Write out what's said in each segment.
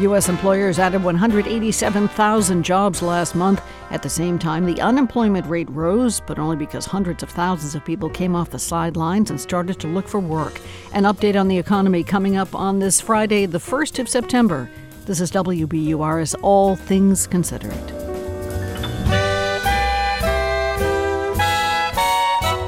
U.S. employers added 187,000 jobs last month. At the same time, the unemployment rate rose, but only because hundreds of thousands of people came off the sidelines and started to look for work. An update on the economy coming up on this Friday, the 1st of September. This is WBUR as All Things Considered.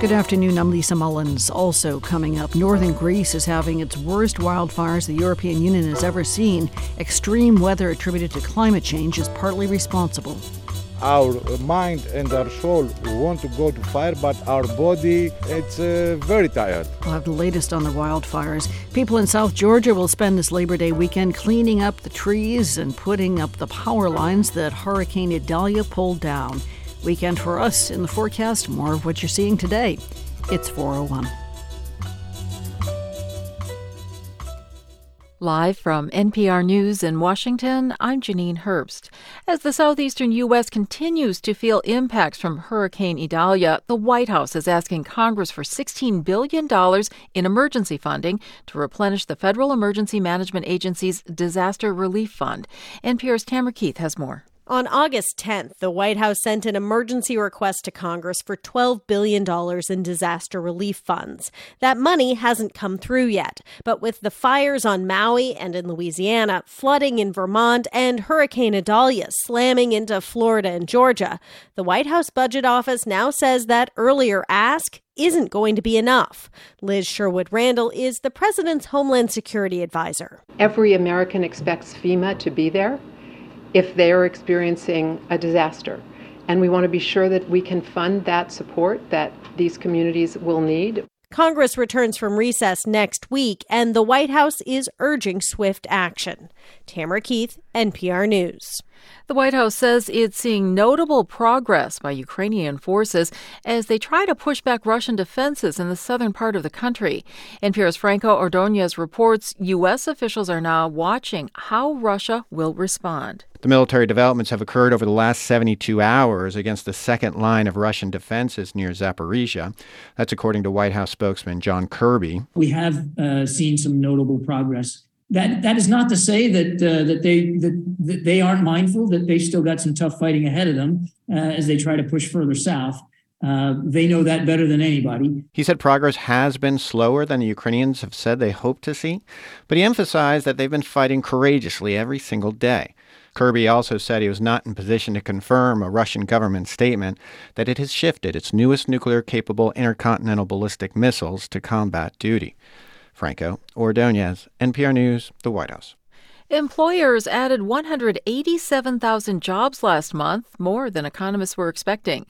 Good afternoon. I'm Lisa Mullins. Also coming up, northern Greece is having its worst wildfires the European Union has ever seen. Extreme weather attributed to climate change is partly responsible. Our mind and our soul want to go to fire, but our body it's uh, very tired. We'll have the latest on the wildfires. People in South Georgia will spend this Labor Day weekend cleaning up the trees and putting up the power lines that Hurricane Idalia pulled down. Weekend for us in the forecast, more of what you're seeing today. It's 401. Live from NPR News in Washington, I'm Janine Herbst. As the southeastern U.S. continues to feel impacts from Hurricane Idalia, the White House is asking Congress for $16 billion in emergency funding to replenish the Federal Emergency Management Agency's Disaster Relief Fund. NPR's Tamara Keith has more. On August 10th, the White House sent an emergency request to Congress for $12 billion in disaster relief funds. That money hasn't come through yet, but with the fires on Maui and in Louisiana, flooding in Vermont, and Hurricane Idalia slamming into Florida and Georgia, the White House Budget Office now says that earlier ask isn't going to be enough. Liz Sherwood Randall is the president's Homeland Security advisor. Every American expects FEMA to be there if they are experiencing a disaster. And we want to be sure that we can fund that support that these communities will need. Congress returns from recess next week, and the White House is urging swift action. Tamara Keith, NPR News. The White House says it's seeing notable progress by Ukrainian forces as they try to push back Russian defenses in the southern part of the country. NPR's Franco Ordonez reports U.S. officials are now watching how Russia will respond. The military developments have occurred over the last 72 hours against the second line of Russian defenses near Zaporizhia. That's according to White House spokesman John Kirby. We have uh, seen some notable progress that that is not to say that uh, that they that, that, they aren't mindful that they still got some tough fighting ahead of them uh, as they try to push further south. Uh, they know that better than anybody. He said progress has been slower than the Ukrainians have said they hope to see, but he emphasized that they've been fighting courageously every single day. Kirby also said he was not in position to confirm a Russian government statement that it has shifted its newest nuclear capable intercontinental ballistic missiles to combat duty. Franco Ordonez, NPR News, the White House. Employers added 187,000 jobs last month, more than economists were expecting.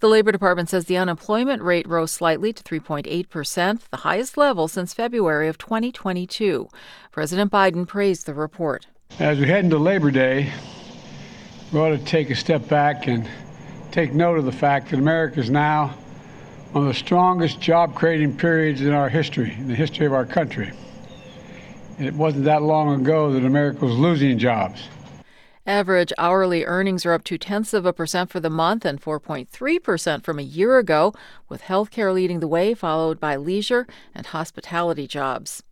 The Labor Department says the unemployment rate rose slightly to 3.8%, the highest level since February of 2022. President Biden praised the report. As we head into Labor Day, we ought to take a step back and take note of the fact that America is now one of the strongest job creating periods in our history, in the history of our country. And it wasn't that long ago that America was losing jobs. Average hourly earnings are up two tenths of a percent for the month and 4.3% from a year ago, with healthcare leading the way, followed by leisure and hospitality jobs.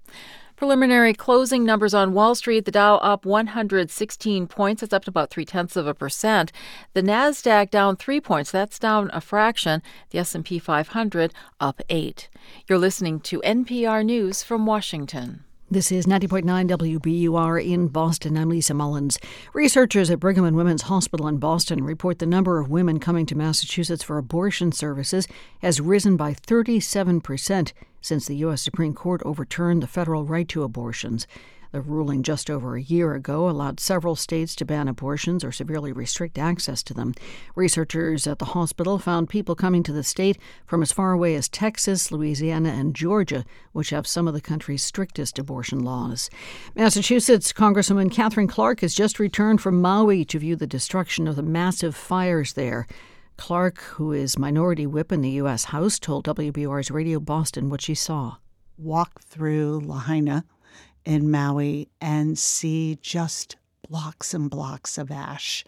Preliminary closing numbers on Wall Street, the Dow up 116 points. That's up to about three tenths of a percent. The Nasdaq down three points. That's down a fraction. The S&P 500 up eight. You're listening to NPR News from Washington. This is 90.9 WBUR in Boston. I'm Lisa Mullins. Researchers at Brigham and Women's Hospital in Boston report the number of women coming to Massachusetts for abortion services has risen by 37 percent since the U.S. Supreme Court overturned the federal right to abortions. The ruling just over a year ago allowed several states to ban abortions or severely restrict access to them. Researchers at the hospital found people coming to the state from as far away as Texas, Louisiana, and Georgia, which have some of the country's strictest abortion laws. Massachusetts Congresswoman Catherine Clark has just returned from Maui to view the destruction of the massive fires there. Clark, who is minority whip in the U.S. House, told WBUR's Radio Boston what she saw. Walk through Lahaina in Maui and see just blocks and blocks of ash.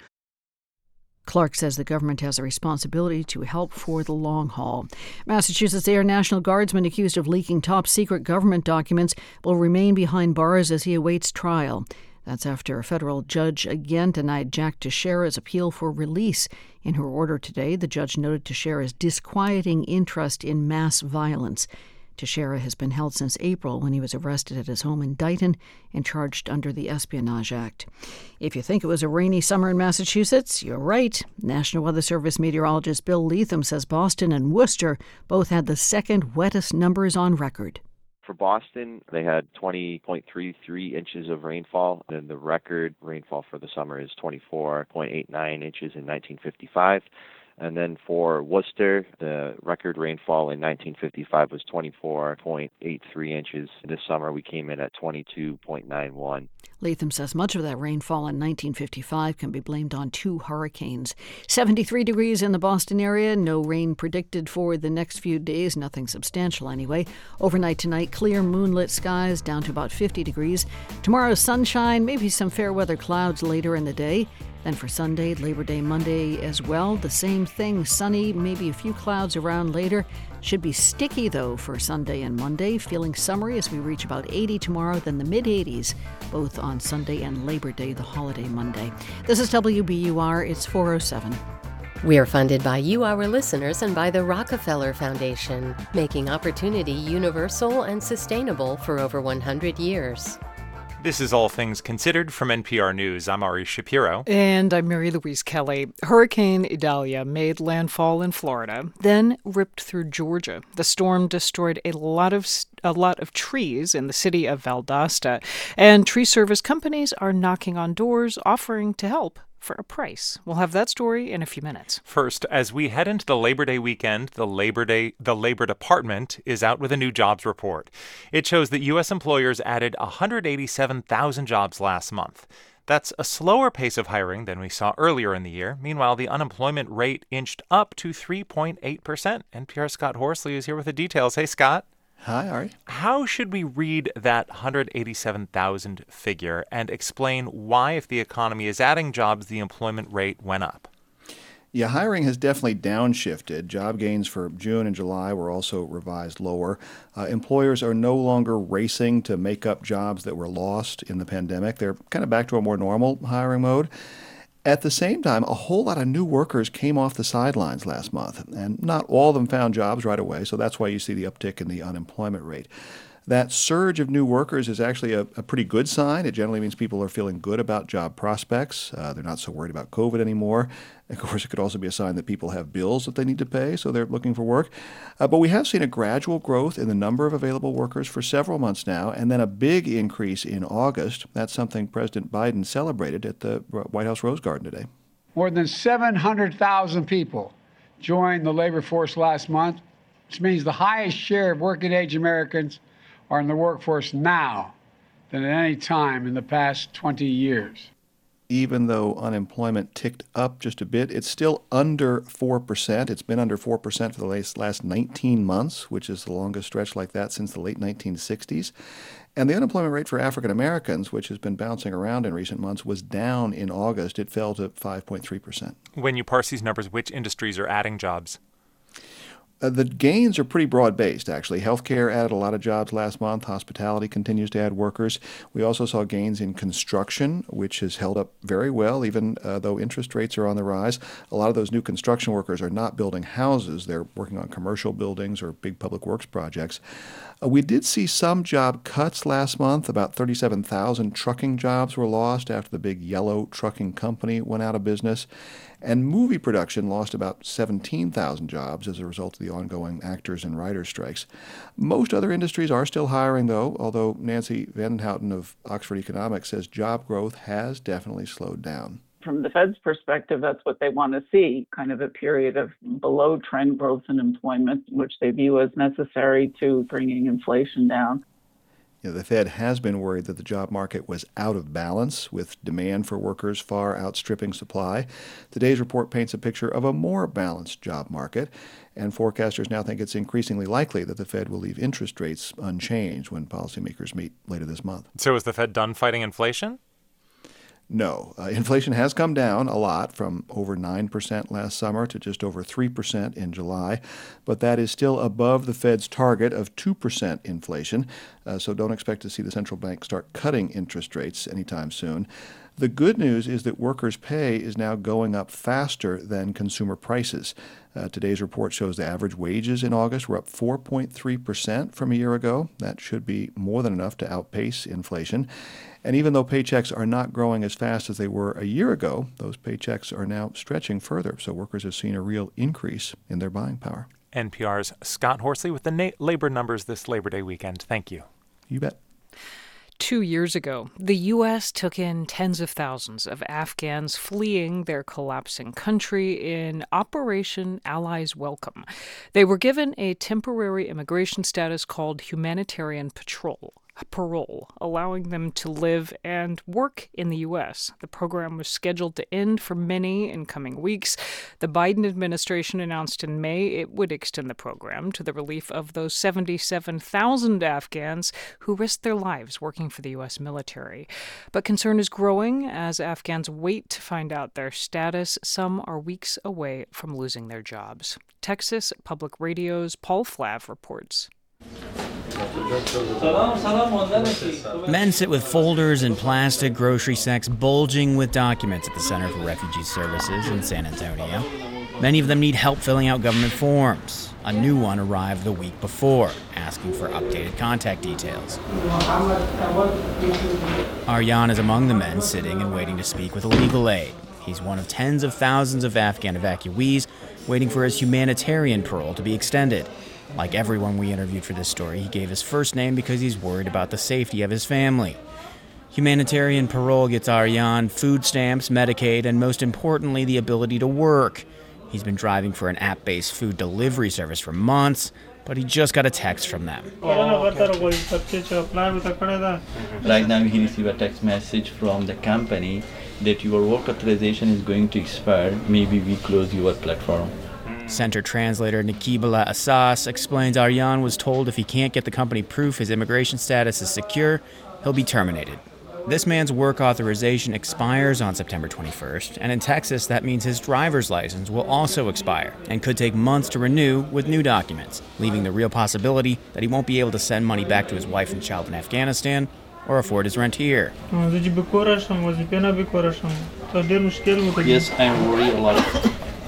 Clark says the government has a responsibility to help for the long haul. Massachusetts Air National Guardsman accused of leaking top secret government documents will remain behind bars as he awaits trial. That's after a federal judge again denied Jack Teixeira's appeal for release. In her order today, the judge noted Teixeira's disquieting interest in mass violence. Teixeira has been held since April when he was arrested at his home in Dighton and charged under the Espionage Act. If you think it was a rainy summer in Massachusetts, you're right. National Weather Service meteorologist Bill Leatham says Boston and Worcester both had the second wettest numbers on record. For Boston, they had 20.33 inches of rainfall, and the record rainfall for the summer is 24.89 inches in 1955. And then for Worcester, the record rainfall in 1955 was 24.83 inches. This summer, we came in at 22.91. Leatham says much of that rainfall in 1955 can be blamed on two hurricanes. 73 degrees in the Boston area, no rain predicted for the next few days, nothing substantial anyway. Overnight tonight, clear moonlit skies down to about 50 degrees. Tomorrow, sunshine, maybe some fair weather clouds later in the day. Then for Sunday, Labor Day Monday as well, the same thing sunny, maybe a few clouds around later. Should be sticky though for Sunday and Monday, feeling summery as we reach about 80 tomorrow, then the mid 80s, both on Sunday and Labor Day, the holiday Monday. This is WBUR, it's 407. We are funded by you, our listeners, and by the Rockefeller Foundation, making opportunity universal and sustainable for over 100 years. This is All Things Considered from NPR News. I'm Ari Shapiro. And I'm Mary Louise Kelly. Hurricane Idalia made landfall in Florida, then ripped through Georgia. The storm destroyed a lot of a lot of trees in the city of Valdosta, and tree service companies are knocking on doors offering to help for a price. We'll have that story in a few minutes. First, as we head into the Labor Day weekend, the Labor Day the Labor Department is out with a new jobs report. It shows that US employers added 187,000 jobs last month. That's a slower pace of hiring than we saw earlier in the year. Meanwhile, the unemployment rate inched up to 3.8%. NPR's Scott Horsley is here with the details. Hey, Scott. Hi, Ari. How should we read that 187,000 figure and explain why, if the economy is adding jobs, the employment rate went up? Yeah, hiring has definitely downshifted. Job gains for June and July were also revised lower. Uh, employers are no longer racing to make up jobs that were lost in the pandemic. They're kind of back to a more normal hiring mode. At the same time, a whole lot of new workers came off the sidelines last month, and not all of them found jobs right away, so that's why you see the uptick in the unemployment rate. That surge of new workers is actually a, a, pretty good sign. It generally means people are feeling good about job prospects. Uh, they're not so worried about COVID anymore. Of course, it could also be a sign that people have bills that they need to pay, so they're looking for work. Uh, but we have seen a gradual growth in the number of available workers for several months now, and then a big increase in August. That's something President Biden celebrated at the White House Rose Garden today. More than 700,000 people joined the labor force last month, which means the highest share of working age Americans are in the workforce now than at any time in the past 20 years. Even though unemployment ticked up just a bit, it's still under 4%. It's been under 4% for the last, last 19 months, which is the longest stretch like that since the late 1960s. And the unemployment rate for African Americans, which has been bouncing around in recent months, was down in August. It fell to 5.3%. When you parse these numbers, which industries are adding jobs? Uh, the gains are pretty broad based, actually. Healthcare added a lot of jobs last month. Hospitality continues to add workers. We also saw gains in construction, which has held up very well, even uh, though interest rates are on the rise. A lot of those new construction workers are not building houses, they're working on commercial buildings or big public works projects. Uh, we did see some job cuts last month. About 37,000 trucking jobs were lost after the big yellow trucking company went out of business. And movie production lost about 17,000 jobs as a result of the ongoing actors and writers strikes. Most other industries are still hiring, though, although Nancy Vandenhouten of Oxford Economics says job growth has definitely slowed down from the Fed's perspective, that's what they want to see kind of a period of below trend growth in employment, which they view as necessary to bringing inflation down. You know, the Fed has been worried that the job market was out of balance, with demand for workers far outstripping supply. Today's report paints a picture of a more balanced job market, and forecasters now think it's increasingly likely that the Fed will leave interest rates unchanged when policymakers meet later this month. So, is the Fed done fighting inflation? No. Uh, inflation has come down a lot from over 9% last summer to just over 3% in July, but that is still above the Fed's target of 2% inflation. Uh, so don't expect to see the central bank start cutting interest rates anytime soon. The good news is that workers' pay is now going up faster than consumer prices. Uh, today's report shows the average wages in August were up 4.3% from a year ago. That should be more than enough to outpace inflation. And even though paychecks are not growing as fast as they were a year ago, those paychecks are now stretching further. So workers have seen a real increase in their buying power. NPR's Scott Horsley with the na- labor numbers this Labor Day weekend. Thank you. You bet. Two years ago, the U.S. took in tens of thousands of Afghans fleeing their collapsing country in Operation Allies Welcome. They were given a temporary immigration status called Humanitarian Patrol parole, allowing them to live and work in the U.S. The program was scheduled to end for many in coming weeks. The Biden administration announced in May it would extend the program to the relief of those 77,000 Afghans who risked their lives working for the U.S. military. But concern is growing as Afghans wait to find out their status. Some are weeks away from losing their jobs. Texas Public Radio's Paul Flahive reports. Men sit with folders and plastic grocery sacks bulging with documents at the Center for Refugee Services in San Antonio. Many of them need help filling out government forms. A new one arrived the week before, asking for updated contact details. Aryan is among the men sitting and waiting to speak with legal aid. He's one of tens of thousands of Afghan evacuees waiting for his humanitarian parole to be extended. Like everyone we interviewed for this story, he gave his first name because he's worried about the safety of his family. Humanitarian parole gets Aryan food stamps, Medicaid, and most importantly, the ability to work. He's been driving for an app based food delivery service for months, but he just got a text from them. Oh, right now, he received a text message from the company that your work authorization is going to expire. Maybe we close your platform. Center translator Nikibala Asas explains Aryan was told if he can't get the company proof his immigration status is secure, he'll be terminated. This man's work authorization expires on September 21st, and in Texas, that means his driver's license will also expire and could take months to renew with new documents, leaving the real possibility that he won't be able to send money back to his wife and child in Afghanistan or afford his rent here. Yes, I'm worried a lot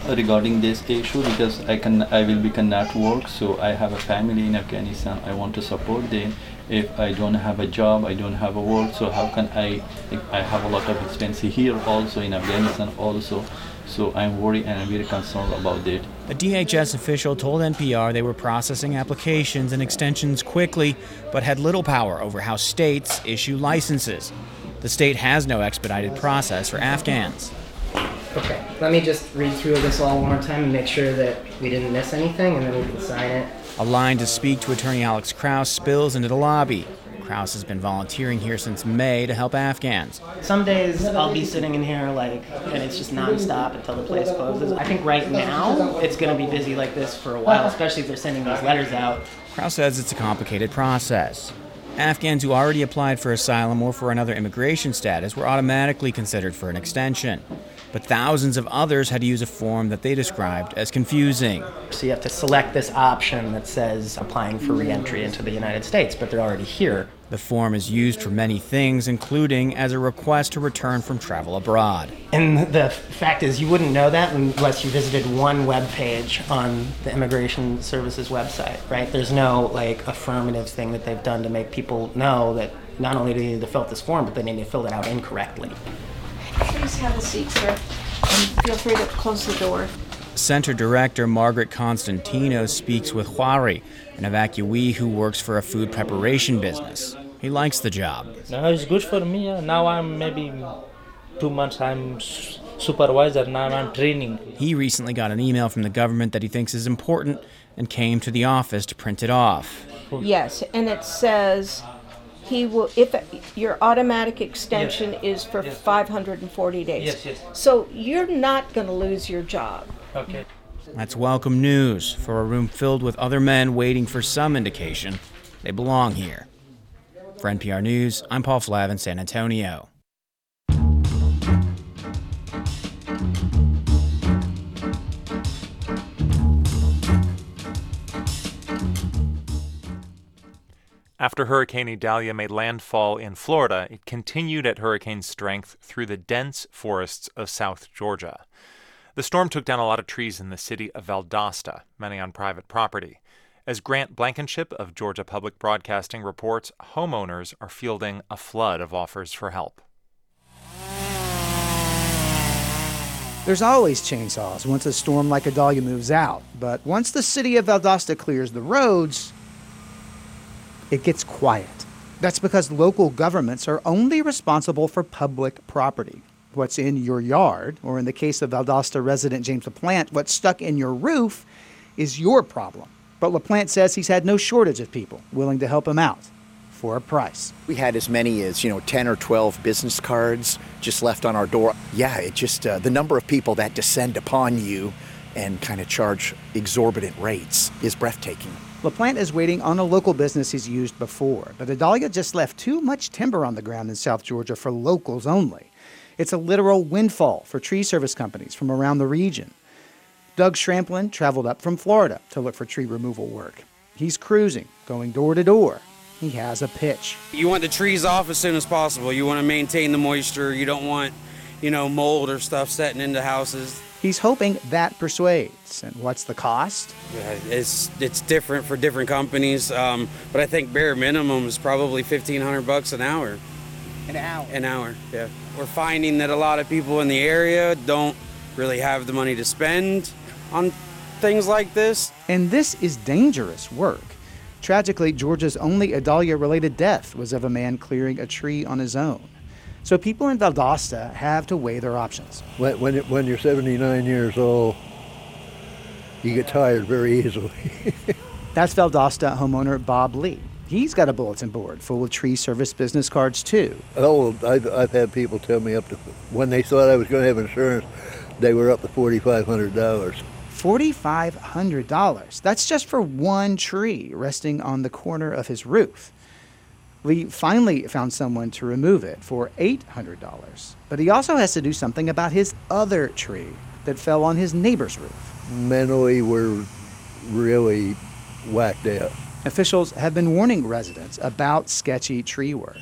regarding this issue because I can I will be cannot work so I have a family in Afghanistan I want to support them if I don't have a job I don't have a work so how can I I have a lot of expenses here also in Afghanistan also so I'm worried and I'm very concerned about that. A DHS official told NPR they were processing applications and extensions quickly, but had little power over how states issue licenses. The state has no expedited process for Afghans. Okay, let me just read through this all one more time and make sure that we didn't miss anything, and then we can sign it. A line to speak to attorney Alex Kraus spills into the lobby. Kraus has been volunteering here since May to help Afghans. Some days I'll be sitting in here like, and it's just nonstop until the place closes. I think right now it's going to be busy like this for a while, especially if they're sending these letters out. Kraus says it's a complicated process. Afghans who already applied for asylum or for another immigration status were automatically considered for an extension but thousands of others had to use a form that they described as confusing. So you have to select this option that says applying for reentry into the United States, but they're already here. The form is used for many things, including as a request to return from travel abroad. And the fact is, you wouldn't know that unless you visited one web page on the Immigration Services website, right? There's no like affirmative thing that they've done to make people know that not only do they need to fill out this form, but they need to fill it out incorrectly. Please have a seat, sir, and feel free to close the door. Center Director Margaret Constantino speaks with Huari, an evacuee who works for a food preparation business. He likes the job. No, it's good for me. Uh, now I'm maybe two months. I'm supervisor. Now I'm training. He recently got an email from the government that he thinks is important and came to the office to print it off. Yes, and it says he will if your automatic extension yes. is for yes. 540 days. Yes, yes. So you're not going to lose your job. Okay. That's welcome news for a room filled with other men waiting for some indication they belong here. For NPR News, I'm Paul Flahive in San Antonio. After Hurricane Idalia made landfall in Florida, it continued at hurricane strength through the dense forests of South Georgia. The storm took down a lot of trees in the city of Valdosta, many on private property. As Grant Blankenship of Georgia Public Broadcasting reports, homeowners are fielding a flood of offers for help. There's always chainsaws once a storm like Idalia moves out, but once the city of Valdosta clears the roads, it gets quiet. That's because local governments are only responsible for public property. What's in your yard, or in the case of Valdosta resident James LaPlante, what's stuck in your roof is your problem. But LaPlante says he's had no shortage of people willing to help him out for a price. We had as many as, you know, 10 or 12 business cards just left on our door. Yeah, it just, uh, the number of people that descend upon you and kind of charge exorbitant rates is breathtaking. LaPlante is waiting on a local business he's used before, but Idalia just left too much timber on the ground in South Georgia for locals only. It's a literal windfall for tree service companies from around the region. Doug Shramplin traveled up from Florida to look for tree removal work. He's cruising, going door to door. He has a pitch. You want the trees off as soon as possible. You want to maintain the moisture. You don't want, you know, mold or stuff setting into houses. He's hoping that persuades. And what's the cost? It's it's different for different companies, um, but I think bare minimum is probably fifteen hundred bucks an hour. An hour. An hour. Yeah. We're finding that a lot of people in the area don't really have the money to spend on things like this. And this is dangerous work. Tragically, Georgia's only Idalia related death was of a man clearing a tree on his own. So people in Valdosta have to weigh their options. When, when, it, when you're 79 years old, you get tired very easily. That's Valdosta homeowner Bob Lee. He's got a bulletin board full of tree service business cards, too. Oh, I've, I've had people tell me up to, when they thought I was going to have insurance, they were up to $4,500. $4,500. That's just for one tree resting on the corner of his roof. Lee finally found someone to remove it for $800. But he also has to do something about his other tree that fell on his neighbor's roof. Mentally, we're really whacked out. Officials have been warning residents about sketchy tree work.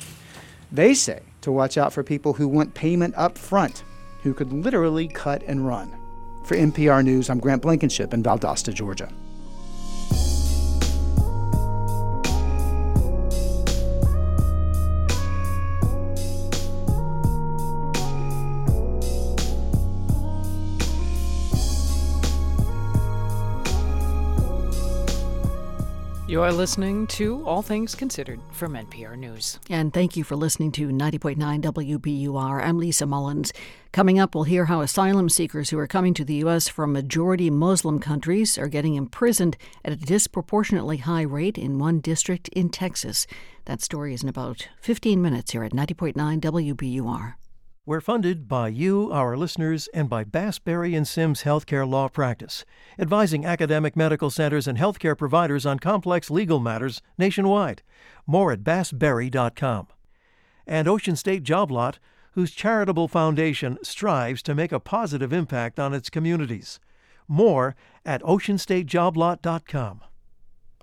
They say to watch out for people who want payment up front, who could literally cut and run. For NPR News, I'm Grant Blankenship in Valdosta, Georgia. You are listening to All Things Considered from NPR News. And thank you for listening to 90.9 WBUR. I'm Lisa Mullins. Coming up, we'll hear how asylum seekers who are coming to the U.S. from majority Muslim countries are getting imprisoned at a disproportionately high rate in one district in Texas. That story is in about 15 minutes here at 90.9 WBUR. We're funded by you, our listeners, and by Bass, Berry and Sims Healthcare Law Practice, advising academic medical centers and healthcare providers on complex legal matters nationwide. More at bassberry.com. And Ocean State Job Lot, whose charitable foundation strives to make a positive impact on its communities. More at oceanstatejoblot.com.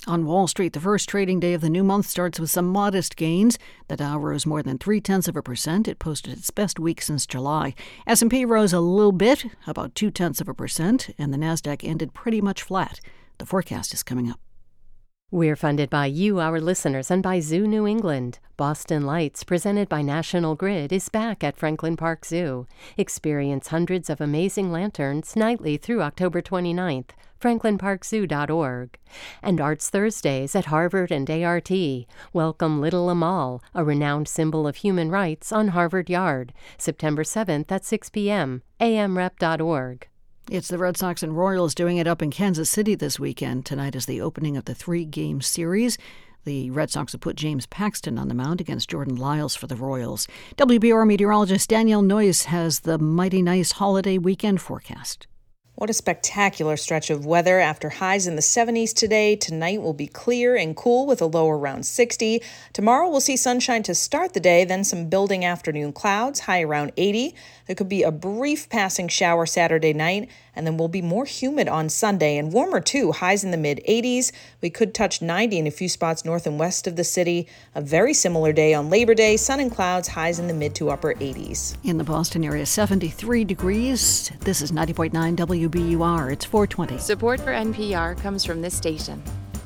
On Wall Street, the first trading day of the new month starts with some modest gains. The Dow rose more than three tenths of a percent. It posted its best week since July. S&P rose a little bit, about two tenths of a percent, and the Nasdaq ended pretty much flat. The forecast is coming up. We're funded by you, our listeners, and by Zoo New England. Boston Lights, presented by National Grid, is back at Franklin Park Zoo. Experience hundreds of amazing lanterns nightly through October 29th. FranklinParkZoo.org. And Arts Thursdays at Harvard and ART. Welcome Little Amal, a renowned symbol of human rights, on Harvard Yard, September 7th at 6 p.m. amrep.org. It's the Red Sox and Royals doing it up in Kansas City this weekend. Tonight is the opening of the three game series. The Red Sox have put James Paxton on the mound against Jordan Lyles for the Royals. WBUR meteorologist Danielle Noyes has the mighty nice holiday weekend forecast. What a spectacular stretch of weather after highs in the 70s today. Tonight will be clear and cool with a low around 60. Tomorrow we'll see sunshine to start the day, then some building afternoon clouds, high around 80. There could be a brief passing shower Saturday night. and then we'll be more humid on Sunday and warmer too, highs in the mid 80s. We could touch 90 in a few spots north and west of the city. A very similar day on Labor Day, sun and clouds, highs in the mid to upper 80s. In the Boston area, 73 degrees. This is 90.9 WBUR. It's 420. Support for NPR comes from this station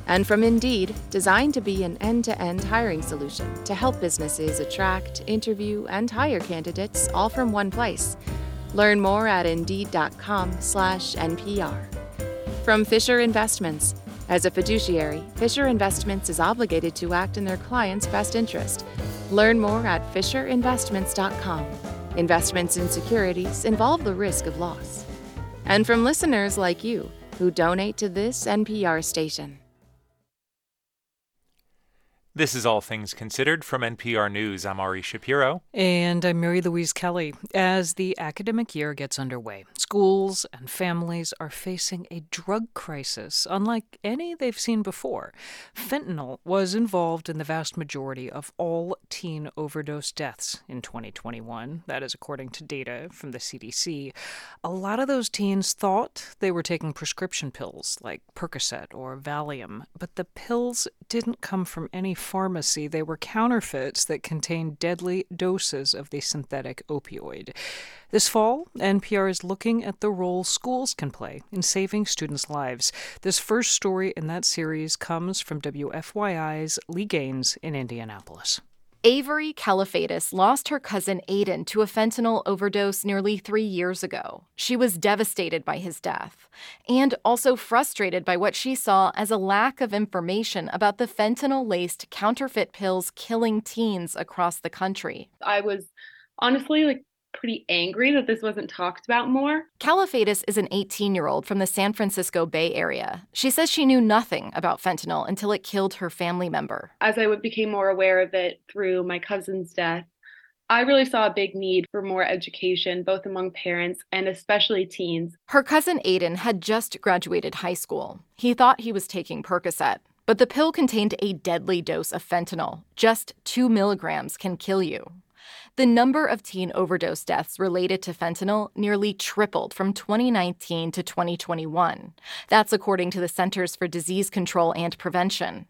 and from Indeed, designed to be an end to end hiring solution to help businesses attract, interview, and hire candidates all from one place. Learn more at Indeed.com/slash NPR. From Fisher Investments. As a fiduciary, Fisher Investments is obligated to act in their client's best interest. Learn more at FisherInvestments.com. Investments in securities involve the risk of loss. And from listeners like you who donate to this NPR station. This is All Things Considered from NPR News. I'm Ari Shapiro. And I'm Mary Louise Kelly. As the academic year gets underway, schools and families are facing a drug crisis unlike any they've seen before. Fentanyl was involved in the vast majority of all teen overdose deaths in 2021. That is according to data from the CDC. A lot of those teens thought they were taking prescription pills like Percocet or Valium, but the pills didn't come from any pharmacy, they were counterfeits that contained deadly doses of the synthetic opioid. This fall, NPR is looking at the role schools can play in saving students' lives. This first story in that series comes from WFYI's Lee Gaines in Indianapolis. Avery Kalafatis lost her cousin Aiden to a fentanyl overdose nearly three years ago. She was devastated by his death and also frustrated by what she saw as a lack of information about the fentanyl laced counterfeit pills killing teens across the country. I was honestly like pretty angry that this wasn't talked about more. Kalafatis is an 18 year old from the San Francisco Bay Area. She says she knew nothing about fentanyl until it killed her family member. As I became more aware of it through my cousin's death, I really saw a big need for more education, both among parents and especially teens. Her cousin Aiden had just graduated high school. He thought he was taking Percocet, but the pill contained a deadly dose of fentanyl. Just two milligrams can kill you. The number of teen overdose deaths related to fentanyl nearly tripled from 2019 to 2021. That's according to the Centers for Disease Control and Prevention.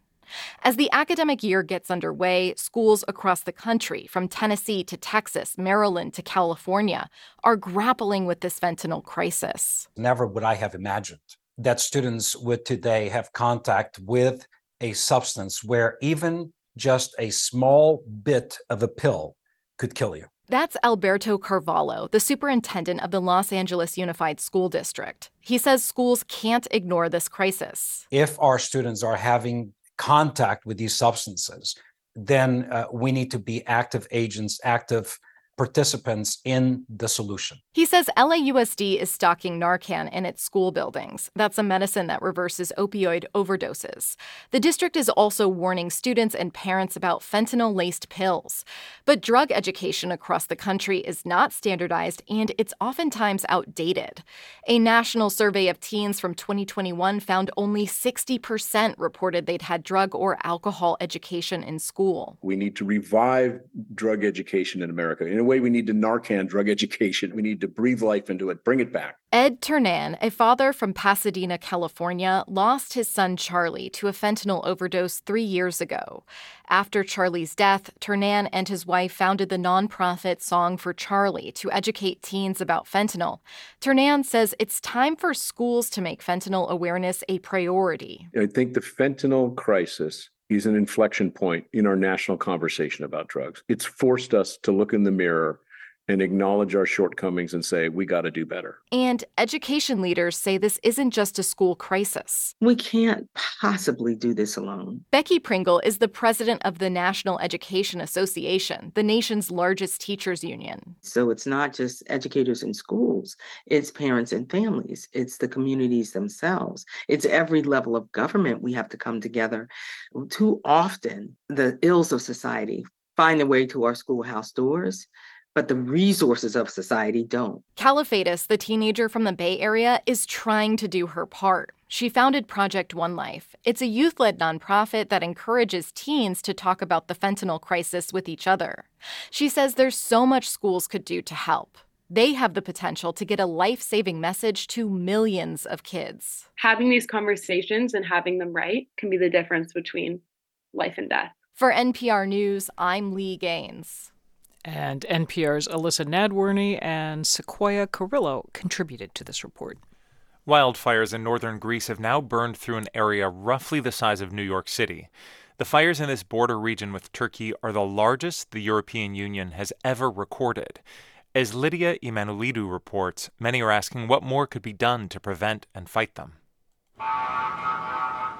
As the academic year gets underway, schools across the country, from Tennessee to Texas, Maryland to California, are grappling with this fentanyl crisis. Never would I have imagined that students would today have contact with a substance where even just a small bit of a pill could kill you. That's Alberto Carvalho, the superintendent of the Los Angeles Unified School District. He says schools can't ignore this crisis. If our students are having contact with these substances, then uh, we need to be active agents, active participants in the solution. He says LAUSD is stocking Narcan in its school buildings. That's a medicine that reverses opioid overdoses. The district is also warning students and parents about fentanyl laced pills. But drug education across the country is not standardized and it's oftentimes outdated. A national survey of teens from 2021 found only 60% reported they'd had drug or alcohol education in school. We need to revive drug education in America. In a way, we need to Narcan drug education. We need to breathe life into it, bring it back. Ed Ternan, a father from Pasadena, California, lost his son Charlie to a fentanyl overdose three years ago. After Charlie's death, Ternan and his wife founded the nonprofit Song for Charlie to educate teens about fentanyl. Ternan says it's time for schools to make fentanyl awareness a priority. I think the fentanyl crisis is an inflection point in our national conversation about drugs. It's forced us to look in the mirror and acknowledge our shortcomings and say, we got to do better. And education leaders say this isn't just a school crisis. We can't possibly do this alone. Becky Pringle is the president of the National Education Association, the nation's largest teachers union. So it's not just educators in schools, it's parents and families, it's the communities themselves, it's every level of government we have to come together. Too often, the ills of society find their way to our schoolhouse doors but the resources of society don't. Kalafatis, the teenager from the Bay Area, is trying to do her part. She founded Project One Life. It's a youth led nonprofit that encourages teens to talk about the fentanyl crisis with each other. She says there's so much schools could do to help. They have the potential to get a life saving message to millions of kids. Having these conversations and having them right can be the difference between life and death. For NPR News, I'm Lee Gaines. And NPR's Elissa Nadworny and Sequoia Carrillo contributed to this report. Wildfires in northern Greece have now burned through an area roughly the size of New York City. The fires in this border region with Turkey are the largest the European Union has ever recorded. As Lydia Emmanouilidou reports, many are asking what more could be done to prevent and fight them.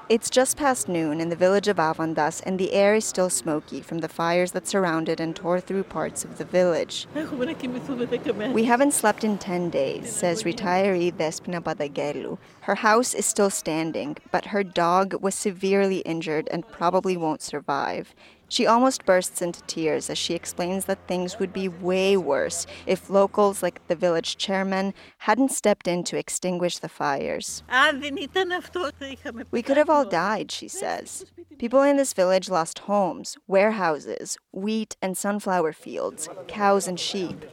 It's just past noon in the village of Avantas, and the air is still smoky from the fires that surrounded and tore through parts of the village. We haven't slept in 10 days, says retiree Despina Badagelu. Her house is still standing, but her dog was severely injured and probably won't survive. She almost bursts into tears as she explains that things would be way worse if locals like the village chairman hadn't stepped in to extinguish the fires. We could have all died, she says. People in this village lost homes, warehouses, wheat and sunflower fields, cows and sheep.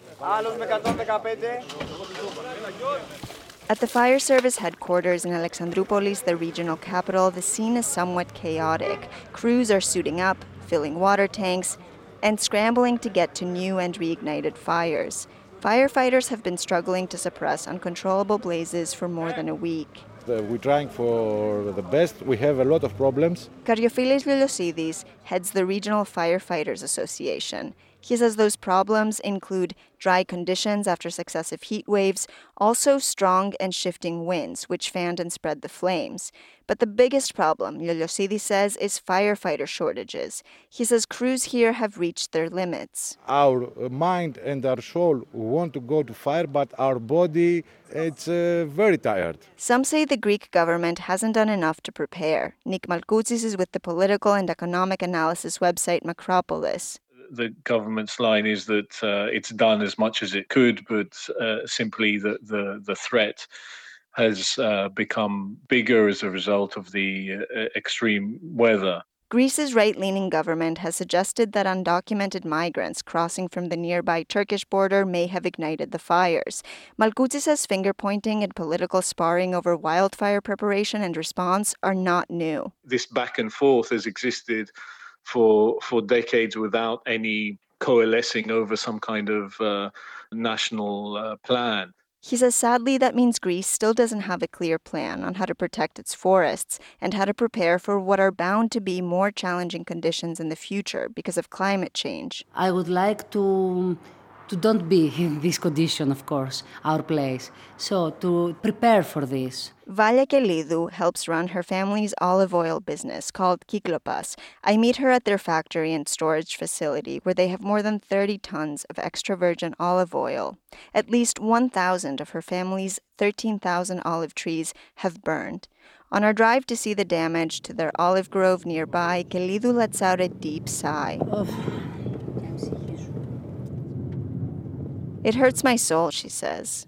At the fire service headquarters in Alexandroupolis, the regional capital, the scene is somewhat chaotic. Crews are suiting up, filling water tanks, and scrambling to get to new and reignited fires. Firefighters have been struggling to suppress uncontrollable blazes for more than a week. We're trying for the best. We have a lot of problems. Karyofilis Liliosidis heads the Regional Firefighters Association. He says those problems include dry conditions after successive heat waves, also strong and shifting winds, which fanned and spread the flames. But the biggest problem, Liliosidis says, is firefighter shortages. He says crews here have reached their limits. Our mind and our soul want to go to fire, but our body, it's uh, very tired. Some say the Greek government hasn't done enough to prepare. Nick Malkoutsis is with the political and economic analysis website Macropolis the government's line is that uh, it's done as much as it could, but uh, simply the, the, the threat has uh, become bigger as a result of the uh, extreme weather. Greece's right leaning government has suggested that undocumented migrants crossing from the nearby Turkish border may have ignited the fires. Malkoutsis says finger pointing and political sparring over wildfire preparation and response are not new. This back and forth has existed for for decades without any coalescing over some kind of uh, national uh, plan. He says sadly that means Greece still doesn't have a clear plan on how to protect its forests and how to prepare for what are bound to be more challenging conditions in the future because of climate change. I would like to to don't be in this condition, of course, our place. So to prepare for this. Valia Kelidou helps run her family's olive oil business called Kiklopas. I meet her at their factory and storage facility where they have more than 30 tons of extra virgin olive oil. At least 1,000 of her family's 13,000 olive trees have burned. On our drive to see the damage to their olive grove nearby, Kelidou lets out a deep sigh. Oh. It hurts my soul, she says.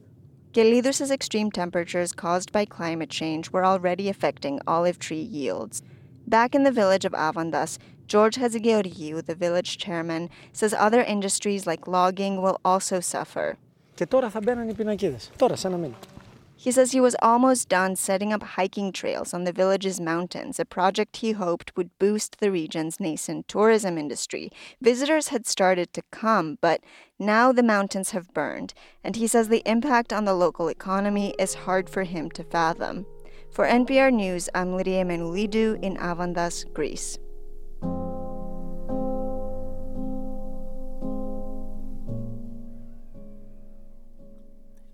Kelidou says extreme temperatures caused by climate change were already affecting olive tree yields. Back in the village of Avantas, George Hazigiriou, the village chairman, says other industries like logging will also suffer. Και τώρα θα μπαίνουν οι πινακίδες. Τώρα, σε ένα μήνα. He says he was almost done setting up hiking trails on the village's mountains, a project he hoped would boost the region's nascent tourism industry. Visitors had started to come, but now the mountains have burned, and he says the impact on the local economy is hard for him to fathom. For NPR News, I'm Lydia Emmanouilidou in Avantas, Greece.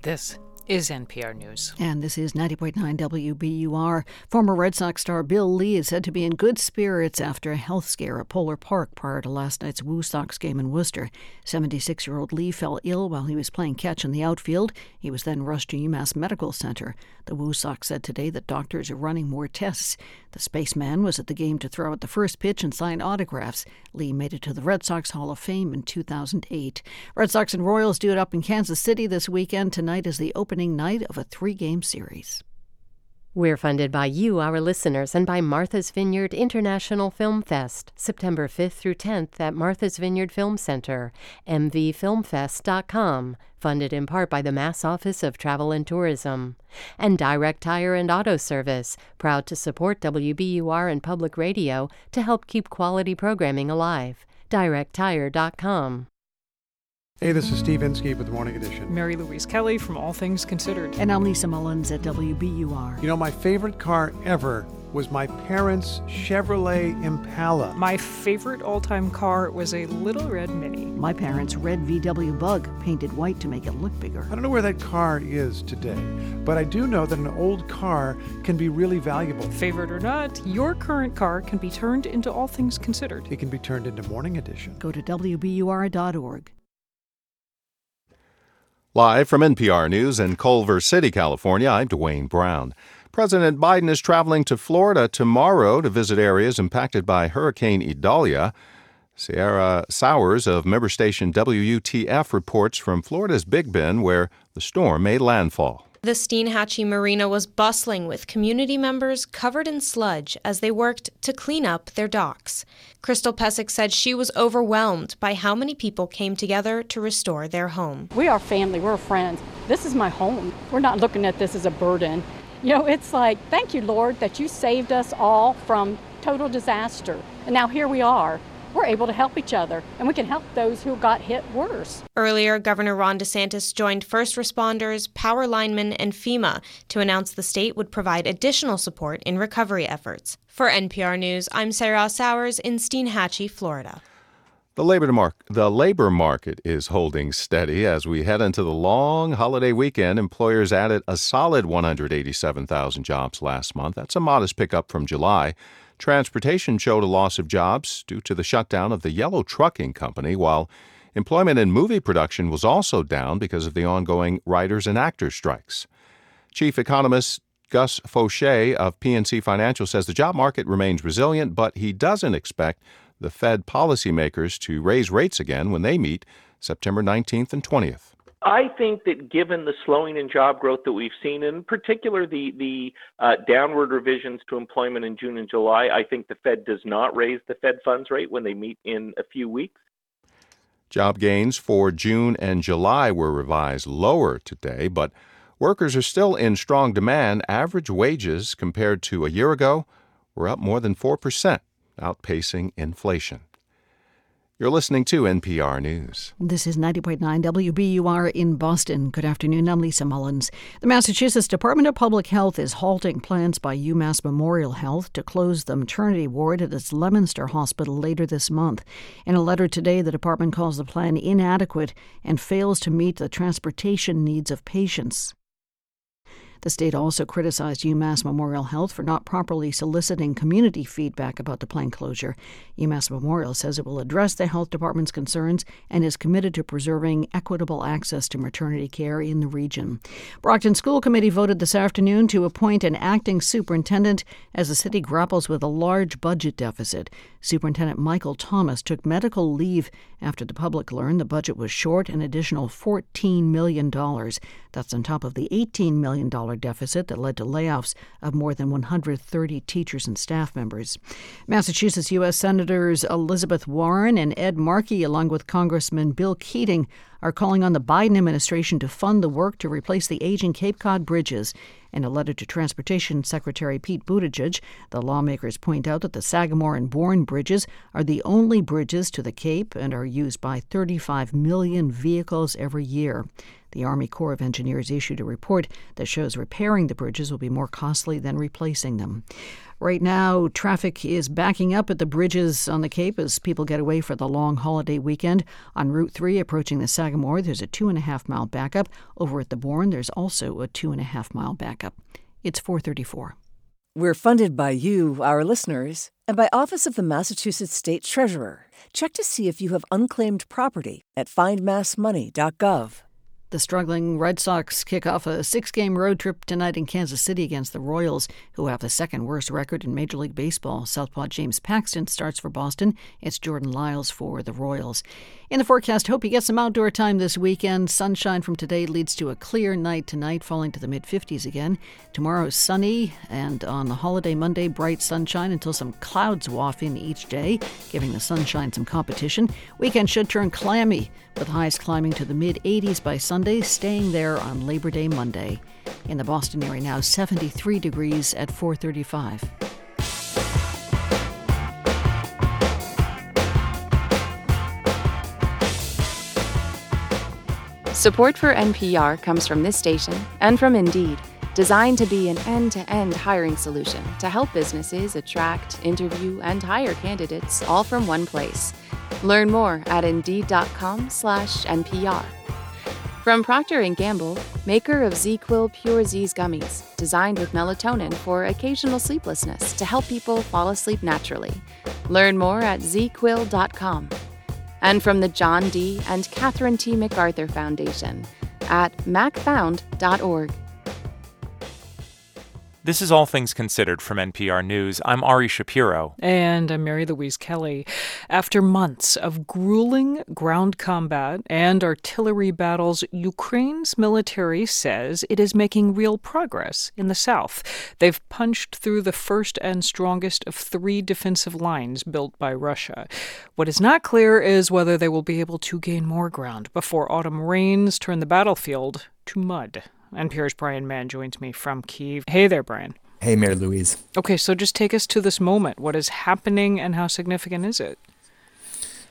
This is NPR News. And this is 90.9 WBUR. Former Red Sox star Bill Lee is said to be in good spirits after a health scare at Polar Park prior to last night's Woo Sox game in Worcester. 76 year old Lee fell ill while he was playing catch in the outfield. He was then rushed to UMass Medical Center. The Woo Sox said today that doctors are running more tests. The spaceman was at the game to throw out the first pitch and sign autographs. Lee made it to the Red Sox Hall of Fame in 2008. Red Sox and Royals do it up in Kansas City this weekend. Tonight is the opening night of a three game series. We're funded by you, our listeners, and by Martha's Vineyard International Film Fest, September 5th through 10th at Martha's Vineyard Film Center, mvfilmfest.com, funded in part by the Mass Office of Travel and Tourism. And Direct Tire and Auto Service, proud to support WBUR and public radio to help keep quality programming alive. DirectTire.com. Hey, this is Steve Inskeep with Morning Edition. Mary Louise Kelly from All Things Considered. And I'm Lisa Mullins at WBUR. You know, my favorite car ever was my parents' Chevrolet Impala. My favorite all time car was a Little Red Mini. My parents' red VW Bug, painted white to make it look bigger. I don't know where that car is today, but I do know that an old car can be really valuable. Favorite or not, your current car can be turned into All Things Considered. It can be turned into Morning Edition. Go to WBUR.org. Live from NPR News in Culver City, California, I'm Dwane Brown. President Biden is traveling to Florida tomorrow to visit areas impacted by Hurricane Idalia. Sierra Sowers of member station WUFT reports from Florida's Big Bend, where the storm made landfall. The Steinhatchee Marina was bustling with community members covered in sludge as they worked to clean up their docks. Crystal Pesic said she was overwhelmed by how many people came together to restore their home. We are family, we're friends. This is my home. We're not looking at this as a burden. You know, it's like, thank you, Lord, that you saved us all from total disaster. And now here we are we're able to help each other and we can help those who got hit worse. Earlier, Governor Ron DeSantis joined first responders, power linemen, and FEMA to announce the state would provide additional support in recovery efforts. For NPR News, I'm Sarah Sowers in Steinhatchee, Florida. The labor, mar- the labor market is holding steady as we head into the long holiday weekend. Employers added a solid 187,000 jobs last month. That's a modest pickup from July. Transportation showed a loss of jobs due to the shutdown of the Yellow Trucking Company, while employment in movie production was also down because of the ongoing writers and actors strikes. Chief economist Gus Faucher of PNC Financial says the job market remains resilient, but he doesn't expect the Fed policymakers to raise rates again when they meet September 19th and 20th. I think that given the slowing in job growth that we've seen, in particular the the uh, downward revisions to employment in June and July, I think the Fed does not raise the Fed funds rate when they meet in a few weeks. Job gains for June and July were revised lower today, but workers are still in strong demand. Average wages compared to a year ago were up more than 4%, outpacing inflation. You're listening to NPR News. This is 90.9 WBUR in Boston. Good afternoon. I'm Lisa Mullins. The Massachusetts Department of Public Health is halting plans by UMass Memorial Health to close the maternity ward at its Leominster Hospital later this month. In a letter today, the department calls the plan inadequate and fails to meet the transportation needs of patients. The state also criticized UMass Memorial Health for not properly soliciting community feedback about the planned closure. UMass Memorial says it will address the health department's concerns and is committed to preserving equitable access to maternity care in the region. Brockton School Committee voted this afternoon to appoint an acting superintendent as the city grapples with a large budget deficit. Superintendent Michael Thomas took medical leave after the public learned the budget was short an additional $14 million. That's on top of the $18 million deficit that led to layoffs of more than 130 teachers and staff members. Massachusetts U.S. Senators Elizabeth Warren and Ed Markey, along with Congressman Bill Keating, are calling on the Biden administration to fund the work to replace the aging Cape Cod bridges. In a letter to Transportation Secretary Pete Buttigieg, the lawmakers point out that the Sagamore and Bourne bridges are the only bridges to the Cape and are used by 35 million vehicles every year. The Army Corps of Engineers issued a report that shows repairing the bridges will be more costly than replacing them. Right now, traffic is backing up at the bridges on the Cape as people get away for the long holiday weekend. On Route 3 approaching the Sagamore, there's a two and a half mile backup. Over at the Bourne, there's also a two and a half mile backup. It's 434. We're funded by you, our listeners, and by Office of the Massachusetts State Treasurer. Check to see if you have unclaimed property at findmassmoney.gov. The struggling Red Sox kick off a six game road trip tonight in Kansas City against the Royals, who have the second worst record in Major League Baseball. Southpaw James Paxton starts for Boston. It's Jordan Lyles for the Royals. In the forecast, hope you get some outdoor time this weekend. Sunshine from today leads to a clear night tonight, falling to the mid 50s again. Tomorrow, sunny, and on the holiday Monday, bright sunshine until some clouds waft in each day, giving the sunshine some competition. Weekend should turn clammy, with highs climbing to the mid 80s by Sunday, staying there on Labor Day Monday. In the Boston area now, 73 degrees at 435. Support for NPR comes from this station and from Indeed, designed to be an end to end hiring solution to help businesses attract, interview, and hire candidates all from one place. Learn more at Indeed.com/slash NPR. From Procter & Gamble, maker of ZzzQuil Pure Z's gummies, designed with melatonin for occasional sleeplessness to help people fall asleep naturally. Learn more at ZzzQuil.com and from the John D. and Catherine T. MacArthur Foundation at macfound.org. This is All Things Considered from NPR News. I'm Ari Shapiro. And I'm Mary Louise Kelly. After months of grueling ground combat and artillery battles, Ukraine's military says it is making real progress in the south. They've punched through the first and strongest of three defensive lines built by Russia. What is not clear is whether they will be able to gain more ground before autumn rains turn the battlefield to mud. NPR's Brian Mann joins me from Kiev. Hey there, Brian. Hey, Mary Louise. Okay, so just take us to this moment. What is happening and how significant is it?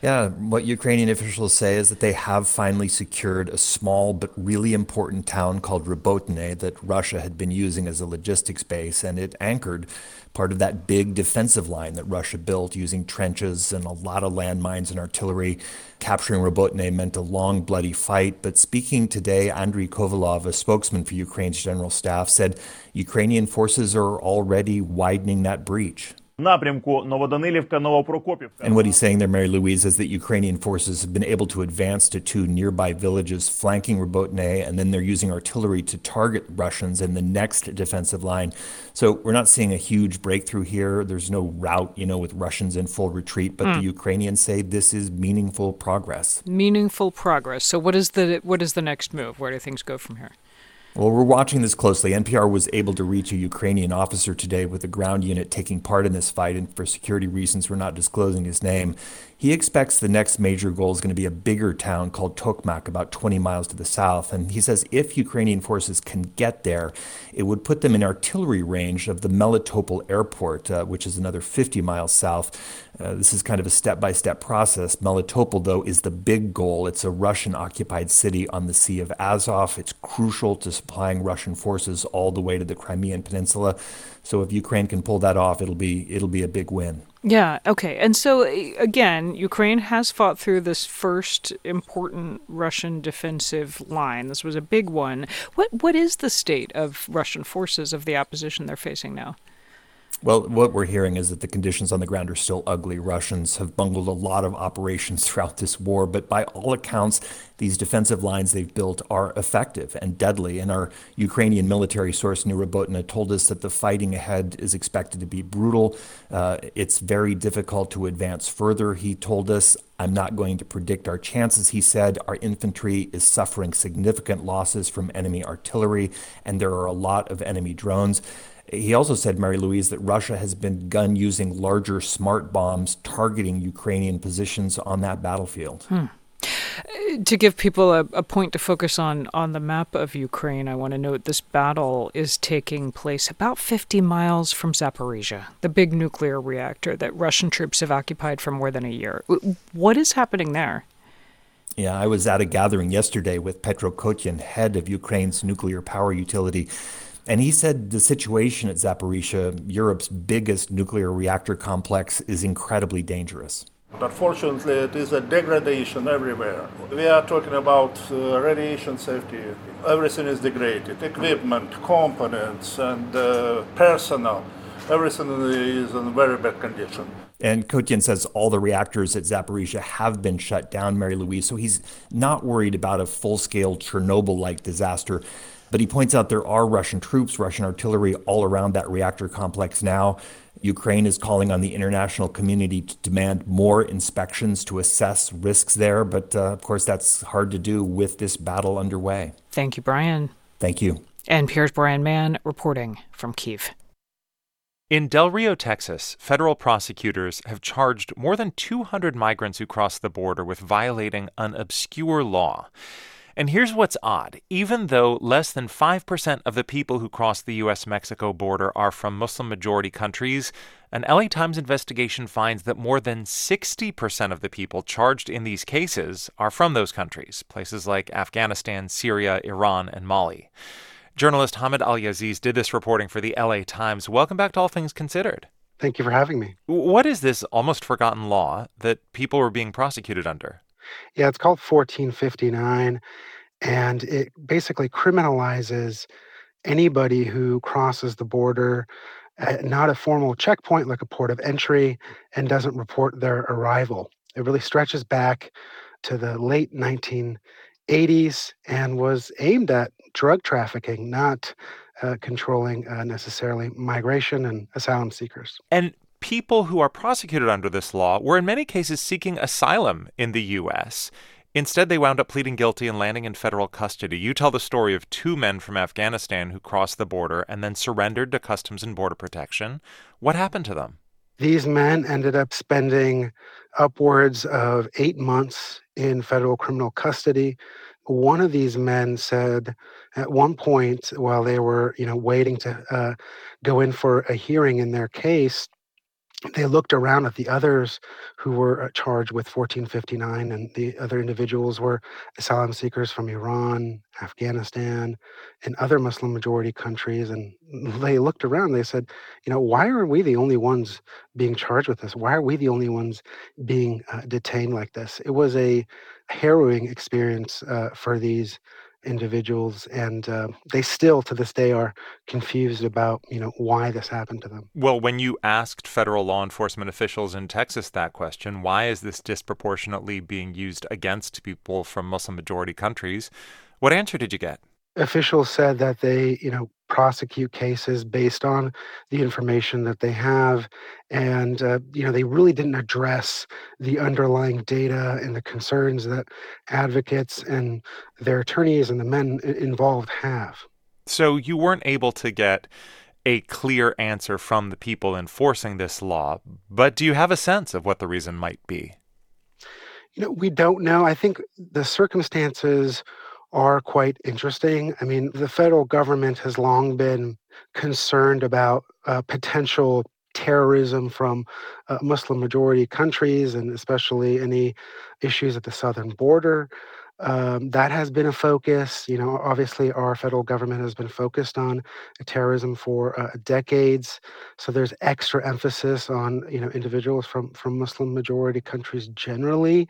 Yeah, what Ukrainian officials say is that they have finally secured a small but really important town called Robotyne that Russia had been using as a logistics base, and it anchored part of that big defensive line that Russia built using trenches and a lot of landmines and artillery. Capturing Robotyne meant a long, bloody fight. But speaking today, Andriy Kovalov, a spokesman for Ukraine's general staff, said Ukrainian forces are already widening that breach. And what he's saying there, Mary Louise, is that Ukrainian forces have been able to advance to two nearby villages flanking Robotyne, and then they're using artillery to target Russians in the next defensive line. So we're not seeing a huge breakthrough here. There's no rout, you know, with Russians in full retreat, but mm. the hmm. Ukrainians say this is meaningful progress. Meaningful progress. So what is the what is the next move? Where do things go from here? Well, we're watching this closely. NPR was able to reach a Ukrainian officer today with a ground unit taking part in this fight, and for security reasons, we're not disclosing his name. He expects the next major goal is going to be a bigger town called Tokmak, about 20 miles to the south. And he says if Ukrainian forces can get there, it would put them in artillery range of the Melitopol airport, uh, which is another 50 miles south. Uh, this is kind of a step by step process. Melitopol, though, is the big goal. It's a Russian occupied city on the Sea of Azov. It's crucial to supplying Russian forces all the way to the Crimean Peninsula. So if Ukraine can pull that off, it'll be it'll be a big win. Yeah, okay. And so eh, again, Ukraine has fought through this first important Russian defensive line. This was a big one. What what is the state of Russian forces of the opposition they're facing now? Well, what we're hearing is that the conditions on the ground are still ugly. Russians have bungled a lot of operations throughout this war, but by all accounts, these defensive lines they've built are effective and deadly. And our Ukrainian military source, near Robotyne, told us that the fighting ahead is expected to be brutal. Uh, it's very difficult to advance further. He told us, I'm not going to predict our chances, he said. Our infantry is suffering significant losses from enemy artillery, and there are a lot of enemy drones. He also said, Mary Louise, that Russia has begun using larger smart bombs targeting Ukrainian positions on that battlefield. Hmm. To give people a, a, point to focus on on the map of Ukraine, I want to note this battle is taking place about 50 miles from Zaporizhia, the big nuclear reactor that Russian troops have occupied for more than a year. What is happening there? Yeah, I was at a gathering yesterday with Petro Kotin, head of Ukraine's nuclear power utility. And he said the situation at Zaporizhia, Europe's biggest nuclear reactor complex, is incredibly dangerous. Unfortunately, it is a degradation everywhere. We are talking about uh, radiation safety. Everything is degraded equipment, components, and uh, personnel. Everything is in very bad condition. And Kotin says all the reactors at Zaporizhia have been shut down, Mary Louise. So he's not worried about a full scale Chernobyl like disaster. But he points out there are Russian troops, Russian artillery all around that reactor complex now. Ukraine is calling on the international community to demand more inspections to assess risks there, but uh, of course, that's hard to do with this battle underway. Thank you, Brian. Thank you. NPR's Brian Mann reporting from Kiev. In Del Rio, Texas, federal prosecutors have charged more than 200 migrants who crossed the border with violating an obscure law. And here's what's odd even though less than 5% of the people who cross the U.S. Mexico border are from Muslim majority countries, an LA Times investigation finds that more than 60% of the people charged in these cases are from those countries, places like Afghanistan, Syria, Iran, and Mali. Journalist Hamed Aleaziz did this reporting for the LA Times. Welcome back to All Things Considered. Thank you for having me. What is this almost forgotten law that people were being prosecuted under? Yeah, it's called 1459, and it basically criminalizes anybody who crosses the border at not a formal checkpoint like a port of entry and doesn't report their arrival. It really stretches back to the late 1980s and was aimed at drug trafficking, not uh, controlling uh, necessarily migration and asylum seekers. And people who are prosecuted under this law were in many cases seeking asylum in the U.S. Instead, they wound up pleading guilty and landing in federal custody. You tell the story of two men from Afghanistan who crossed the border and then surrendered to Customs and Border Protection. What happened to them? These men ended up spending upwards of eight months in federal criminal custody. One of these men said at one point, while they were, you know, waiting to uh, go in for a hearing in their case, they looked around at the others who were uh, charged with 1459, and the other individuals were asylum seekers from Iran, Afghanistan, and other Muslim majority countries. And they looked around, they said, you know, why are we the only ones being charged with this? Why are we the only ones being uh, detained like this? It was a harrowing experience uh, for these individuals and uh, they still to this day are confused about you know why this happened to them. Well when you asked federal law enforcement officials in texas that question why is this disproportionately being used against people from muslim majority countries? what answer did you get? Officials said that they you know prosecute cases based on the information that they have and uh, you know they really didn't address the underlying data and the concerns that advocates and their attorneys and the men involved have. So you weren't able to get a clear answer from the people enforcing this law but do you have a sense of what the reason might be? You know we don't know. I think the circumstances are quite interesting. I mean, the federal government has long been concerned about uh, potential terrorism from uh, Muslim majority countries and especially any issues at the southern border. Um, that has been a focus. You know, obviously, our federal government has been focused on terrorism for uh, decades. So there's extra emphasis on you know individuals from from Muslim majority countries generally.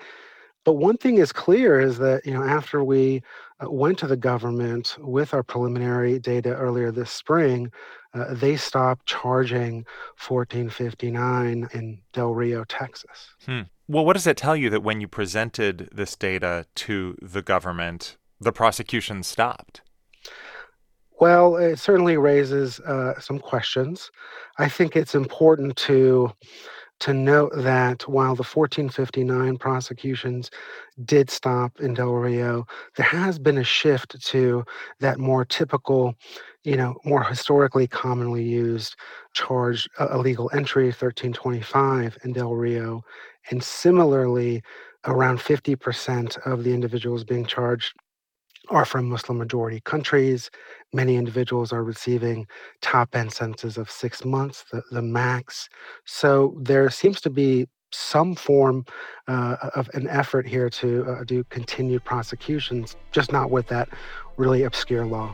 But one thing is clear is that you know after we uh, went to the government with our preliminary data earlier this spring, uh, they stopped charging 1459 in Del Rio, Texas. Hmm. Well, what does it tell you that when you presented this data to the government, the prosecution stopped? Well, it certainly raises uh, some questions. I think it's important to to note that while the 1459 prosecutions did stop in Del Rio, there has been a shift to that more typical, you know, more historically commonly used charge uh, illegal entry 1325 in Del Rio. And similarly, around 50% of the individuals being charged are from Muslim majority countries. Many individuals are receiving top end sentences of six months, the, the max. So there seems to be some form uh, of an effort here to uh, do continued prosecutions, just not with that really obscure law.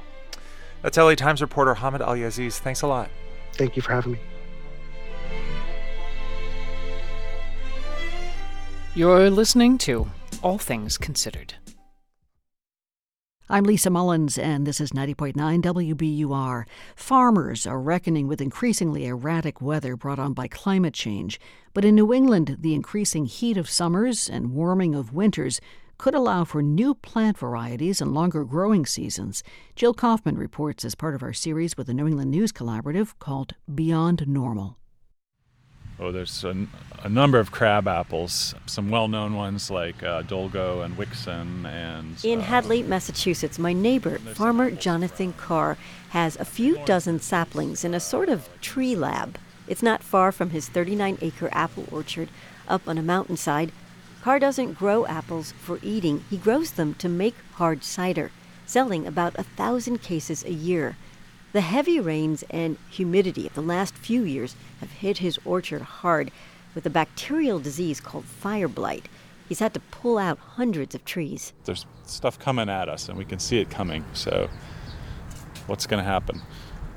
That's LA Times reporter Hamed Aleaziz. Thanks a lot. Thank you for having me. You're listening to All Things Considered. I'm Lisa Mullins, and this is 90.9 WBUR. Farmers are reckoning with increasingly erratic weather brought on by climate change. But in New England, the increasing heat of summers and warming of winters could allow for new plant varieties and longer growing seasons. Jill Kaufman reports as part of our series with the New England News Collaborative called Beyond Normal. Oh, there's a, a number of crab apples, some well known ones like uh, Dolgo and Wickson. And, In uh, Hadley, Massachusetts, my neighbor, farmer Jonathan Carr, has a few dozen saplings in a sort of tree lab. It's not far from his 39 acre apple orchard up on a mountainside. Carr doesn't grow apples for eating, he grows them to make hard cider, selling about a thousand cases a year. The heavy rains and humidity of the last few years have hit his orchard hard with a bacterial disease called fire blight. He's had to pull out hundreds of trees. There's stuff coming at us, and we can see it coming. So, what's going to happen?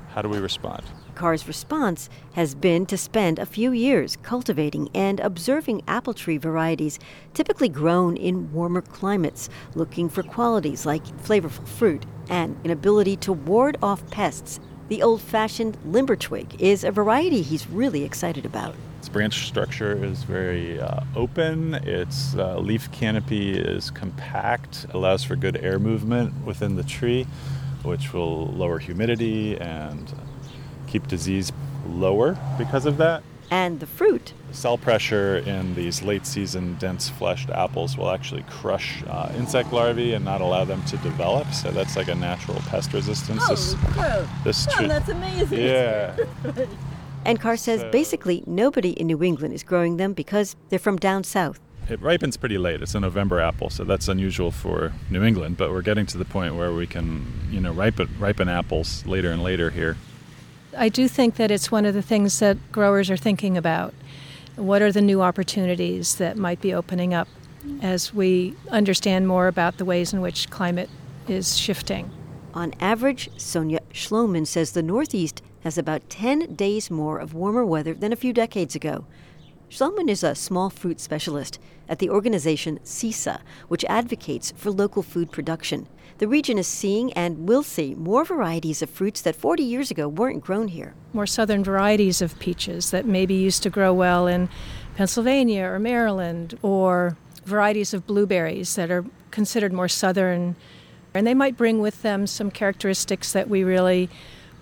How do we respond? Carr's response has been to spend a few years cultivating and observing apple tree varieties typically grown in warmer climates, looking for qualities like flavorful fruit and an ability to ward off pests. The old fashioned limber twig is a variety he's really excited about. Its branch structure is very uh, open. Its uh, leaf canopy is compact, allows for good air movement within the tree, which will lower humidity and keep disease lower because of that. And the fruit. Cell pressure in these late season dense fleshed apples will actually crush uh, insect larvae and not allow them to develop. So that's like a natural pest resistance. Oh, this, cool. this Oh, that's amazing. Yeah. And Carr says So- basically nobody in New England is growing them because they're from down south. It ripens pretty late. It's a November apple, so that's unusual for New England. But we're getting to the point where we can, you know, ripen ripen apples later and later here. I do think that it's one of the things that growers are thinking about. What are the new opportunities that might be opening up as we understand more about the ways in which climate is shifting? On average, Sonia Schloemann says the Northeast has about 10 days more of warmer weather than a few decades ago. Schloemann is a small fruit specialist at the organization CISA, which advocates for local food production. The region is seeing and will see more varieties of fruits that 40 years ago weren't grown here. More southern varieties of peaches that maybe used to grow well in Pennsylvania or Maryland, or varieties of blueberries that are considered more southern. And they might bring with them some characteristics that we really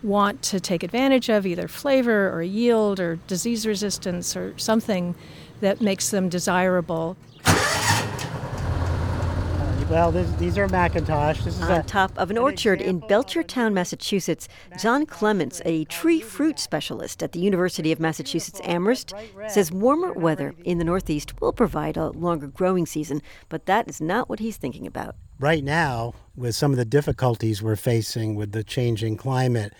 want to take advantage of, either flavor or yield or disease resistance or something that makes them desirable. Well, this, these are McIntosh. This is On a, top of an orchard in Belchertown, Massachusetts, John Clements, a tree fruit specialist at the University of Massachusetts Amherst, says warmer weather in the Northeast will provide a longer growing season, but that is not what he's thinking about. right now, with some of the difficulties we're facing with the changing climate,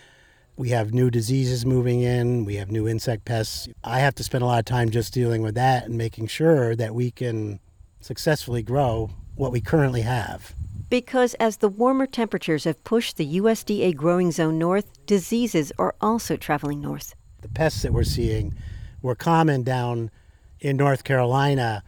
we have new diseases moving in, we have new insect pests. I have to spend a lot of time just dealing with that and making sure that we can successfully grow what we currently have. Because as the warmer temperatures have pushed the USDA growing zone north, diseases are also traveling north. The pests that we're seeing were common down in North Carolina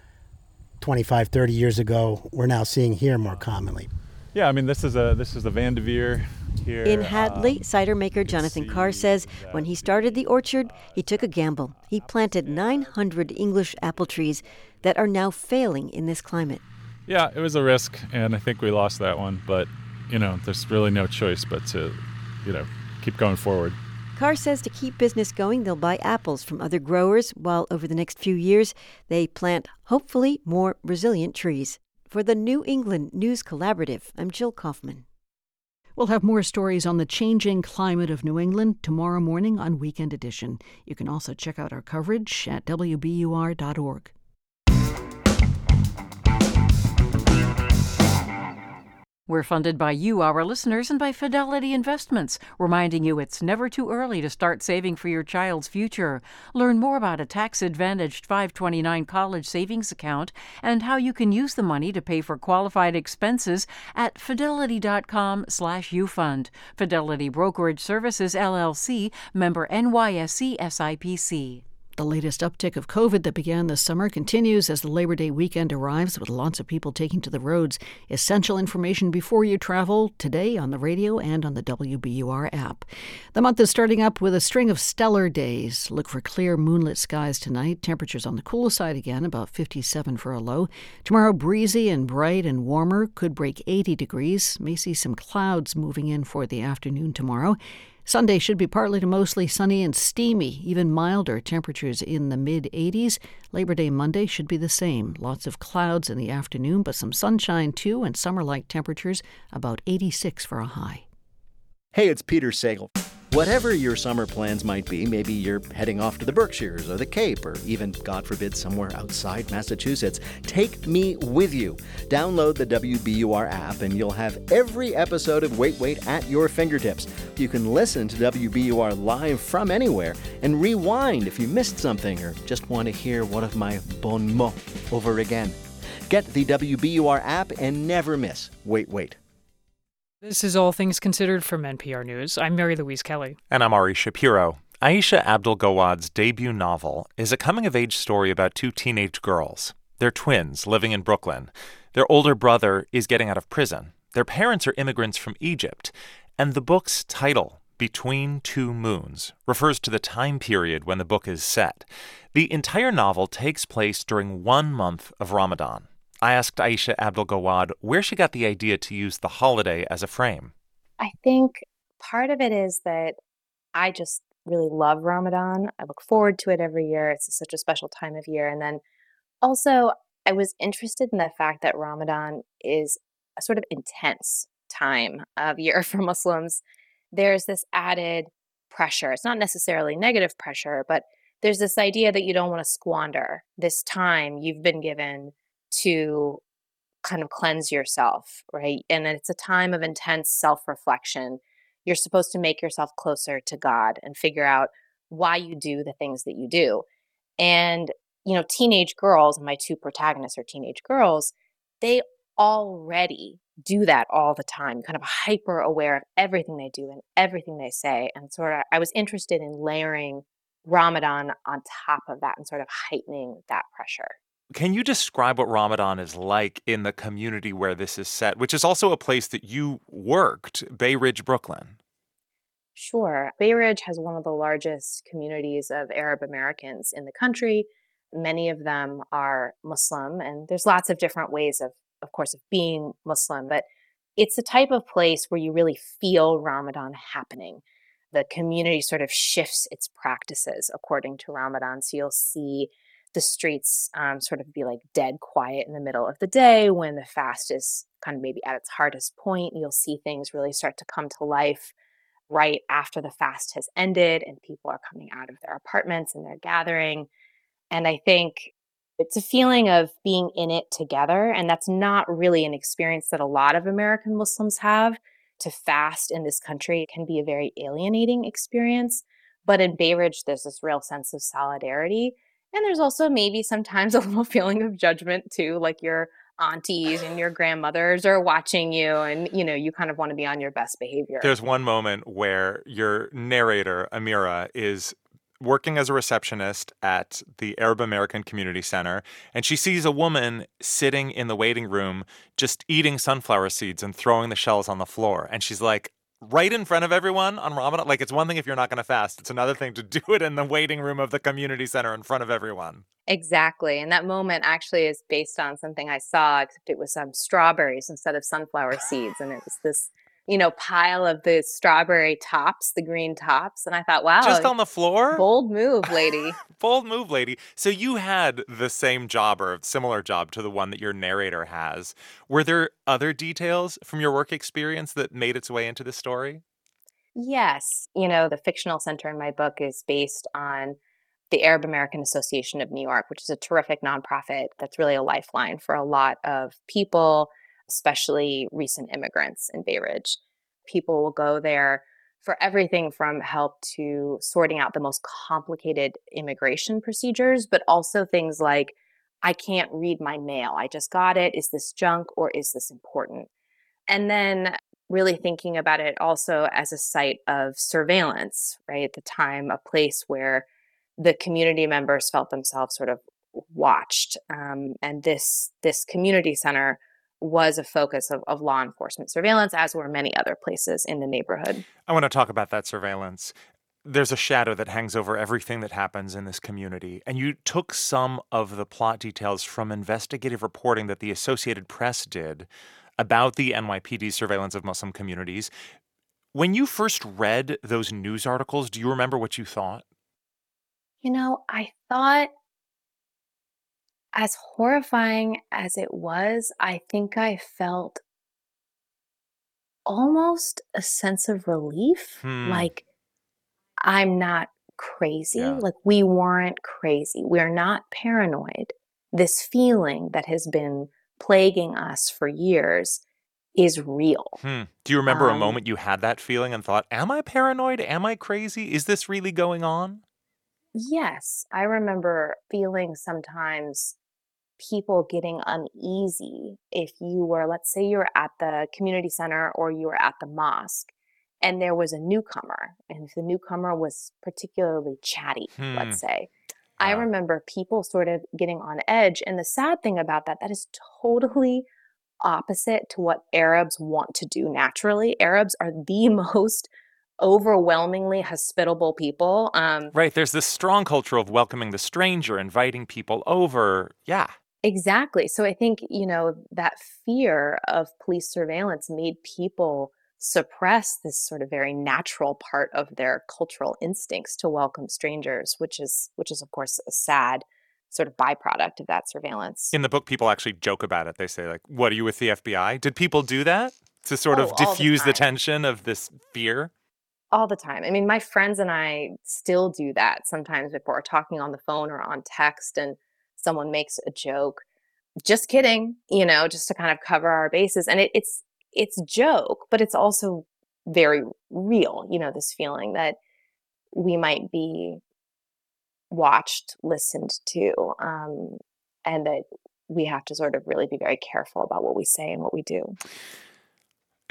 25, 30 years ago. We're now seeing here more commonly. Yeah, I mean this is a this is the Vanderveer here. In Hadley, um, cider maker Jonathan Carr says when he started the orchard, he took a gamble. He planted 900 English apple trees that are now failing in this climate. Yeah, it was a risk, and I think we lost that one. But you know, there's really no choice but to, you know, keep going forward. Carr says to keep business going, they'll buy apples from other growers, while over the next few years, they plant, hopefully, more resilient trees. For the New England News Collaborative, I'm Jill Kaufman. We'll have more stories on the changing climate of New England tomorrow morning on Weekend Edition. You can also check out our coverage at WBUR.org. We're funded by you, our listeners, and by Fidelity Investments, reminding you it's never too early to start saving for your child's future. Learn more about a tax advantaged 529 college savings account and how you can use the money to pay for qualified expenses at fidelity.com/slash ufund. Fidelity Brokerage Services LLC, member NYSE SIPC. The latest uptick of COVID that began this summer continues as the Labor Day weekend arrives, with lots of people taking to the roads. Essential information before you travel today on the radio and on the WBUR app. The month is starting up with a string of stellar days. Look for clear moonlit skies tonight. Temperatures on the cooler side again, about 57 for a low. Tomorrow, breezy and bright and warmer, could break 80 degrees. May see some clouds moving in for the afternoon tomorrow. Sunday should be partly to mostly sunny and steamy, even milder temperatures in the mid 80s. Labor Day Monday should be the same. Lots of clouds in the afternoon, but some sunshine too, and summer like temperatures about 86 for a high. Hey, it's Peter Sagal. Whatever your summer plans might be, maybe you're heading off to the Berkshires or the Cape or even, God forbid, somewhere outside Massachusetts. Take me with you. Download the WBUR app and you'll have every episode of Wait Wait at your fingertips. You can listen to WBUR live from anywhere and rewind if you missed something or just want to hear one of my bon mots over again. Get the WBUR app and never miss Wait Wait. This is All Things Considered from NPR News. I'm Mary Louise Kelly. And I'm Ari Shapiro. Aisha Abdel Gawad's debut novel is a coming of age story about two teenage girls. They're twins living in Brooklyn. Their older brother is getting out of prison. Their parents are immigrants from Egypt. And the book's title, Between Two Moons, refers to the time period when the book is set. The entire novel takes place during one month of Ramadan. I asked Aisha Abdel Gawad where she got the idea to use the holiday as a frame. I think part of it is that I just really love Ramadan. I look forward to it every year. It's such a special time of year. And then also, I was interested in the fact that Ramadan is a sort of intense time of year for Muslims. There's this added pressure. It's not necessarily negative pressure, but there's this idea that you don't want to squander this time you've been given to kind of cleanse yourself, right? And it's a time of intense self reflection. You're supposed to make yourself closer to God and figure out why you do the things that you do. And, you know, teenage girls, my two protagonists are teenage girls, they already do that all the time, kind of hyper aware of everything they do and everything they say. And sort of, I was interested in layering Ramadan on top of that and sort of heightening that pressure. Can you describe what Ramadan is like in the community where this is set, which is also a place that you worked, Bay Ridge, Brooklyn? Sure. Bay Ridge has one of the largest communities of Arab Americans in the country. Many of them are Muslim, and there's lots of different ways of, of course, of being Muslim, but it's a type of place where you really feel Ramadan happening. The community sort of shifts its practices according to Ramadan. So you'll see the streets um, sort of be like dead quiet in the middle of the day when the fast is kind of maybe at its hardest point. You'll see things really start to come to life right after the fast has ended and people are coming out of their apartments and they're gathering. And I think it's a feeling of being in it together. And that's not really an experience that a lot of American Muslims have. To fast in this country can be a very alienating experience. But in Bay Ridge, there's this real sense of solidarity and there's also maybe sometimes a little feeling of judgment too, like your aunties and your grandmothers are watching you and you know you kind of want to be on your best behavior. There's one moment where your narrator Amira is working as a receptionist at the Arab American Community Center, and she sees a woman sitting in the waiting room just eating sunflower seeds and throwing the shells on the floor. And she's like, right in front of everyone on Ramadan. Like it's one thing if you're not going to fast, it's another thing to do it in the waiting room of the community center in front of everyone. Exactly. And that moment actually is based on something I saw, except it was some um, strawberries instead of sunflower seeds. And it was this you know, pile of the strawberry tops, the green tops. And I thought, wow. Just on the floor? Bold move, lady. bold move, lady. So you had the same job or a similar job to the one that your narrator has. Were there other details from your work experience that made its way into the story? Yes. You know, the fictional center in my book is based on the Arab American Association of New York, which is a terrific nonprofit that's really a lifeline for a lot of people especially recent immigrants in Bay Ridge. People will go there for everything from help to sorting out the most complicated immigration procedures, but also things like, I can't read my mail. I just got it. Is this junk or is this important? And then really thinking about it also as a site of surveillance, right? At the time, a place where the community members felt themselves sort of watched. Um, and this this community center was a focus of, of law enforcement surveillance, as were many other places in the neighborhood. I want to talk about that surveillance. There's a shadow that hangs over everything that happens in this community. And you took some of the plot details from investigative reporting that the Associated Press did about the NYPD surveillance of Muslim communities. When you first read those news articles, do you remember what you thought? You know, I thought as horrifying as it was, I think I felt almost a sense of relief. Hmm. Like, I'm not crazy. Yeah. Like, we weren't crazy. We're not paranoid. This feeling that has been plaguing us for years is real. Hmm. Do you remember a Um, moment you had that feeling and thought, Am I paranoid? Am I crazy? Is this really going on? Yes, I remember feeling sometimes people getting uneasy if you were, let's say you were at the community center or you were at the mosque and there was a newcomer, and if the newcomer was particularly chatty, Hmm. let's say. I remember people sort of getting on edge. And the sad thing about that, that is totally opposite to what Arabs want to do naturally. Arabs are the most overwhelmingly hospitable people. Um, Right. There's this strong culture of welcoming the stranger, inviting people over. Yeah. Exactly. So I think, you know, that fear of police surveillance made people suppress this sort of very natural part of their cultural instincts to welcome strangers, which is which is of course a sad sort of byproduct of that surveillance. In the book, people actually joke about it. They say, like, what are you with the FBI? Did people do that to sort Oh, of all the diffuse the, tension of this fear? all the time. I mean, my friends and I still do that sometimes before talking on the phone or on text and someone makes a joke. Just kidding, you know, just to kind of cover our bases. And it, it's it's joke, but it's also very real, you know, this feeling that we might be watched, listened to, um, and that we have to sort of really be very careful about what we say and what we do.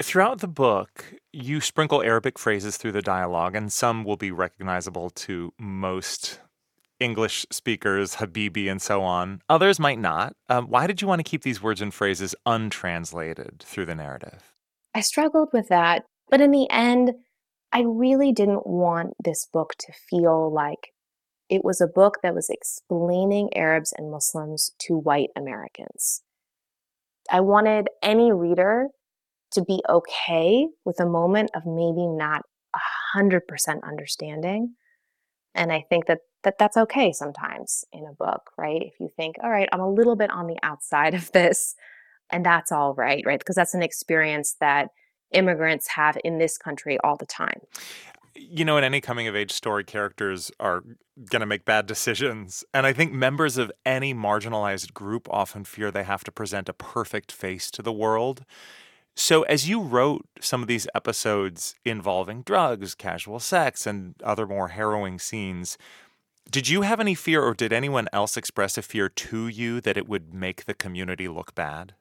Throughout the book, you sprinkle Arabic phrases through the dialogue, and some will be recognizable to most English speakers, Habibi, and so on. Others might not. Um, why did you want to keep these words and phrases untranslated through the narrative? I struggled with that, but in the end, I really didn't want this book to feel like it was a book that was explaining Arabs and Muslims to white Americans. I wanted any reader to be okay with a moment of maybe not 100% understanding. And I think that, that that's okay sometimes in a book, right? If you think, all right, I'm a little bit on the outside of this, and that's all right, right? Because that's an experience that immigrants have in this country all the time. You know, in any coming of age story, characters are going to make bad decisions. And I think members of any marginalized group often fear they have to present a perfect face to the world. So, as you wrote some of these episodes involving drugs, casual sex, and other more harrowing scenes, did you have any fear or did anyone else express a fear to you that it would make the community look bad?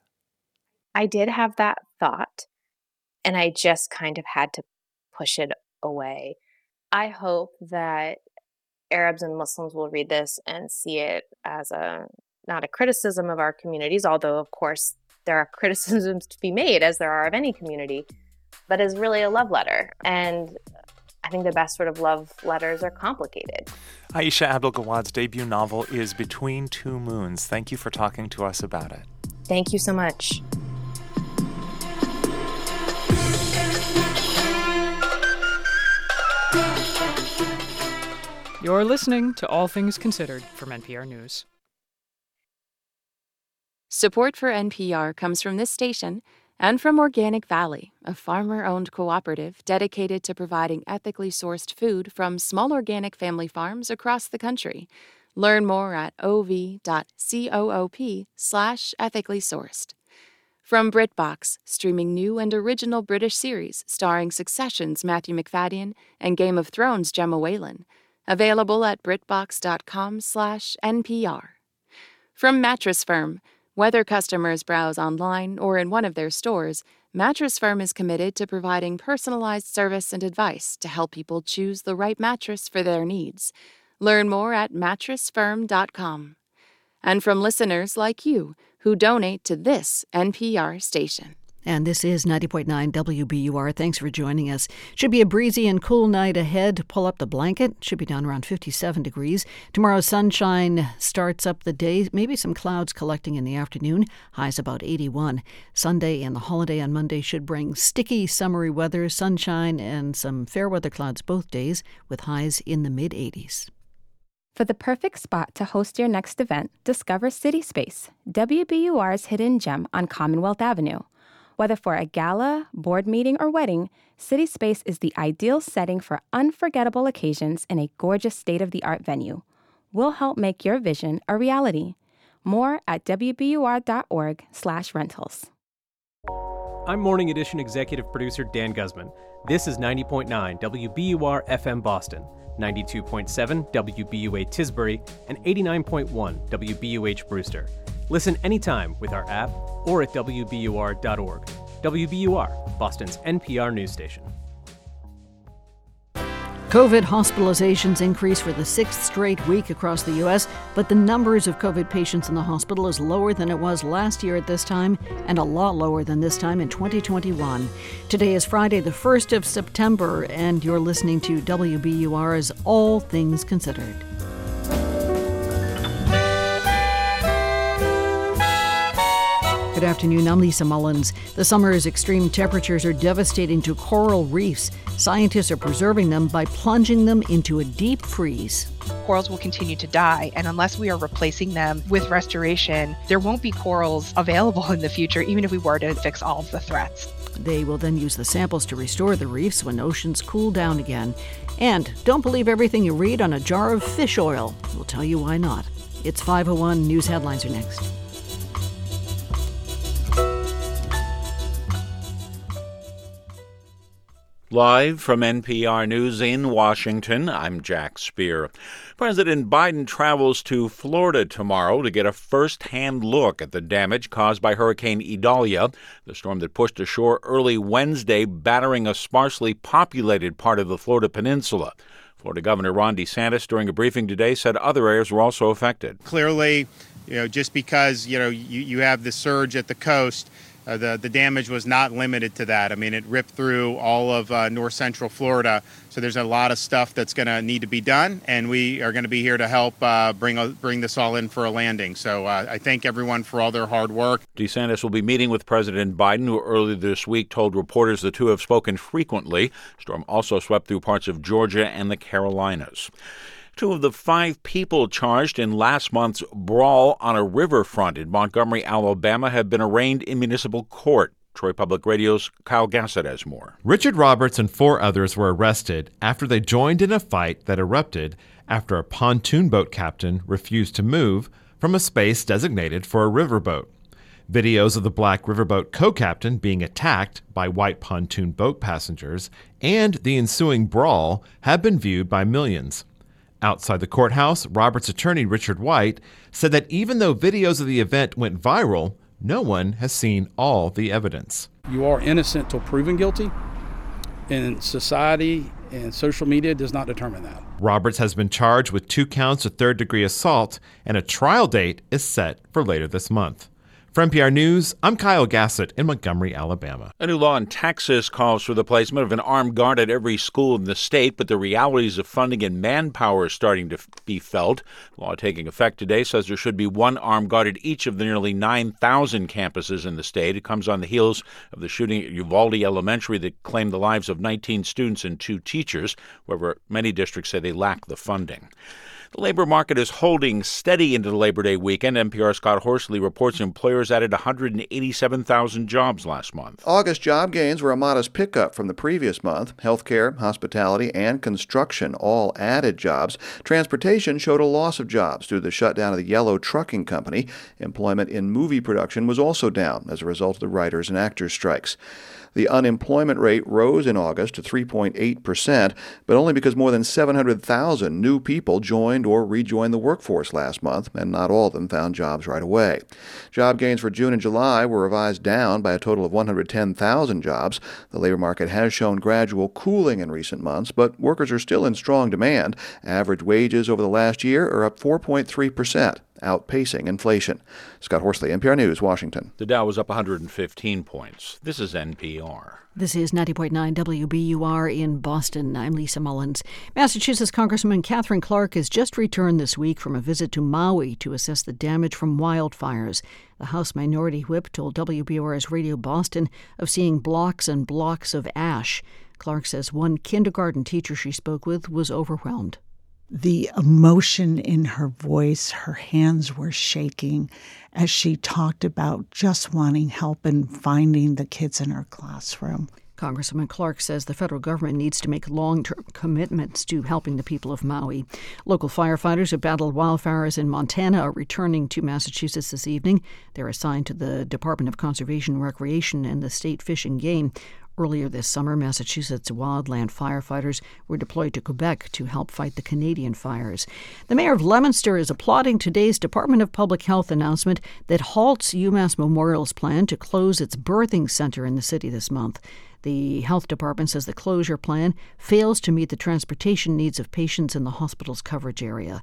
I did have that thought, and I just kind of had to push it away. I hope that Arabs and Muslims will read this and see it as a not a criticism of our communities, although of course there are criticisms to be made as there are of any community, but as really a love letter. And I think the best sort of love letters are complicated. Aisha Abdel Gawad's debut novel is Between Two Moons. Thank you for talking to us about it. Thank you so much. You're listening to All Things Considered from NPR News. Support for NPR comes from this station and from Organic Valley, a farmer owned cooperative dedicated to providing ethically sourced food from small organic family farms across the country. Learn more at ov.coop slash ethically sourced. From BritBox, streaming new and original British series starring Succession's Matthew Macfadyen and Game of Thrones' Gemma Whelan. Available at BritBox.com slash NPR. From Mattress Firm, whether customers browse online or in one of their stores, Mattress Firm is committed to providing personalized service and advice to help people choose the right mattress for their needs. Learn more at mattressfirm.com. And from listeners like you who donate to this NPR station. And this is 90.9 WBUR. Thanks for joining us. Should be a breezy and cool night ahead. Pull up the blanket. Should be down around 57 degrees. Tomorrow, sunshine starts up the day. Maybe some clouds collecting in the afternoon. Highs about 81. Sunday and the holiday on Monday should bring sticky, summery weather, sunshine, and some fair weather clouds both days, with highs in the mid 80s. For the perfect spot to host your next event, discover CitySpace, WBUR's hidden gem on Commonwealth Avenue. Whether for a gala, board meeting, or wedding, CitySpace is the ideal setting for unforgettable occasions in a gorgeous state of the art venue. We'll help make your vision a reality. More at wbur.org/rentals. I'm Morning Edition executive producer Dan Guzman. This is 90.9 WBUR FM Boston, 92.7 WBUA Tisbury, and 89.1 WBUH Brewster. Listen anytime with our app or at WBUR.org. WBUR, Boston's NPR news station. COVID hospitalizations increase for the sixth straight week across the U.S., but the numbers of COVID patients in the hospital is lower than it was last year at this time and a lot lower than this time in 2021. Today is Friday, the 1st of September, and you're listening to WBUR's All Things Considered. Good afternoon. I'm Lisa Mullins. The summer's extreme temperatures are devastating to coral reefs. Scientists are preserving them by plunging them into a deep freeze. Corals will continue to die, and unless we are replacing them with restoration, there won't be corals available in the future, even if we were to fix all of the threats. They will then use the samples to restore the reefs when oceans cool down again. And don't believe everything you read on a jar of fish oil. We'll tell you why not. It's 501 News Headlines are next. Live from NPR News in Washington, I'm Jack Speer. President Biden travels to Florida tomorrow to get a first hand look at the damage caused by Hurricane Idalia, the storm that pushed ashore early Wednesday, battering a sparsely populated part of the Florida peninsula. Florida Governor Ron DeSantis, during a briefing today, said other areas were also affected. Clearly, you know, just because you know you, you have the surge at the coast uh, the the damage was not limited to that. I mean, it ripped through all of uh, north central Florida. So there's a lot of stuff that's going to need to be done, and we are going to be here to help uh, bring a, bring this all in for a landing. So uh, I thank everyone for all their hard work. DeSantis will be meeting with President Biden, who earlier this week told reporters the two have spoken frequently. Storm also swept through parts of Georgia and the Carolinas. Two of the five people charged in last month's brawl on a riverfront in Montgomery, Alabama, have been arraigned in municipal court. Troy Public Radio's Kyle Gassett has more. Richard Roberts and four others were arrested after they joined in a fight that erupted after a pontoon boat captain refused to move from a space designated for a riverboat. Videos of the black riverboat co captain being attacked by white pontoon boat passengers and the ensuing brawl have been viewed by millions. Outside the courthouse, Roberts' attorney Richard White said that even though videos of the event went viral, no one has seen all the evidence. You are innocent till proven guilty, and society and social media does not determine that. Roberts has been charged with two counts of third degree assault, and a trial date is set for later this month. For NPR News, I'm Kyle Gassett in Montgomery, Alabama. A new law in Texas calls for the placement of an armed guard at every school in the state, but the realities of funding and manpower are starting to be felt. The law taking effect today says there should be one armed guard at each of the nearly 9,000 campuses in the state. It comes on the heels of the shooting at Uvalde Elementary that claimed the lives of 19 students and two teachers. However, many districts say they lack the funding. The labor market is holding steady into the Labor Day weekend. NPR Scott Horsley reports employers added 187,000 jobs last month. August job gains were a modest pickup from the previous month. Healthcare, hospitality, and construction all added jobs. Transportation showed a loss of jobs due to the shutdown of the Yellow Trucking Company. Employment in movie production was also down as a result of the writers and actors strikes. The unemployment rate rose in August to 3.8%, but only because more than 700,000 new people joined or rejoined the workforce last month, and not all of them found jobs right away. Job gains for June and July were revised down by a total of 110,000 jobs. The labor market has shown gradual cooling in recent months, but workers are still in strong demand. Average wages over the last year are up 4.3%. outpacing inflation. Scott Horsley, NPR News, Washington. The Dow was up 115 points. This is NPR. This is 90.9 WBUR in Boston. I'm Lisa Mullins. Massachusetts Congresswoman Katherine Clark has just returned this week from a visit to Maui to assess the damage from wildfires. The House Minority Whip told WBUR's Radio Boston of seeing blocks and blocks of ash. Clark says one kindergarten teacher she spoke with was overwhelmed. The emotion in her voice, her hands were shaking as she talked about just wanting help and finding the kids in her classroom. Congresswoman Clark says the federal government needs to make long term commitments to helping the people of Maui. Local firefighters who battled wildfires in Montana are returning to Massachusetts this evening. They're assigned to the Department of Conservation Recreation and the State Fish and Game. Earlier this summer, Massachusetts wildland firefighters were deployed to Quebec to help fight the Canadian fires. The mayor of Leominster is applauding today's Department of Public Health announcement that halts UMass Memorial's plan to close its birthing center in the city this month. The health department says the closure plan fails to meet the transportation needs of patients in the hospital's coverage area.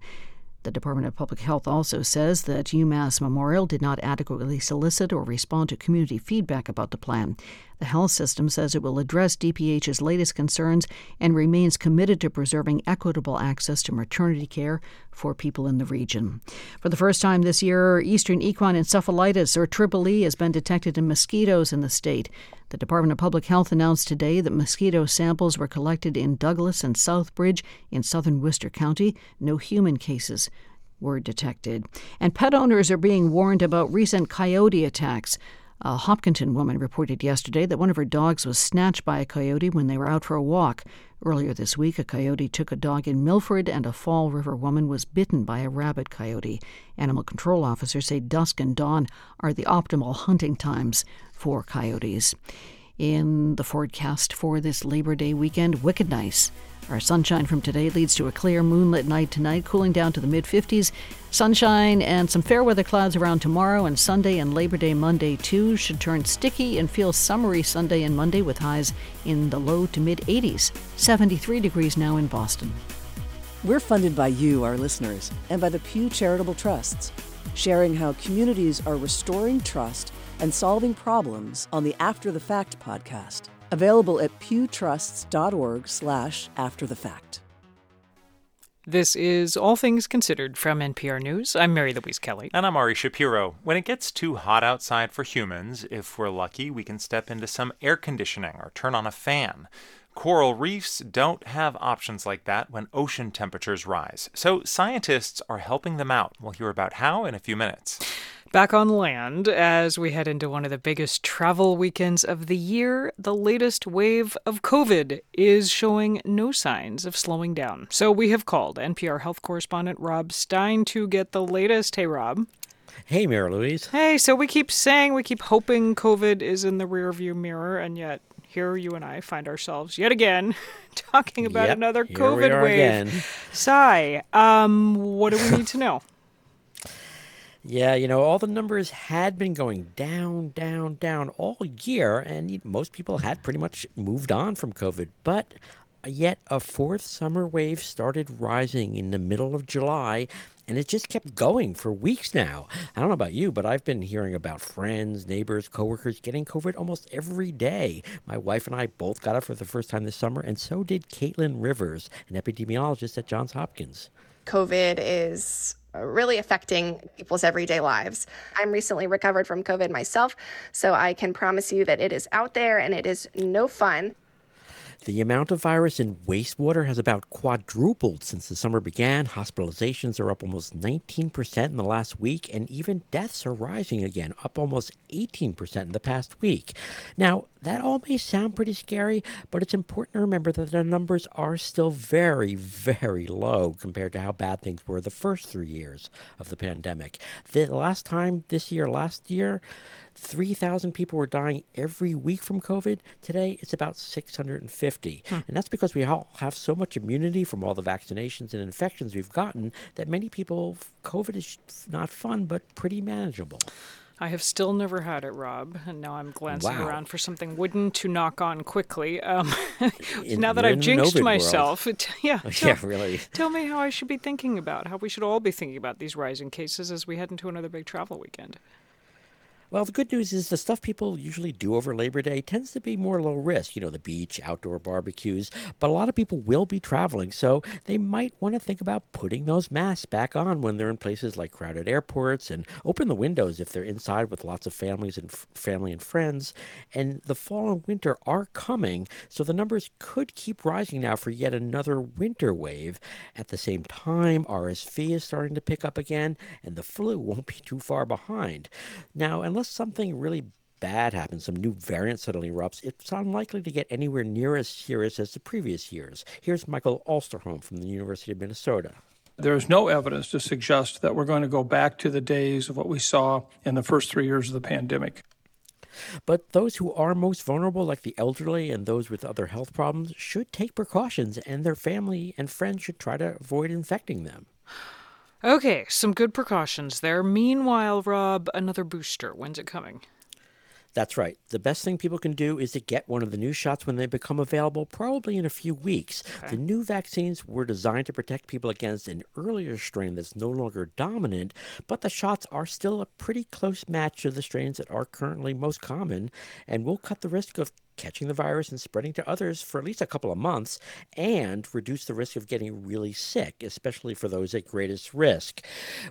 The Department of Public Health also says that UMass Memorial did not adequately solicit or respond to community feedback about the plan. The health system says it will address DPH's latest concerns and remains committed to preserving equitable access to maternity care for people in the region. For the first time this year, eastern equine encephalitis, or Triple E, has been detected in mosquitoes in the state. The Department of Public Health announced today that mosquito samples were collected in Douglas and Southbridge in southern Worcester County. No human cases were detected. And pet owners are being warned about recent coyote attacks. A Hopkinton woman reported yesterday that one of her dogs was snatched by a coyote when they were out for a walk. Earlier this week, a coyote took a dog in Milford, and a Fall River woman was bitten by a rabid coyote. Animal control officers say dusk and dawn are the optimal hunting times for coyotes. In the forecast for this Labor Day weekend, wicked nice. Our sunshine from today leads to a clear moonlit night tonight, cooling down to the mid 50s. Sunshine and some fair weather clouds around tomorrow and Sunday and Labor Day Monday too should turn sticky and feel summery Sunday and Monday with highs in the low to mid 80s. 73 degrees now in Boston. We're funded by you, our listeners, and by the Pew Charitable Trusts, sharing how communities are restoring trust and solving problems on the After the Fact podcast. Available at pewtrusts.org slash after the fact. This is All Things Considered from NPR News. I'm Mary Louise Kelly. And I'm Ari Shapiro. When it gets too hot outside for humans, if we're lucky, we can step into some air conditioning or turn on a fan. Coral reefs don't have options like that when ocean temperatures rise. So scientists are helping them out. We'll hear about how in a few minutes. Back on land, as we head into one of the biggest travel weekends of the year, the latest wave of COVID is showing no signs of slowing down. So we have called NPR health correspondent Rob Stein to get the latest. Hey, Rob. Hey, Mary Louise. Hey, so we keep saying, we keep hoping COVID is in the rearview mirror, and yet here you and I find ourselves yet again talking about yep, another here COVID we are wave. Again. Sigh. Um, what do we need to know? Yeah, you know, all the numbers had been going down, down, down all year, and most people had pretty much moved on from COVID. But yet, a fourth summer wave started rising in the middle of July, and it just kept going for weeks now. I don't know about you, but I've been hearing about friends, neighbors, coworkers getting COVID almost every day. My wife and I both got it for the first time this summer, and so did Caitlin Rivers, an epidemiologist at Johns Hopkins. COVID is uh, really affecting people's everyday lives. I'm recently recovered from COVID myself, so I can promise you that it is out there and it is no fun. The amount of virus in wastewater has about quadrupled since the summer began. Hospitalizations are up almost 19% in the last week, and even deaths are rising again, up almost 18% in the past week. Now, that all may sound pretty scary, but it's important to remember that the numbers are still very, very low compared to how bad things were the first three years of the pandemic. The last time this year, last year, 3,000 people were dying every week from COVID. Today, it's about 650. Hmm. And that's because we all have so much immunity from all the vaccinations and infections we've gotten that many people, COVID is not fun, but pretty manageable. I have still never had it, Rob, and now I'm glancing Wow. around for something wooden to knock on quickly. Um, In- now that I've jinxed myself, world. yeah, Yeah, really. Tell me how I should be thinking about how we should all be thinking about these rising cases as we head into another big travel weekend. Well, the good news is the stuff people usually do over Labor Day tends to be more low risk, you know, the beach, outdoor barbecues. But a lot of people will be traveling, so they might want to think about putting those masks back on when they're in places like crowded airports and open the windows if they're inside with lots of families and f- family and friends. And the fall and winter are coming, so the numbers could keep rising now for yet another winter wave. At the same time, RSV is starting to pick up again, and the flu won't be too far behind. Now, unless something really bad happens, some new variant suddenly erupts, it's unlikely to get anywhere near as serious as the previous years. Here's Michael Osterholm from the University of Minnesota. There's no evidence to suggest that we're going to go back to the days of what we saw in the first three years of the pandemic. But those who are most vulnerable, like the elderly and those with other health problems, should take precautions, and their family and friends should try to avoid infecting them. Okay, some good precautions there. Meanwhile, Rob, another booster. When's it coming? That's right. The best thing people can do is to get one of the new shots when they become available, probably in a few weeks. The new vaccines were designed to protect people against an earlier strain that's no longer dominant, but the shots are still a pretty close match to the strains that are currently most common and will cut the risk of catching the virus and spreading to others for at least a couple of months and reduce the risk of getting really sick, especially for those at greatest risk.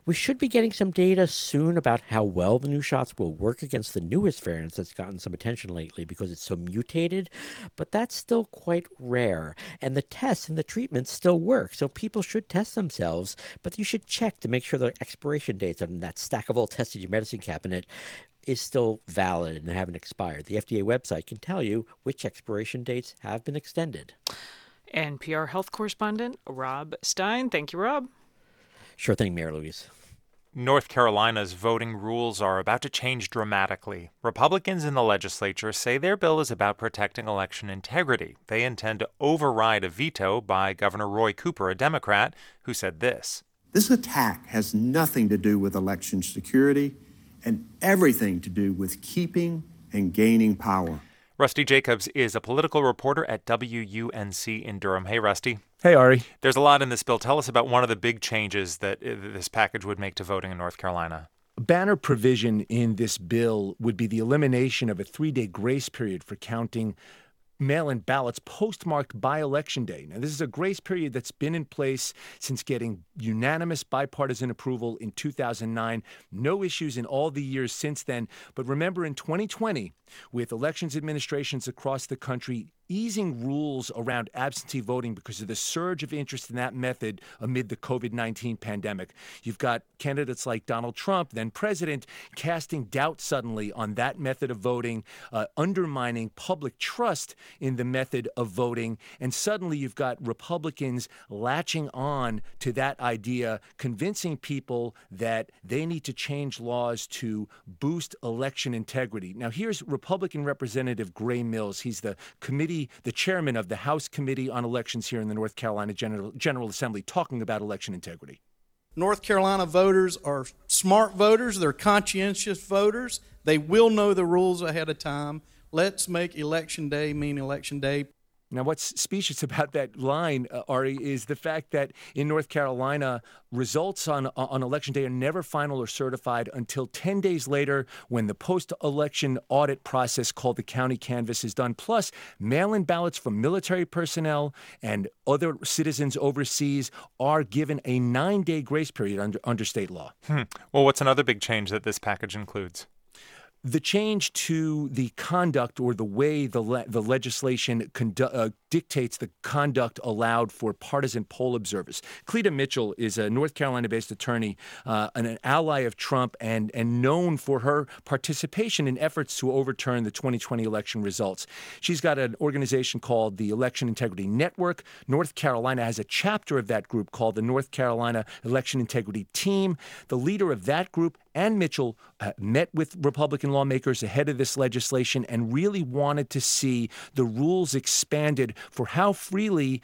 We should be getting some data soon about how well the new shots will work against the newest variants that's gotten some attention lately because it's so mutated, but that's still quite rare. And the tests and the treatments still work, so people should test themselves, but you should check to make sure the expiration dates on that stack of old tests in your medicine cabinet is still valid and haven't expired. The FDA website can tell you which expiration dates have been extended. NPR health correspondent Rob Stein. Thank you, Rob. Sure thing, Mary Louise. North Carolina's voting rules are about to change dramatically. Republicans in the legislature say their bill is about protecting election integrity. They intend to override a veto by Governor Roy Cooper, a Democrat, who said this. This attack has nothing to do with election security and everything to do with keeping and gaining power. Rusty Jacobs is a political reporter at WUNC in Durham. Hey, Rusty. Hey, Ari. There's a lot in this bill. Tell us about one of the big changes that uh, this package would make to voting in North Carolina. A banner provision in this bill would be the elimination of a three day grace period for counting mail in ballots postmarked by Election Day. Now, this is a grace period that's been in place since getting unanimous bipartisan approval in 2009. No issues in all the years since then. But remember, in 2020, with elections administrations across the country easing rules around absentee voting because of the surge of interest in that method amid the COVID 19 pandemic. You've got candidates like Donald Trump, then president, casting doubt suddenly on that method of voting, uh, undermining public trust in the method of voting. And suddenly you've got Republicans latching on to that idea, convincing people that they need to change laws to boost election integrity. Now, here's Republican Representative Grey Mills. He's the committee the chairman of the House Committee on Elections here in the North Carolina General, General Assembly, talking about election integrity. North Carolina voters are smart voters, they're conscientious voters. They will know the rules ahead of time. Let's make election day mean election day. Now, what's specious about that line, uh, Ari, is the fact that in North Carolina, results on on election day are never final or certified until 10 days later when the post-election audit process called the county canvass is done. Plus, mail-in ballots from military personnel and other citizens overseas are given a nine-day grace period under, under state law. Hmm. Well, what's another big change that this package includes? The change to the conduct or the way the le- the legislation condu- uh, dictates the conduct allowed for partisan poll observers. Cleta Mitchell is a North Carolina-based attorney, uh, and an ally of Trump, and and known for her participation in efforts to overturn the 2020 election results. She's got an organization called the Election Integrity Network. North Carolina has a chapter of that group called the North Carolina Election Integrity Team. The leader of that group and Mitchell uh, met with Republican lawmakers ahead of this legislation and really wanted to see the rules expanded for how freely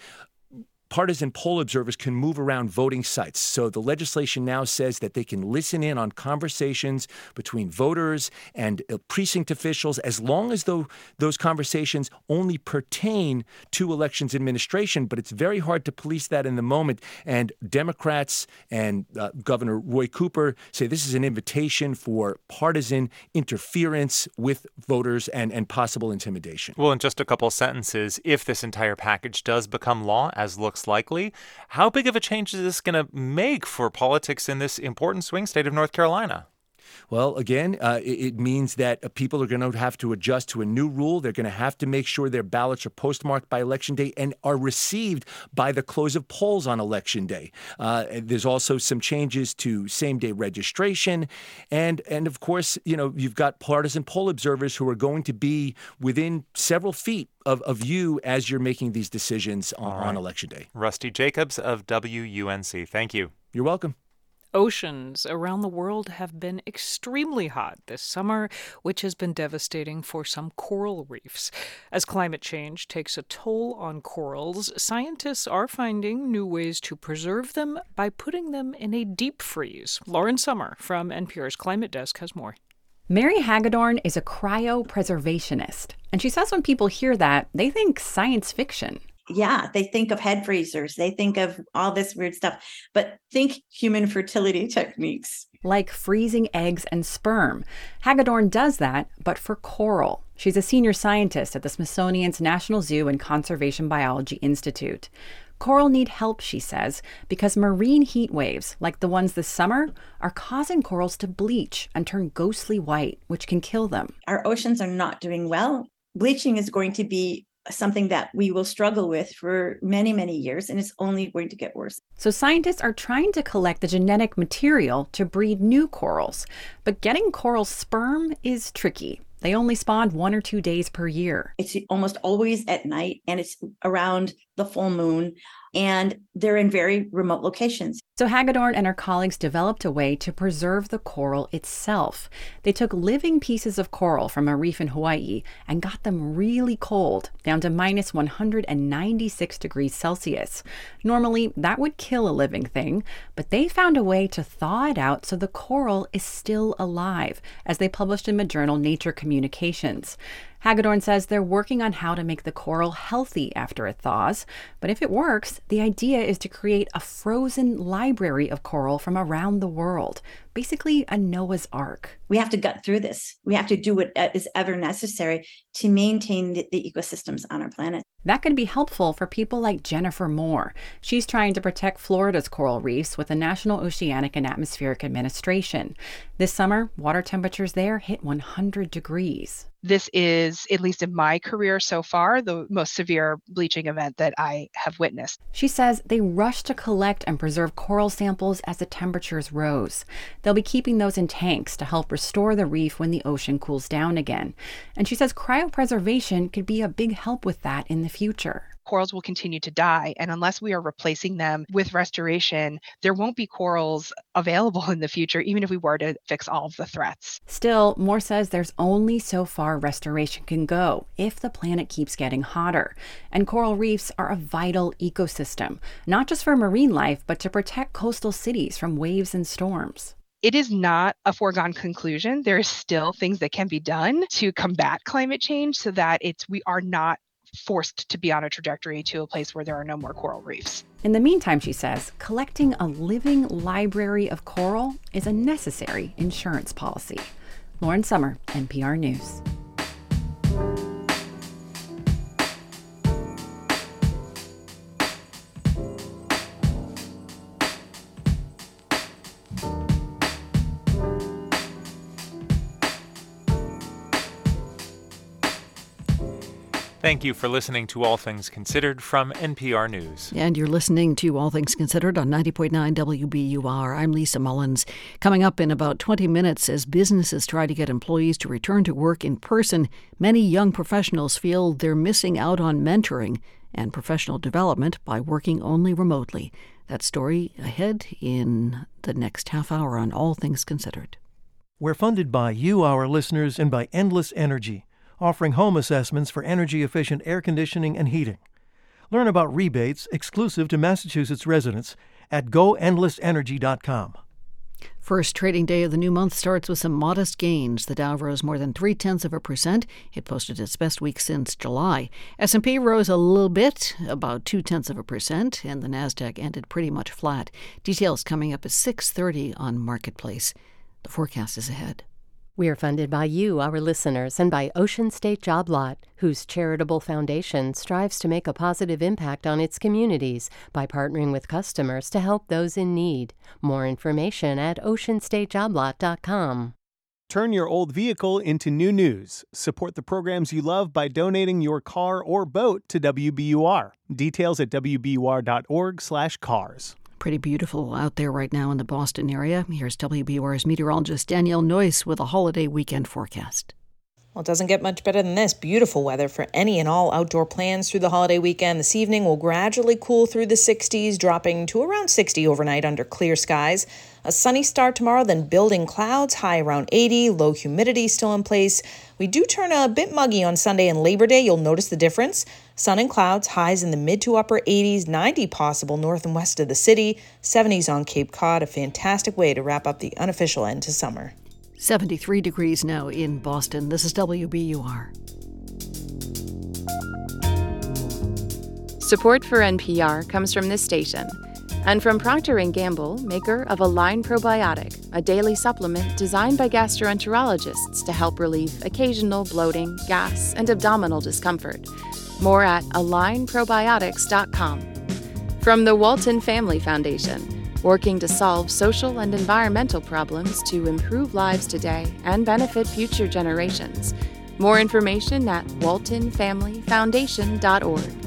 partisan poll observers can move around voting sites. So the legislation now says that they can listen in on conversations between voters and uh, precinct officials as long as though those conversations only pertain to elections administration. But it's very hard to police that in the moment. And Democrats and uh, Governor Roy Cooper say this is an invitation for partisan interference with voters and, and possible intimidation. Well, in just a couple sentences, if this entire package does become law, as looks likely, how big of a change is this going to make for politics in this important swing state of North Carolina? Well, again, uh, it, it, means that uh, people are going to have to adjust to a new rule. They're going to have to make sure their ballots are postmarked by election day and are received by the close of polls on election day. Uh, there's also some changes to same day registration, and and of course, you know, you've got partisan poll observers who are going to be within several feet of, of you as you're making these decisions on, right. on election day. Rusty Jacobs of WUNC. Thank you. You're welcome. Oceans around the world have been extremely hot this summer, which has been devastating for some coral reefs. As climate change takes a toll on corals, scientists are finding new ways to preserve them by putting them in a deep freeze. Lauren Sommer from NPR's Climate Desk has more. Mary Hagedorn is a cryopreservationist, and she says when people hear that, they think science fiction yeah, they think of head freezers, they think of all this weird stuff, but think human fertility techniques. Like freezing eggs and sperm. Hagedorn does that, but for coral. She's a senior scientist at the Smithsonian's National Zoo and Conservation Biology Institute. Coral need help, she says, because marine heat waves, like the ones this summer, are causing corals to bleach and turn ghostly white, which can kill them. Our oceans are not doing well. Bleaching is going to be something that we will struggle with for many, many years, and it's only going to get worse. So, scientists are trying to collect the genetic material to breed new corals, but getting coral sperm is tricky. They only spawn one or two days per year. It's almost always at night, and it's around the full moon and they're in very remote locations. So Hagedorn and her colleagues developed a way to preserve the coral itself. They took living pieces of coral from a reef in Hawaii and got them really cold, down to minus 196 degrees Celsius. Normally, that would kill a living thing, but they found a way to thaw it out so the coral is still alive, as they published in the journal Nature Communications. Hagedorn says they're working on how to make the coral healthy after it thaws. But if it works, the idea is to create a frozen library of coral from around the world, basically a Noah's Ark. We have to gut through this. We have to do what is ever necessary to maintain the, the ecosystems on our planet. That could be helpful for people like Jennifer Moore. She's trying to protect Florida's coral reefs with the National Oceanic and Atmospheric Administration. This summer, water temperatures there hit 100 degrees this is, at least in my career so far, the most severe bleaching event that I have witnessed. She says they rushed to collect and preserve coral samples as the temperatures rose. They'll be keeping those in tanks to help restore the reef when the ocean cools down again. And she says cryopreservation could be a big help with that in the future corals will continue to die. And unless we are replacing them with restoration, there won't be corals available in the future, even if we were to fix all of the threats. Still, Moore says there's only so far restoration can go if the planet keeps getting hotter. And coral reefs are a vital ecosystem, not just for marine life, but to protect coastal cities from waves and storms it is not a foregone conclusion. There are still things that can be done to combat climate change so that it's we are not forced to be on a trajectory to a place where there are no more coral reefs. In the meantime, she says, collecting a living library of coral is a necessary insurance policy. Lauren Sommer, NPR News. Thank you for listening to All Things Considered from NPR News. And you're listening to All Things Considered on 90.9 WBUR. I'm Lisa Mullins. Coming up in about 20 minutes, as businesses try to get employees to return to work in person, many young professionals feel they're missing out on mentoring and professional development by working only remotely. That story ahead in the next half hour on All Things Considered. We're funded by you, our listeners, and by Endless Energy offering home assessments for energy efficient air conditioning and heating. Learn about rebates exclusive to Massachusetts residents at goendlessenergy.com. First trading day of the new month starts with some modest gains. The Dow rose more than three tenths of a percent. It posted its best week since July. S&P rose a little bit, about two tenths of a percent, and the Nasdaq ended pretty much flat. Details coming up at 6:30 on Marketplace. The forecast is ahead. We are funded by you, our listeners, and by Ocean State Job Lot, whose charitable foundation strives to make a positive impact on its communities by partnering with customers to help those in need. More information at oceanstatejoblot.com. Turn your old vehicle into new news. Support the programs you love by donating your car or boat to WBUR. Details at wbur.org/cars. Pretty beautiful out there right now in the Boston area. Here's WBUR's meteorologist Danielle Noyes with a holiday weekend forecast. Well, it doesn't get much better than this. Beautiful weather for any and all outdoor plans through the holiday weekend. This evening will gradually cool through the 60s, dropping to around 60 overnight under clear skies. A sunny start tomorrow, then building clouds, high around 80, low humidity still in place. We do turn a bit muggy on Sunday and Labor Day. You'll notice the difference. Sun and clouds, highs in the mid to upper 80s, 90 possible north and west of the city, 70s on Cape Cod. A fantastic way to wrap up the unofficial end to summer. 73 degrees now in Boston. This is WBUR. Support for NPR comes from this station and from Procter & Gamble, maker of Align Probiotic, a daily supplement designed by gastroenterologists to help relieve occasional bloating, gas, and abdominal discomfort. More at alignprobiotics.com. From the Walton Family Foundation, working to solve social and environmental problems to improve lives today and benefit future generations. More information at waltonfamilyfoundation.org.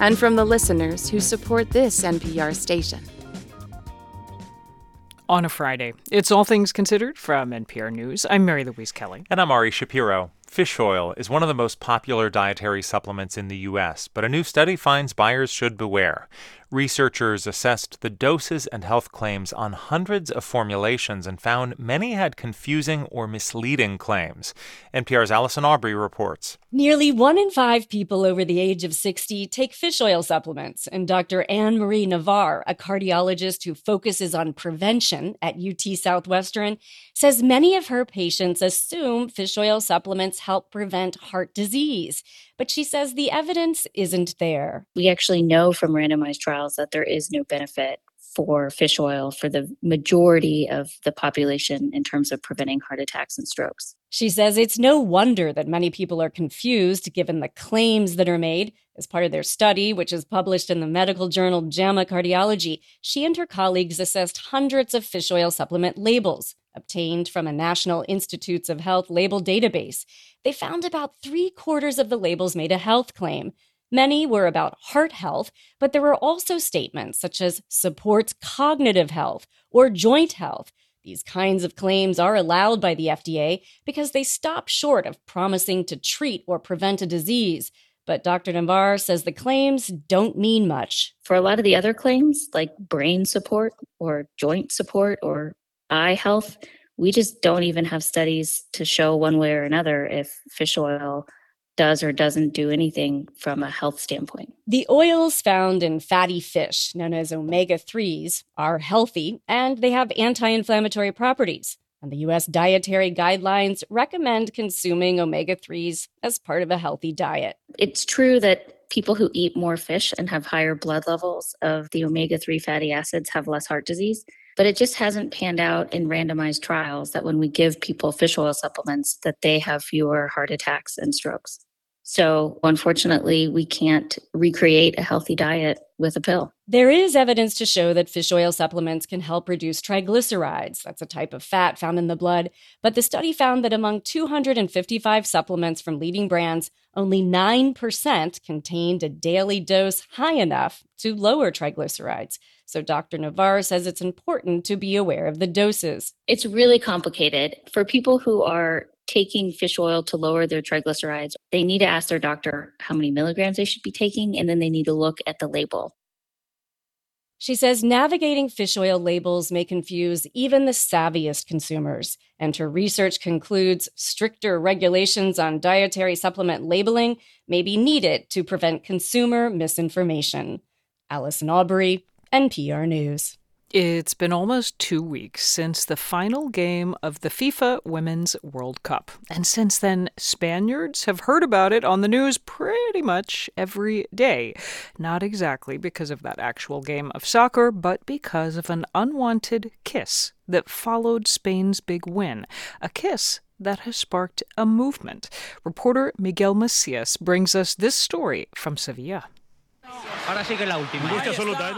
And from the listeners who support this NPR station. On a Friday, it's All Things Considered from NPR News. I'm Mary Louise Kelly. And I'm Ari Shapiro. Fish oil is one of the most popular dietary supplements in the U.S., but a new study finds buyers should beware. Researchers assessed the doses and health claims on hundreds of formulations and found many had confusing or misleading claims. NPR's Allison Aubrey reports. Nearly one in five people over the age of 60 take fish oil supplements, and Dr. Ann Marie Navar, a cardiologist who focuses on prevention at UT Southwestern, says many of her patients assume fish oil supplements help prevent heart disease but she says the evidence isn't there. We actually know from randomized trials that there is no benefit for fish oil for the majority of the population in terms of preventing heart attacks and strokes. She says it's no wonder that many people are confused given the claims that are made. As part of their study, which is published in the medical journal JAMA Cardiology, she and her colleagues assessed hundreds of fish oil supplement labels obtained from a National Institutes of Health label database. They found about three quarters of the labels made a health claim. Many were about heart health, but there were also statements such as supports cognitive health or joint health. These kinds of claims are allowed by the FDA because they stop short of promising to treat or prevent a disease. But Dr. Navar says the claims don't mean much. For a lot of the other claims, like brain support or joint support or eye health, we just don't even have studies to show one way or another if fish oil does or doesn't do anything from a health standpoint. The oils found in fatty fish, known as omega 3s, are healthy and they have anti inflammatory properties. And the US dietary guidelines recommend consuming omega 3s as part of a healthy diet. It's true that people who eat more fish and have higher blood levels of the omega 3 fatty acids have less heart disease. But it just hasn't panned out in randomized trials that when we give people fish oil supplements that they have fewer heart attacks and strokes. So unfortunately, we can't recreate a healthy diet with a pill. There is evidence to show that fish oil supplements can help reduce triglycerides. That's a type of fat found in the blood. But the study found that among 255 supplements from leading brands, only 9% contained a daily dose high enough to lower triglycerides. So Dr. Navar says it's important to be aware of the doses. It's really complicated. For people who are taking fish oil to lower their triglycerides, they need to ask their doctor how many milligrams they should be taking, and then they need to look at the label. She says navigating fish oil labels may confuse even the savviest consumers, and her research concludes stricter regulations on dietary supplement labeling may be needed to prevent consumer misinformation. Allison Aubrey, NPR News. It's been almost two weeks since the final game of the FIFA Women's World Cup. And since then, Spaniards have heard about it on the news pretty much every day. Not exactly because of that actual game of soccer, but because of an unwanted kiss that followed Spain's big win. A kiss that has sparked a movement. Reporter Miguel Macias brings us this story from Sevilla.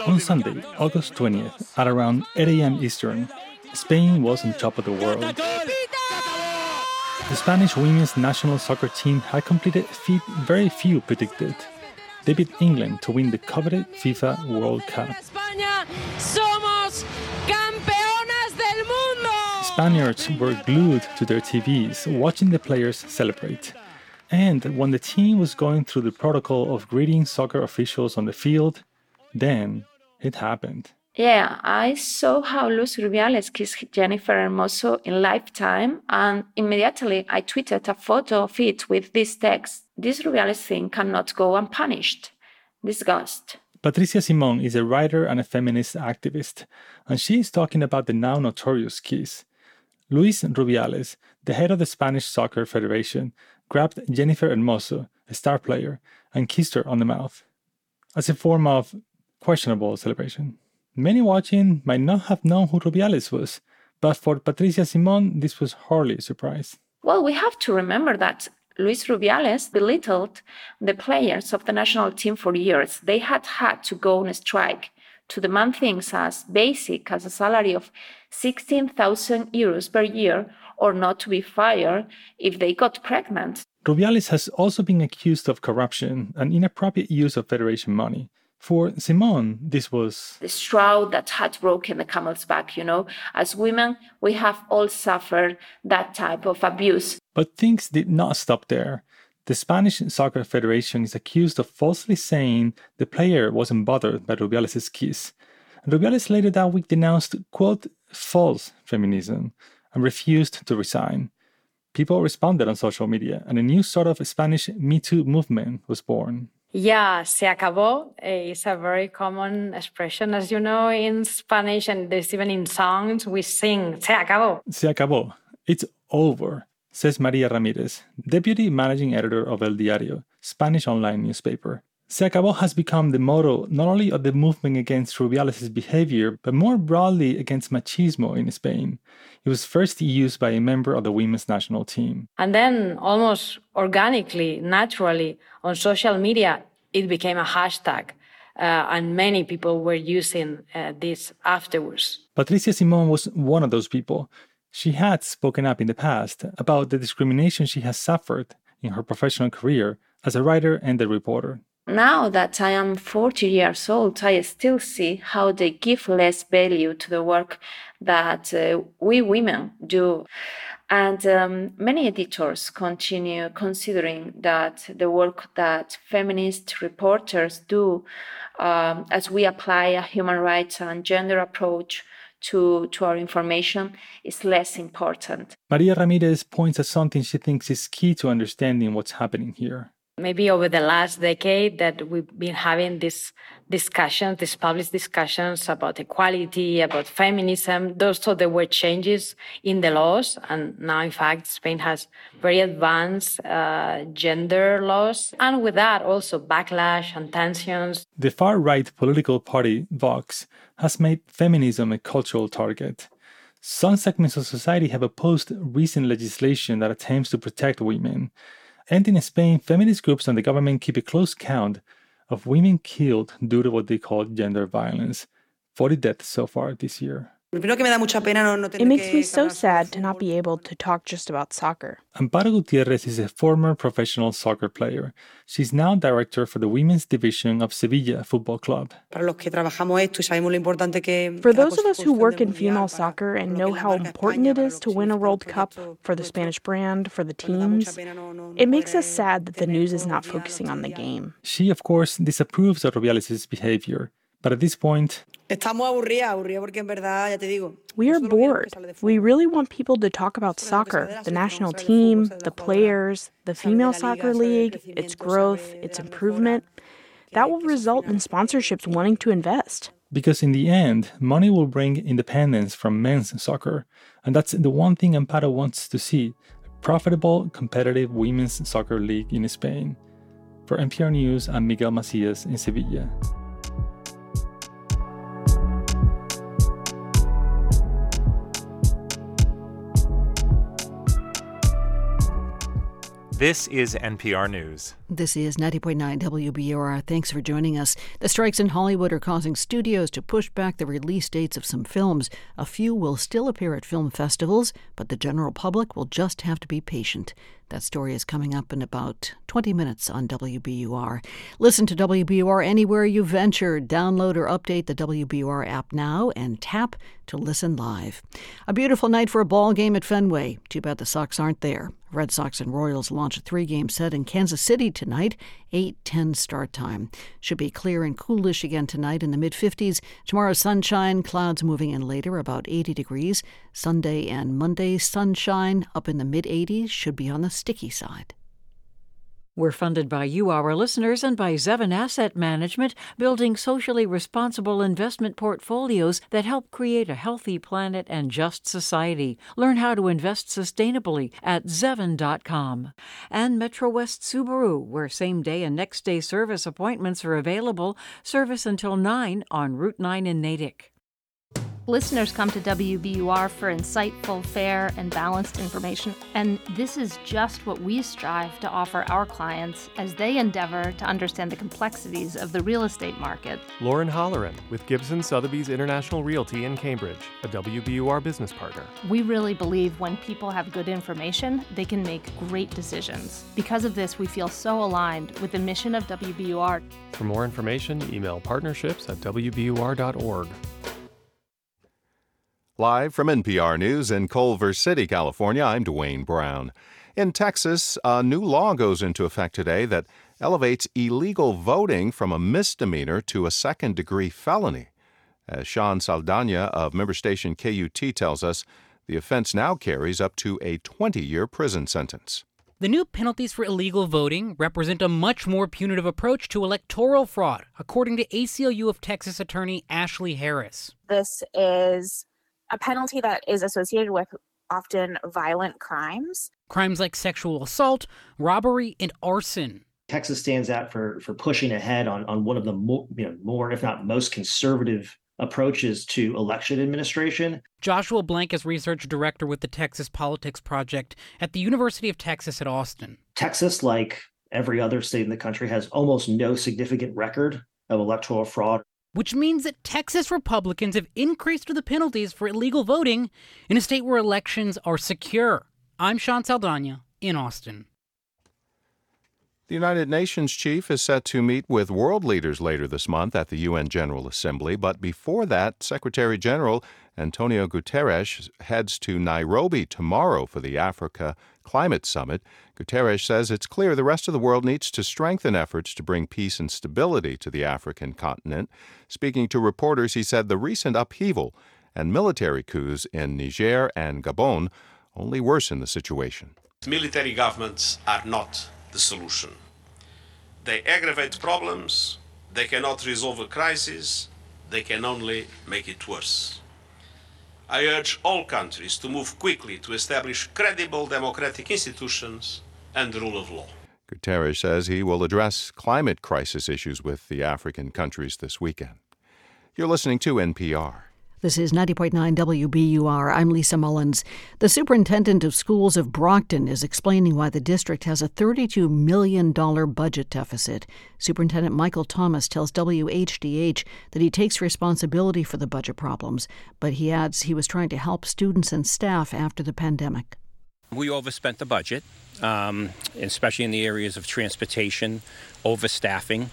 On Sunday, August 20th, at around 8 a.m. Eastern, Spain was on top of the world. The Spanish women's national soccer team had completed a feat very few predicted. They beat England to win the coveted FIFA World Cup. Spaniards were glued to their TVs watching the players celebrate. And when the team was going through the protocol of greeting soccer officials on the field, then it happened. Yeah, I saw how Luis Rubiales kissed Jennifer Hermoso in Lifetime, and immediately I tweeted a photo of it with this text This Rubiales thing cannot go unpunished. Disgust. Patricia Simon is a writer and a feminist activist, and she is talking about the now notorious kiss. Luis Rubiales, the head of the Spanish Soccer Federation, grabbed Jennifer Hermoso, a star player, and kissed her on the mouth as a form of questionable celebration. Many watching might not have known who Rubiales was, but for Patricia Simon, this was hardly a surprise. Well, we have to remember that Luis Rubiales belittled the players of the national team for years. They had had to go on a strike to demand things as basic as a salary of 16,000 euros per year or not to be fired if they got pregnant. Rubiales has also been accused of corruption and inappropriate use of Federation money. For Simon, this was the straw that had broken the camel's back, you know. As women, we have all suffered that type of abuse. But things did not stop there. The Spanish Soccer Federation is accused of falsely saying the player wasn't bothered by Rubiales' kiss. And Rubiales later that week denounced, quote, false feminism and refused to resign. People responded on social media, and a new sort of Spanish Me Too movement was born. Yeah, se acabó eh, is a very common expression, as you know, in Spanish, and there's even in songs we sing, se acabó. Se acabó. It's over, says Maria Ramirez, deputy managing editor of El Diario, Spanish online newspaper. Se acabó has become the motto not only of the movement against Rubiales' behavior, but more broadly against machismo in Spain. It was first used by a member of the women's national team. And then, almost organically, naturally, on social media, it became a hashtag. Uh, and many people were using uh, this afterwards. Patricia Simon was one of those people. She had spoken up in the past about the discrimination she has suffered in her professional career as a writer and a reporter. Now that I am 40 years old, I still see how they give less value to the work that uh, we women do. And um, many editors continue considering that the work that feminist reporters do um, as we apply a human rights and gender approach to, to our information is less important. Maria Ramirez points at something she thinks is key to understanding what's happening here maybe over the last decade that we've been having this discussions, these public discussions about equality, about feminism. Those there were changes in the laws, and now in fact Spain has very advanced uh, gender laws, and with that also backlash and tensions. The far right political party Vox has made feminism a cultural target. Some segments of society have opposed recent legislation that attempts to protect women and in Spain, feminist groups and the government keep a close count of women killed due to what they call gender violence. 40 deaths so far this year. It makes me so sad to not be able to talk just about soccer. Amparo Gutierrez is a former professional soccer player. She's now director for the women's division of Sevilla Football Club. For those of us who work in female soccer and know how important it is to win a World Cup for the Spanish brand, for the teams, it makes us sad that the news is not focusing on the game. She, of course, disapproves of Rubiales' behavior But at this point, we are bored. We really want people to talk about soccer, the national team, the players, the female soccer league, its growth, its improvement. That will result in sponsorships wanting to invest. Because in the end, money will bring independence from men's soccer. And that's the one thing Amparo wants to see a profitable, competitive women's soccer league in Spain. For NPR News, I'm Miguel Macias in Sevilla. This is NPR News. This is 90.9 WBUR. Thanks for joining us. The strikes in Hollywood are causing studios to push back the release dates of some films. A few will still appear at film festivals, but the general public will just have to be patient. That story is coming up in about 20 minutes on WBUR. Listen to WBUR anywhere you venture. Download or update the WBUR app now and tap to listen live. A beautiful night for a ball game at Fenway. Too bad the Sox aren't there. Red Sox and Royals launch a three game set in Kansas City tonight, 8:10 start time. Should be clear and coolish again tonight in the mid 50s. Tomorrow sunshine, clouds moving in later about 80 degrees. Sunday and Monday sunshine up in the mid 80s should be on the sticky side. We're funded by you, our listeners, and by Zevin Asset Management, building socially responsible investment portfolios that help create a healthy planet and just society. Learn how to invest sustainably at Zevin.com. And Metro West Subaru, where same day and next day service appointments are available. Service until 9 on Route 9 in Natick. Listeners come to WBUR for insightful, fair, and balanced information, and this is just what we strive to offer our clients as they endeavor to understand the complexities of the real estate market. Lauren Holleran with Gibson Sotheby's International Realty in Cambridge, a WBUR business partner. We really believe when people have good information, they can make great decisions. Because of this, we feel so aligned with the mission of WBUR. For more information, email partnerships at WBUR.org. Live from NPR News in Culver City, California, I'm Dwane Brown. In Texas, a new law goes into effect today that elevates illegal voting from a misdemeanor to a second degree felony. As Sean Saldana of member station KUT tells us, the offense now carries up to a 20 year prison sentence. The new penalties for illegal voting represent a much more punitive approach to electoral fraud, according to ACLU of Texas attorney Ashley Harris. This is a penalty that is associated with often violent crimes. Crimes like sexual assault, robbery, and arson. Texas stands out for for pushing ahead on on one of the more, you know, more if not most conservative approaches to election administration. Joshua Blank is research director with the Texas Politics Project at the University of Texas at Austin. Texas, like every other state in the country, has almost no significant record of electoral fraud which means that Texas Republicans have increased the penalties for illegal voting in a state where elections are secure. I'm Sean Saldana in Austin. The United Nations chief is set to meet with world leaders later this month at the UN General Assembly, but before that, Secretary General Antonio Guterres heads to Nairobi tomorrow for the Africa Climate Summit. Guterres says it's clear the rest of the world needs to strengthen efforts to bring peace and stability to the African continent. Speaking to reporters, he said the recent upheaval and military coups in Niger and Gabon only worsen the situation. Military governments are not the solution. They aggravate problems, they cannot resolve a crisis, they can only make it worse. I urge all countries to move quickly to establish credible democratic institutions and rule of law. Guterres says he will address climate crisis issues with the African countries this weekend. You're listening to NPR. This is 90.9 WBUR. I'm Lisa Mullins. The superintendent of schools of Brockton is explaining why the district has a $32 million budget deficit. Superintendent Michael Thomas tells WHDH that he takes responsibility for the budget problems, but he adds he was trying to help students and staff after the pandemic. We overspent the budget, um, especially in the areas of transportation, overstaffing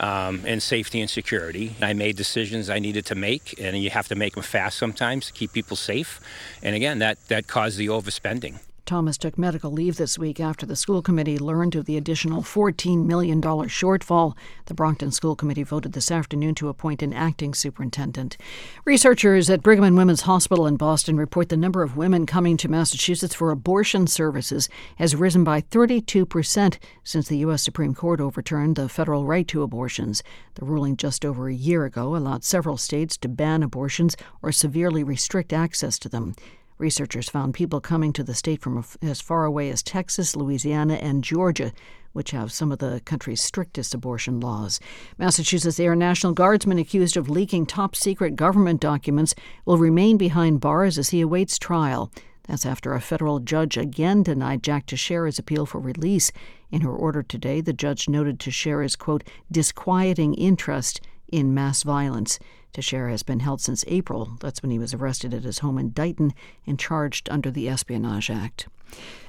um, and safety and security. I made decisions I needed to make, and you have to make them fast sometimes to keep people safe. And again, that, that caused the overspending. Thomas took medical leave this week after the school committee learned of the additional $14 million shortfall. The Brockton School Committee voted this afternoon to appoint an acting superintendent. Researchers at Brigham and Women's Hospital in Boston report the number of women coming to Massachusetts for abortion services has risen by 32% since the U.S. Supreme Court overturned the federal right to abortions. The ruling just over a year ago allowed several states to ban abortions or severely restrict access to them. Researchers found people coming to the state from as far away as Texas, Louisiana, and Georgia, which have some of the country's strictest abortion laws. Massachusetts Air National Guardsman accused of leaking top secret government documents will remain behind bars as he awaits trial. That's after a federal judge again denied Jack Teixeira's appeal for release. In her order today, the judge noted Teixeira's, quote, disquieting interest in mass violence. Teixeira has been held since April. That's when he was arrested at his home in Dighton and charged under the Espionage Act.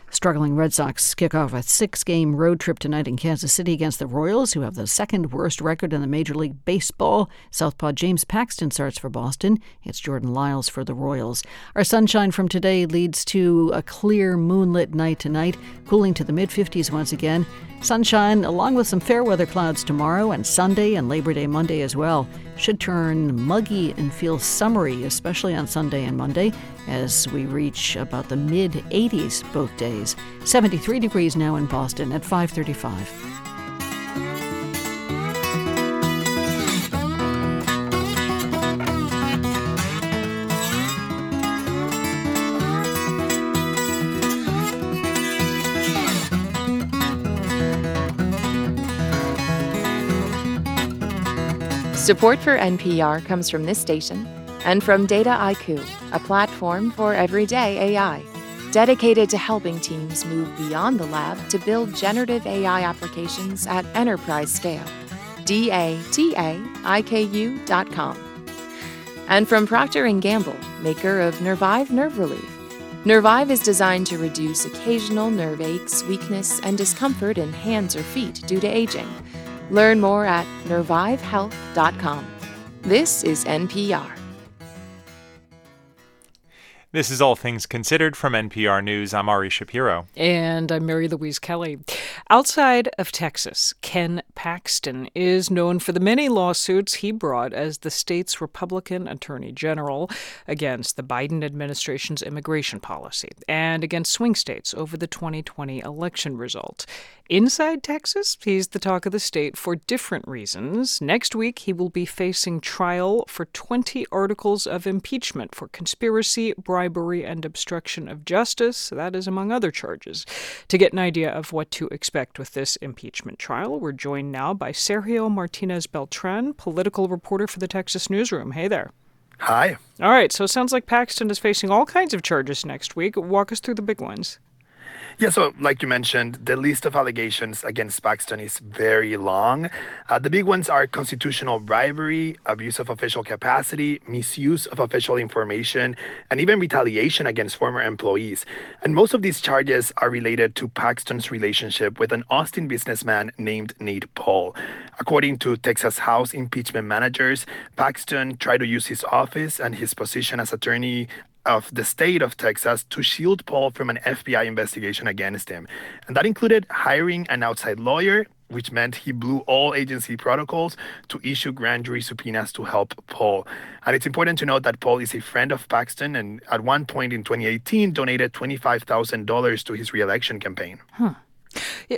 Struggling Red Sox kick off a six game road trip tonight in Kansas City against the Royals, who have the second worst record in the Major League Baseball. Southpaw James Paxton starts for Boston. It's Jordan Lyles for the Royals. Our sunshine from today leads to a clear moonlit night tonight, cooling to the mid 50s once again. Sunshine, along with some fair weather clouds tomorrow and Sunday and Labor Day Monday as well, should turn muggy and feel summery, especially on Sunday and Monday, as we reach about the mid 80s both days. 73 degrees now in Boston at 535. Support for NPR comes from this station and from Dataiku, a platform for everyday AI, dedicated to helping teams move beyond the lab to build generative AI applications at enterprise scale. D-A-T-A-I-K-U.com. And from Procter & Gamble, maker of Nervive Nerve Relief. Nervive is designed to reduce occasional nerve aches, weakness, and discomfort in hands or feet due to aging Learn more at nervivehealth.com. This is NPR. This is All Things Considered from NPR News. I'm Ari Shapiro. And I'm Mary Louise Kelly. Outside of Texas, Ken Paxton is known for the many lawsuits he brought as the state's Republican Attorney General against the Biden administration's immigration policy and against swing states over the 2020 election result. Inside Texas, he's the talk of the state for different reasons. Next week, he will be facing trial for 20 articles of impeachment for conspiracy, bribery, and obstruction of justice. That is among other charges. To get an idea of what to expect with this impeachment trial, we're joined now by Sergio Martinez Beltran, political reporter for the Texas Newsroom. Hey there. Hi. All right, so it sounds like Paxton is facing all kinds of charges next week. Walk us through the big ones. Yeah, so like you mentioned, the list of allegations against Paxton is very long. Uh, the big ones are constitutional bribery, abuse of official capacity, misuse of official information, and even retaliation against former employees. And most of these charges are related to Paxton's relationship with an Austin businessman named Nate Paul. According to Texas House impeachment managers, Paxton tried to use his office and his position as attorney of the state of Texas to shield Paul from an FBI investigation against him. And that included hiring an outside lawyer, which meant he blew all agency protocols to issue grand jury subpoenas to help Paul. And it's important to note that Paul is a friend of Paxton and at one point in 2018 donated $25,000 to his reelection campaign. Huh.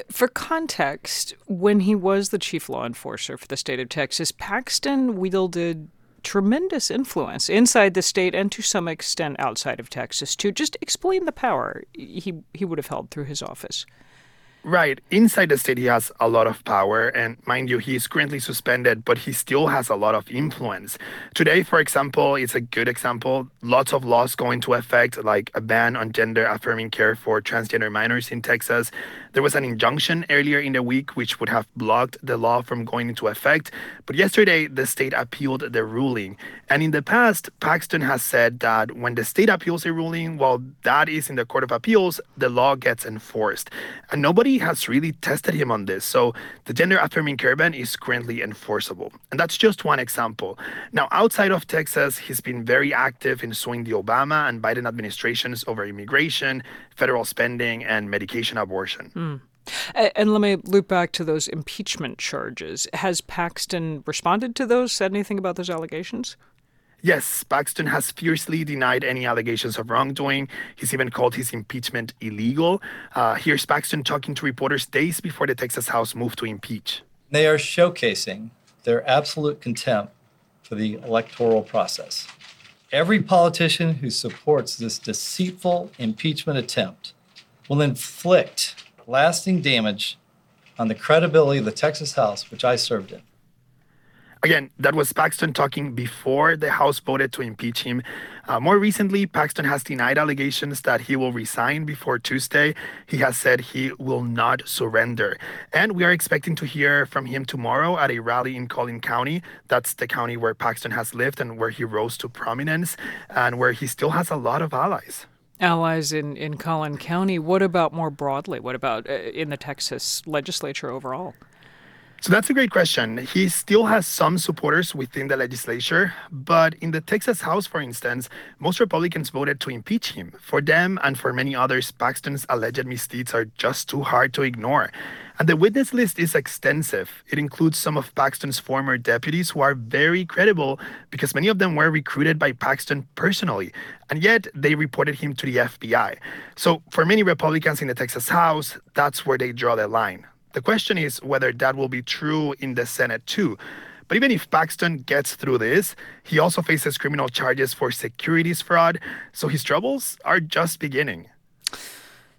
For context, when he was the chief law enforcer for the state of Texas, Paxton wielded tremendous influence inside the state and to some extent outside of Texas too. Just explain the power he he would have held through his office. Right. Inside the state, he has a lot of power. And mind you, he is currently suspended, but he still has a lot of influence. Today, for example, it's a good example. Lots of laws go into effect, like a ban on gender affirming care for transgender minors in Texas. There was an injunction earlier in the week which would have blocked the law from going into effect, but yesterday the state appealed the ruling. And in the past, Paxton has said that when the state appeals a ruling, while that is in the Court of Appeals, the law gets enforced. And nobody has really tested him on this, so the gender affirming care ban is currently enforceable. And that's just one example. Now, outside of Texas, he's been very active in suing the Obama and Biden administrations over immigration, federal spending, and medication abortion. Mm. And let me loop back to those impeachment charges. Has Paxton responded to those, said anything about those allegations? Yes, Paxton has fiercely denied any allegations of wrongdoing. He's even called his impeachment illegal. Uh, here's Paxton talking to reporters days before the Texas House moved to impeach. They are showcasing their absolute contempt for the electoral process. Every politician who supports this deceitful impeachment attempt will inflict lasting damage on the credibility of the Texas House, which I served in. Again, that was Paxton talking before the House voted to impeach him. Uh, more recently, Paxton has denied allegations that he will resign before Tuesday. He has said he will not surrender. And we are expecting to hear from him tomorrow at a rally in Collin County. That's the county where Paxton has lived and where he rose to prominence and where he still has a lot of allies allies in, in Collin County. What about more broadly? What about uh, in the Texas legislature overall? So that's a great question. He still has some supporters within the legislature, but in the Texas House, for instance, most Republicans voted to impeach him. For them and for many others, Paxton's alleged misdeeds are just too hard to ignore. And the witness list is extensive. It includes some of Paxton's former deputies who are very credible because many of them were recruited by Paxton personally, and yet they reported him to the FBI. So for many Republicans in the Texas House, that's where they draw the line. The question is whether that will be true in the Senate too. But even if Paxton gets through this, he also faces criminal charges for securities fraud, so his troubles are just beginning.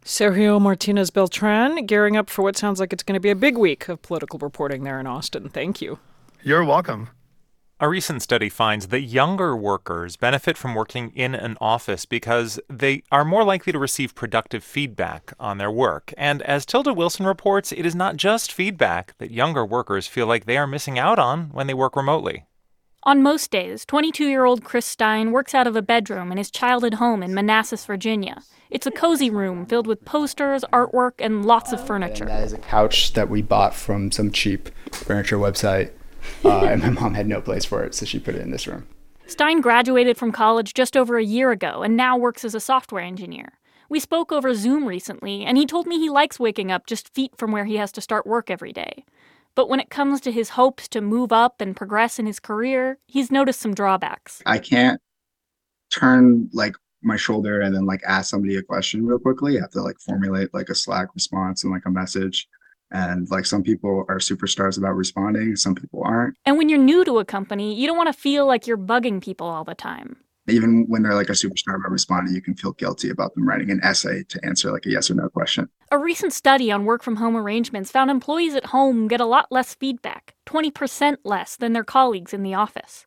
Sergio Martinez Beltran, gearing up for what sounds like it's going to be a big week of political reporting there in Austin. Thank you. You're welcome. A recent study finds that younger workers benefit from working in an office because they are more likely to receive productive feedback on their work. And as Tilda Wilson reports, it is not just feedback that younger workers feel like they are missing out on when they work remotely. On most days, 22 year old Chris Stein works out of a bedroom in his childhood home in Manassas, Virginia. It's a cozy room filled with posters, artwork, and lots of furniture. And that is a couch that we bought from some cheap furniture website uh, and my mom had no place for it, so she put it in this room. Stein graduated from college just over a year ago and now works as a software engineer. We spoke over Zoom recently, and he told me he likes waking up just feet from where he has to start work every day. But when it comes to his hopes to move up and progress in his career, he's noticed some drawbacks. I can't turn like my shoulder and then like ask somebody a question real quickly. I have to like formulate like a Slack response and like a message. And like some people are superstars about responding, some people aren't. And when you're new to a company, you don't want to feel like you're bugging people all the time. Even when they're like a superstar about responding, you can feel guilty about them writing an essay to answer like a yes or no question. A recent study on work from home arrangements found employees at home get a lot less feedback, 20% less than their colleagues in the office.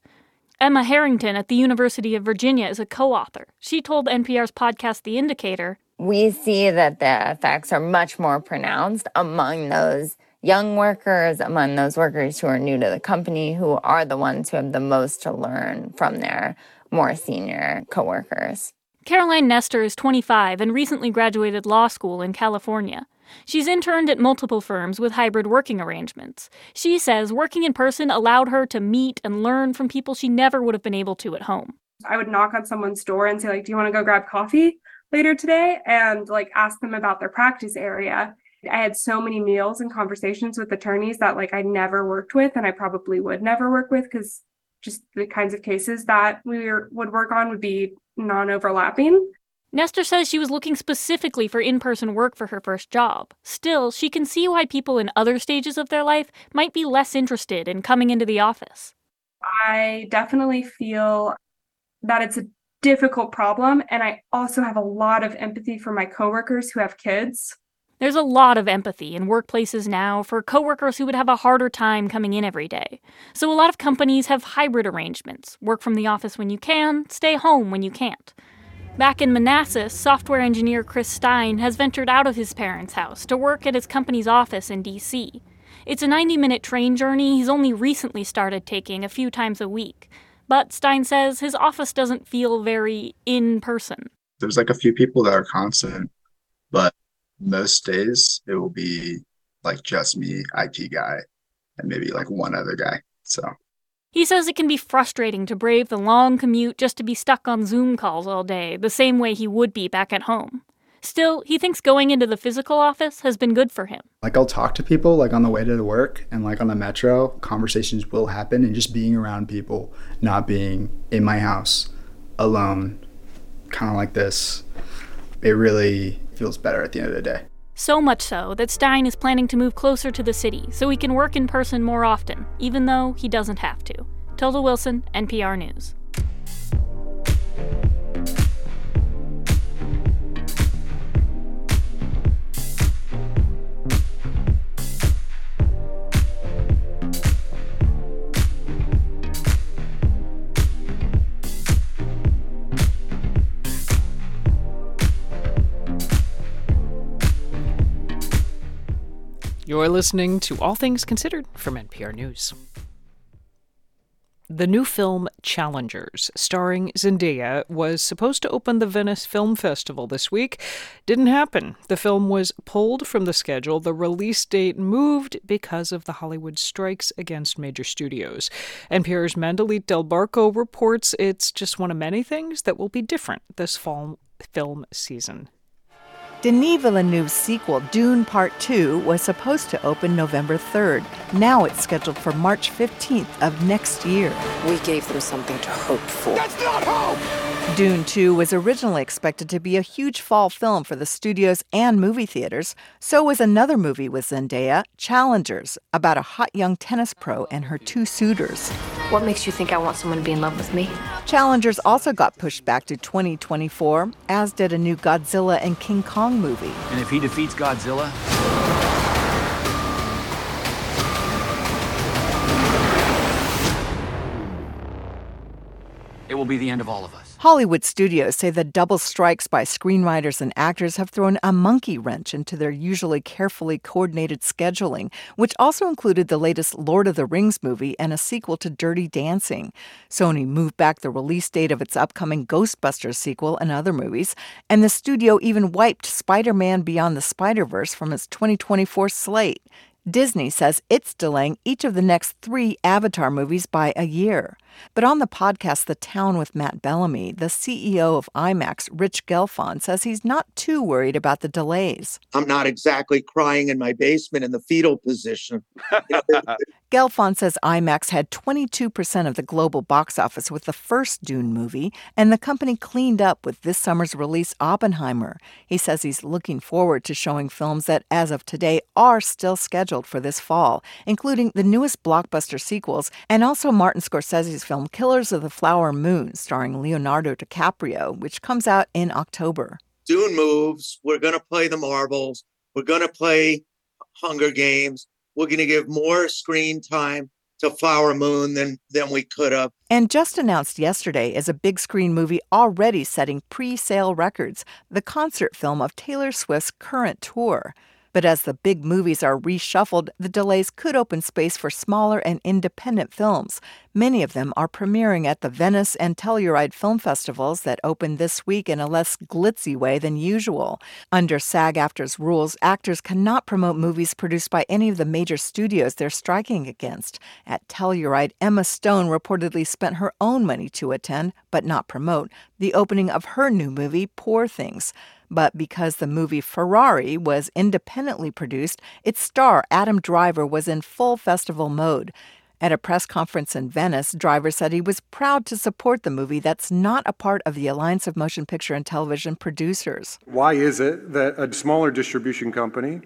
Emma Harrington at the University of Virginia is a co author. She told NPR's podcast The Indicator we see that the effects are much more pronounced among those young workers, among those workers who are new to the company, who are the ones who have the most to learn from their more senior coworkers. Caroline Nestor is 25 and recently graduated law school in California. She's interned at multiple firms with hybrid working arrangements. She says working in person allowed her to meet and learn from people she never would have been able to at home. I would knock on someone's door and say like, "Do you want to go grab coffee?" Later today and like ask them about their practice area. I had so many meals and conversations with attorneys that like I never worked with and I probably would never work with because just the kinds of cases that we would work on would be non overlapping. Nestor says she was looking specifically for in person work for her first job. Still, she can see why people in other stages of their life might be less interested in coming into the office. I definitely feel that it's a difficult problem. And I also have a lot of empathy for my coworkers who have kids. There's a lot of empathy in workplaces now for coworkers who would have a harder time coming in every day. So a lot of companies have hybrid arrangements work from the office when you can, stay home when you can't. Back in Manassas, software engineer Chris Stein has ventured out of his parents' house to work at his company's office in D.C. It's a 90 minute train journey he's only recently started taking a few times a week. But Stein says his office doesn't feel very in person. There's like a few people that are constant, but most days it will be like just me, IT guy, and maybe like one other guy. So he says it can be frustrating to brave the long commute just to be stuck on Zoom calls all day, the same way he would be back at home. Still, he thinks going into the physical office has been good for him. Like I'll talk to people like on the way to the work and like on the metro, conversations will happen and just being around people, not being in my house alone, kind of like this, it really feels better at the end of the day. So much so that Stein is planning to move closer to the city so he can work in person more often, even though he doesn't have to. Tilda Wilson, NPR News. You're listening to All Things Considered from NPR News. The new film Challengers, starring Zendaya, was supposed to open the Venice Film Festival this week. Didn't happen. The film was pulled from the schedule. The release date moved because of the Hollywood strikes against major studios. NPR's Mandalit Del Barco reports it's just one of many things that will be different this fall film season. Denis Villeneuve's sequel, Dune Part 2, was supposed to open November 3rd. Now it's scheduled for March 15th of next year. We gave them something to hope for. That's not hope! Dune 2 was originally expected to be a huge fall film for the studios and movie theaters. So was another movie with Zendaya, Challengers, about a hot young tennis pro and her two suitors. What makes you think I want someone to be in love with me? Challengers also got pushed back to 2024, as did a new Godzilla and King Kong movie. And if he defeats Godzilla, it will be the end of all of us. Hollywood studios say the double strikes by screenwriters and actors have thrown a monkey wrench into their usually carefully coordinated scheduling, which also included the latest Lord of the Rings movie and a sequel to Dirty Dancing. Sony moved back the release date of its upcoming Ghostbusters sequel and other movies, and the studio even wiped Spider Man Beyond the Spider Verse from its 2024 slate. Disney says it's delaying each of the next three Avatar movies by a year. But on the podcast The Town with Matt Belloni, the CEO of IMAX, Rich Gelfond, says he's not too worried about the delays. I'm not exactly crying in my basement in the fetal position. Gelfond says IMAX had 22% of the global box office with the first Dune movie, and the company cleaned up with this summer's release Oppenheimer. He says he's looking forward to showing films that, as of today, are still scheduled for this fall, including the newest blockbuster sequels and also Martin Scorsese's film Killers of the Flower Moon, starring Leonardo DiCaprio, which comes out in October. Dune moves. We're going to play the Marvels. We're going to play Hunger Games. We're going to give more screen time to Flower Moon than than we could have. And just announced yesterday is a big screen movie already setting pre-sale records, the concert film of Taylor Swift's current tour. But as the big movies are reshuffled, the delays could open space for smaller and independent films. Many of them are premiering at the Venice and Telluride film festivals that open this week in a less glitzy way than usual. Under SAG AFTRA's rules, actors cannot promote movies produced by any of the major studios they're striking against. At Telluride, Emma Stone reportedly spent her own money to attend, but not promote, the opening of her new movie, Poor Things. But because the movie Ferrari was independently produced, its star, Adam Driver, was in full festival mode. At a press conference in Venice, Driver said he was proud to support the movie that's not a part of the Alliance of Motion Picture and Television Producers. Why is it that a smaller distribution company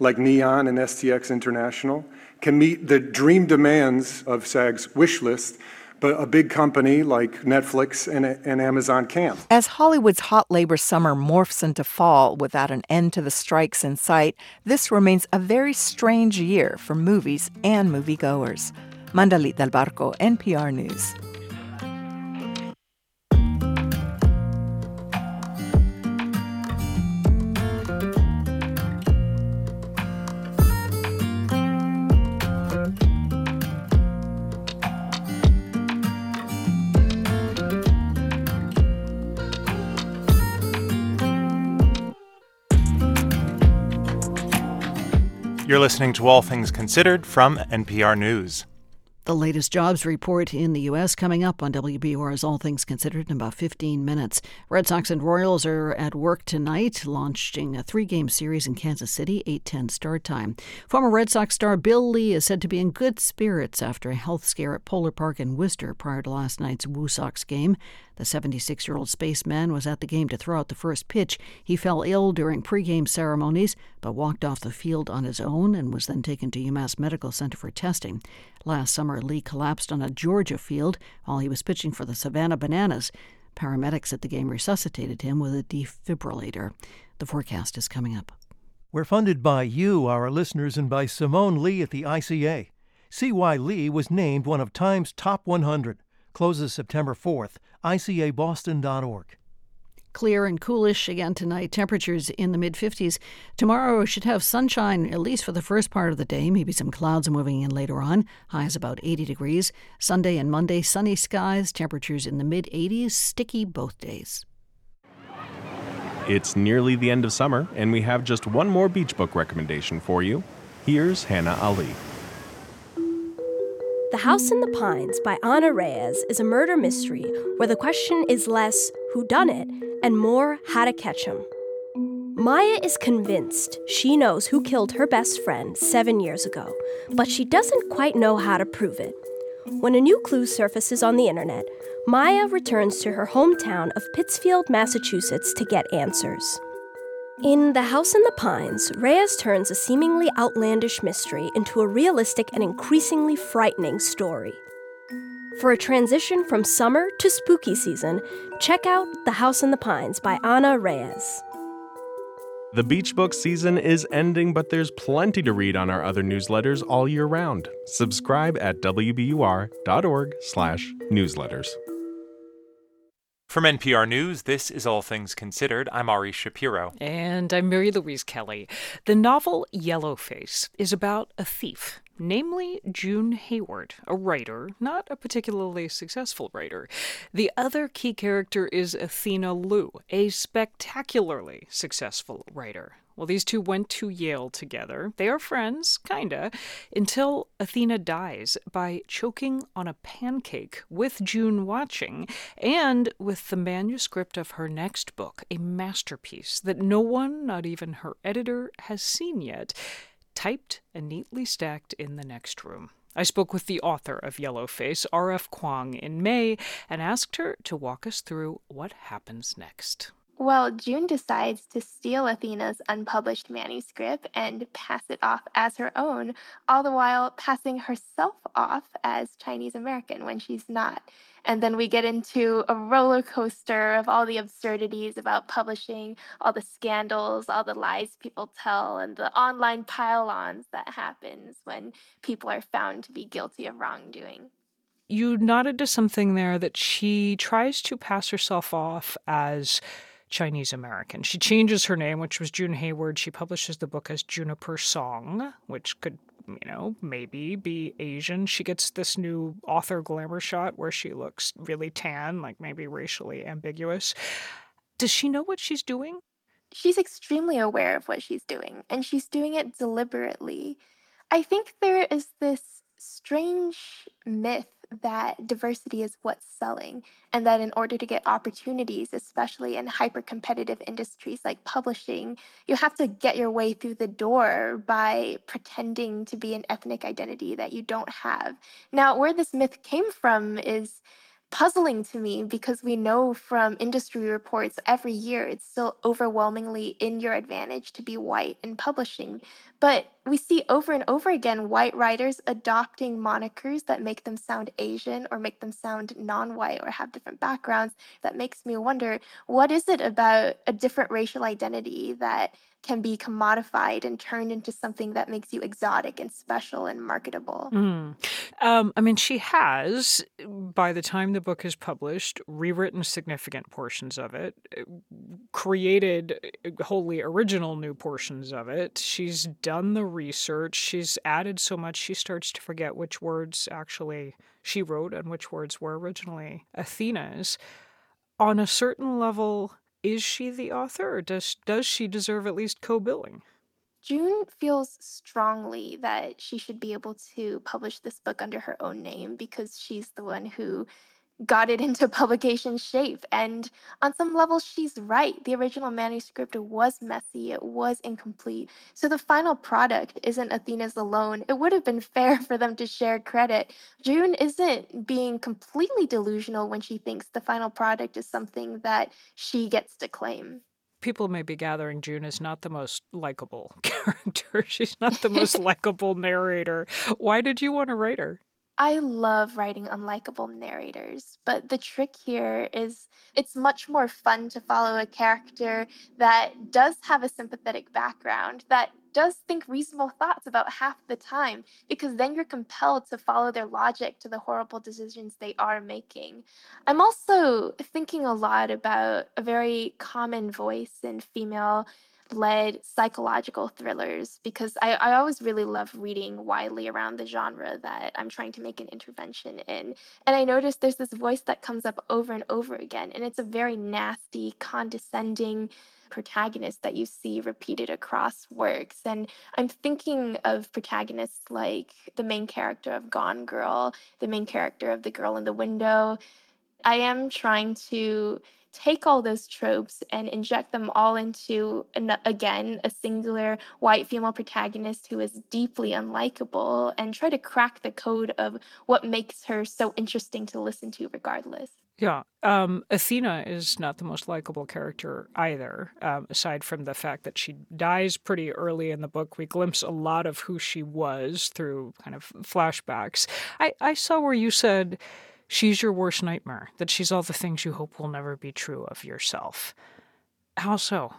like Neon and STX International can meet the dream demands of SAG's wish list but a big company like Netflix and, and Amazon can't. As Hollywood's hot labor summer morphs into fall without an end to the strikes in sight, this remains a very strange year for movies and moviegoers. Mandalit del Barco, NPR News. You're listening to All Things Considered from NPR News. The latest jobs report in the U.S. coming up on WBUR's All Things Considered in about 15 minutes. Red Sox and Royals are at work tonight, launching a three game series in Kansas City, 8 10 start time. Former Red Sox star Bill Lee is said to be in good spirits after a health scare at Polar Park in Worcester prior to last night's Woo Sox game. The 76 year old spaceman was at the game to throw out the first pitch. He fell ill during pregame ceremonies, but walked off the field on his own and was then taken to UMass Medical Center for testing. Last summer, Lee collapsed on a Georgia field while he was pitching for the Savannah Bananas. Paramedics at the game resuscitated him with a defibrillator. The forecast is coming up. We're funded by you, our listeners, and by Simone Leigh at the ICA. See why Lee was named one of Time's top 100. Closes September 4th. ICABoston.org. Clear and coolish again tonight. Temperatures in the mid 50s. Tomorrow should have sunshine at least for the first part of the day. Maybe some clouds moving in later on. Highs about 80 degrees. Sunday and Monday, sunny skies. Temperatures in the mid 80s. Sticky both days. It's nearly the end of summer, and we have just one more beach book recommendation for you. Here's Hannah Ali. The House in the Pines by Ana Reyes is a murder mystery where the question is less who done it and more how to catch him. Maya is convinced she knows who killed her best friend 7 years ago, but she doesn't quite know how to prove it. When a new clue surfaces on the internet, Maya returns to her hometown of Pittsfield, Massachusetts to get answers. In The House in the Pines, Reyes turns a seemingly outlandish mystery into a realistic and increasingly frightening story. For a transition from summer to spooky season, check out The House in the Pines by Ana Reyes. The beach book season is ending, but there's plenty to read on our other newsletters all year round. Subscribe at wbur.org/newsletters. From NPR News, this is All Things Considered. I'm Ari Shapiro. And I'm Mary Louise Kelly. The novel Yellowface is about a thief, namely June Hayward, a writer, not a particularly successful writer. The other key character is Athena Liu, a spectacularly successful writer. Well, these two went to Yale together. They are friends, kinda, until Athena dies by choking on a pancake with June watching and with the manuscript of her next book, a masterpiece that no one, not even her editor, has seen yet, typed and neatly stacked in the next room. I spoke with the author of Yellowface, R.F. Kuang, in May and asked her to walk us through what happens next. Well, June decides to steal Athena's unpublished manuscript and pass it off as her own, all the while passing herself off as Chinese American when she's not. And then we get into a roller coaster of all the absurdities about publishing, all the scandals, all the lies people tell, and the online pile ons that happens when people are found to be guilty of wrongdoing. You nodded to something there that she tries to pass herself off as Chinese American. She changes her name, which was June Hayward. She publishes the book as Juniper Song, which could, you know, maybe be Asian. She gets this new author glamour shot where she looks really tan, like maybe racially ambiguous. Does she know what she's doing? She's extremely aware of what she's doing, and she's doing it deliberately. I think there is this strange myth that diversity is what's selling, and that in order to get opportunities, especially in hyper competitive industries like publishing, you have to get your way through the door by pretending to be an ethnic identity that you don't have. Now, where this myth came from is puzzling to me because we know from industry reports every year it's still overwhelmingly in your advantage to be white in publishing. But we see over and over again white writers adopting monikers that make them sound Asian or make them sound non white or have different backgrounds. That makes me wonder what is it about a different racial identity that can be commodified and turned into something that makes you exotic and special and marketable. Mm. Um, I mean, she has, by the time the book is published, rewritten significant portions of it, created wholly original new portions of it. She's done the research. She's added so much, she starts to forget which words actually she wrote and which words were originally Athena's. On a certain level, is she the author or does does she deserve at least co-billing? June feels strongly that she should be able to publish this book under her own name because she's the one who got it into publication shape. And on some level, she's right. The original manuscript was messy, it was incomplete. So the final product isn't Athena's alone. It would have been fair for them to share credit. June isn't being completely delusional when she thinks the final product is something that she gets to claim people may be gathering June is not the most likable character. She's not the most likable narrator. Why did you want to write her? I love writing unlikable narrators, but the trick here is it's much more fun to follow a character that does have a sympathetic background, that does think reasonable thoughts about half the time, because then you're compelled to follow their logic to the horrible decisions they are making. I'm also thinking a lot about a very common voice in female led psychological thrillers because I, I always really love reading widely around the genre that I'm trying to make an intervention in. And I noticed there's this voice that comes up over and over again, and it's a very nasty, condescending protagonist that you see repeated across works. And I'm thinking of protagonists like the main character of Gone Girl, the main character of The Girl in the Window. I am trying to take all those tropes and inject them all into an, again a singular white female protagonist who is deeply unlikable and try to crack the code of what makes her so interesting to listen to regardless yeah. Um, Athena is not the most likable character either, um, aside from the fact that she dies pretty early in the book. We glimpse a lot of who she was through kind of flashbacks. I, I saw where you said She's your worst nightmare, that she's all the things you hope will never be true of yourself. How so?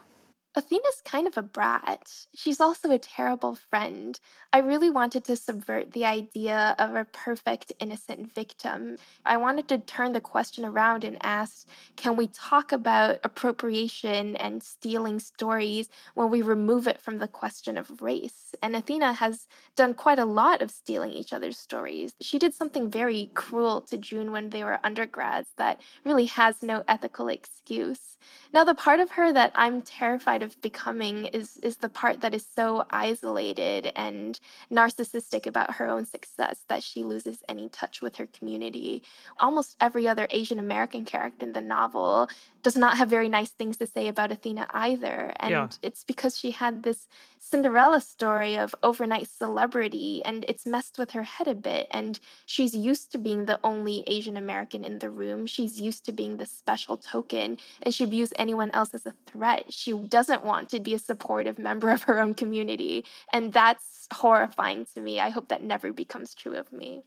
Athena's kind of a brat. She's also a terrible friend. I really wanted to subvert the idea of a perfect innocent victim. I wanted to turn the question around and ask can we talk about appropriation and stealing stories when we remove it from the question of race? And Athena has done quite a lot of stealing each other's stories. She did something very cruel to June when they were undergrads that really has no ethical excuse. Now, the part of her that I'm terrified of becoming is, is the part that is so isolated and narcissistic about her own success that she loses any touch with her community. Almost every other Asian American character in the novel does not have very nice things to say about Athena either. And yeah. it's because she had this Cinderella story of overnight celebrity and it's messed with her head a bit. And she's used to being the only Asian American in the room. She's used to being the special token and she views anyone else as a threat. She doesn't want to be a supportive member of her own community. And that's horrifying to me. I hope that never becomes true of me.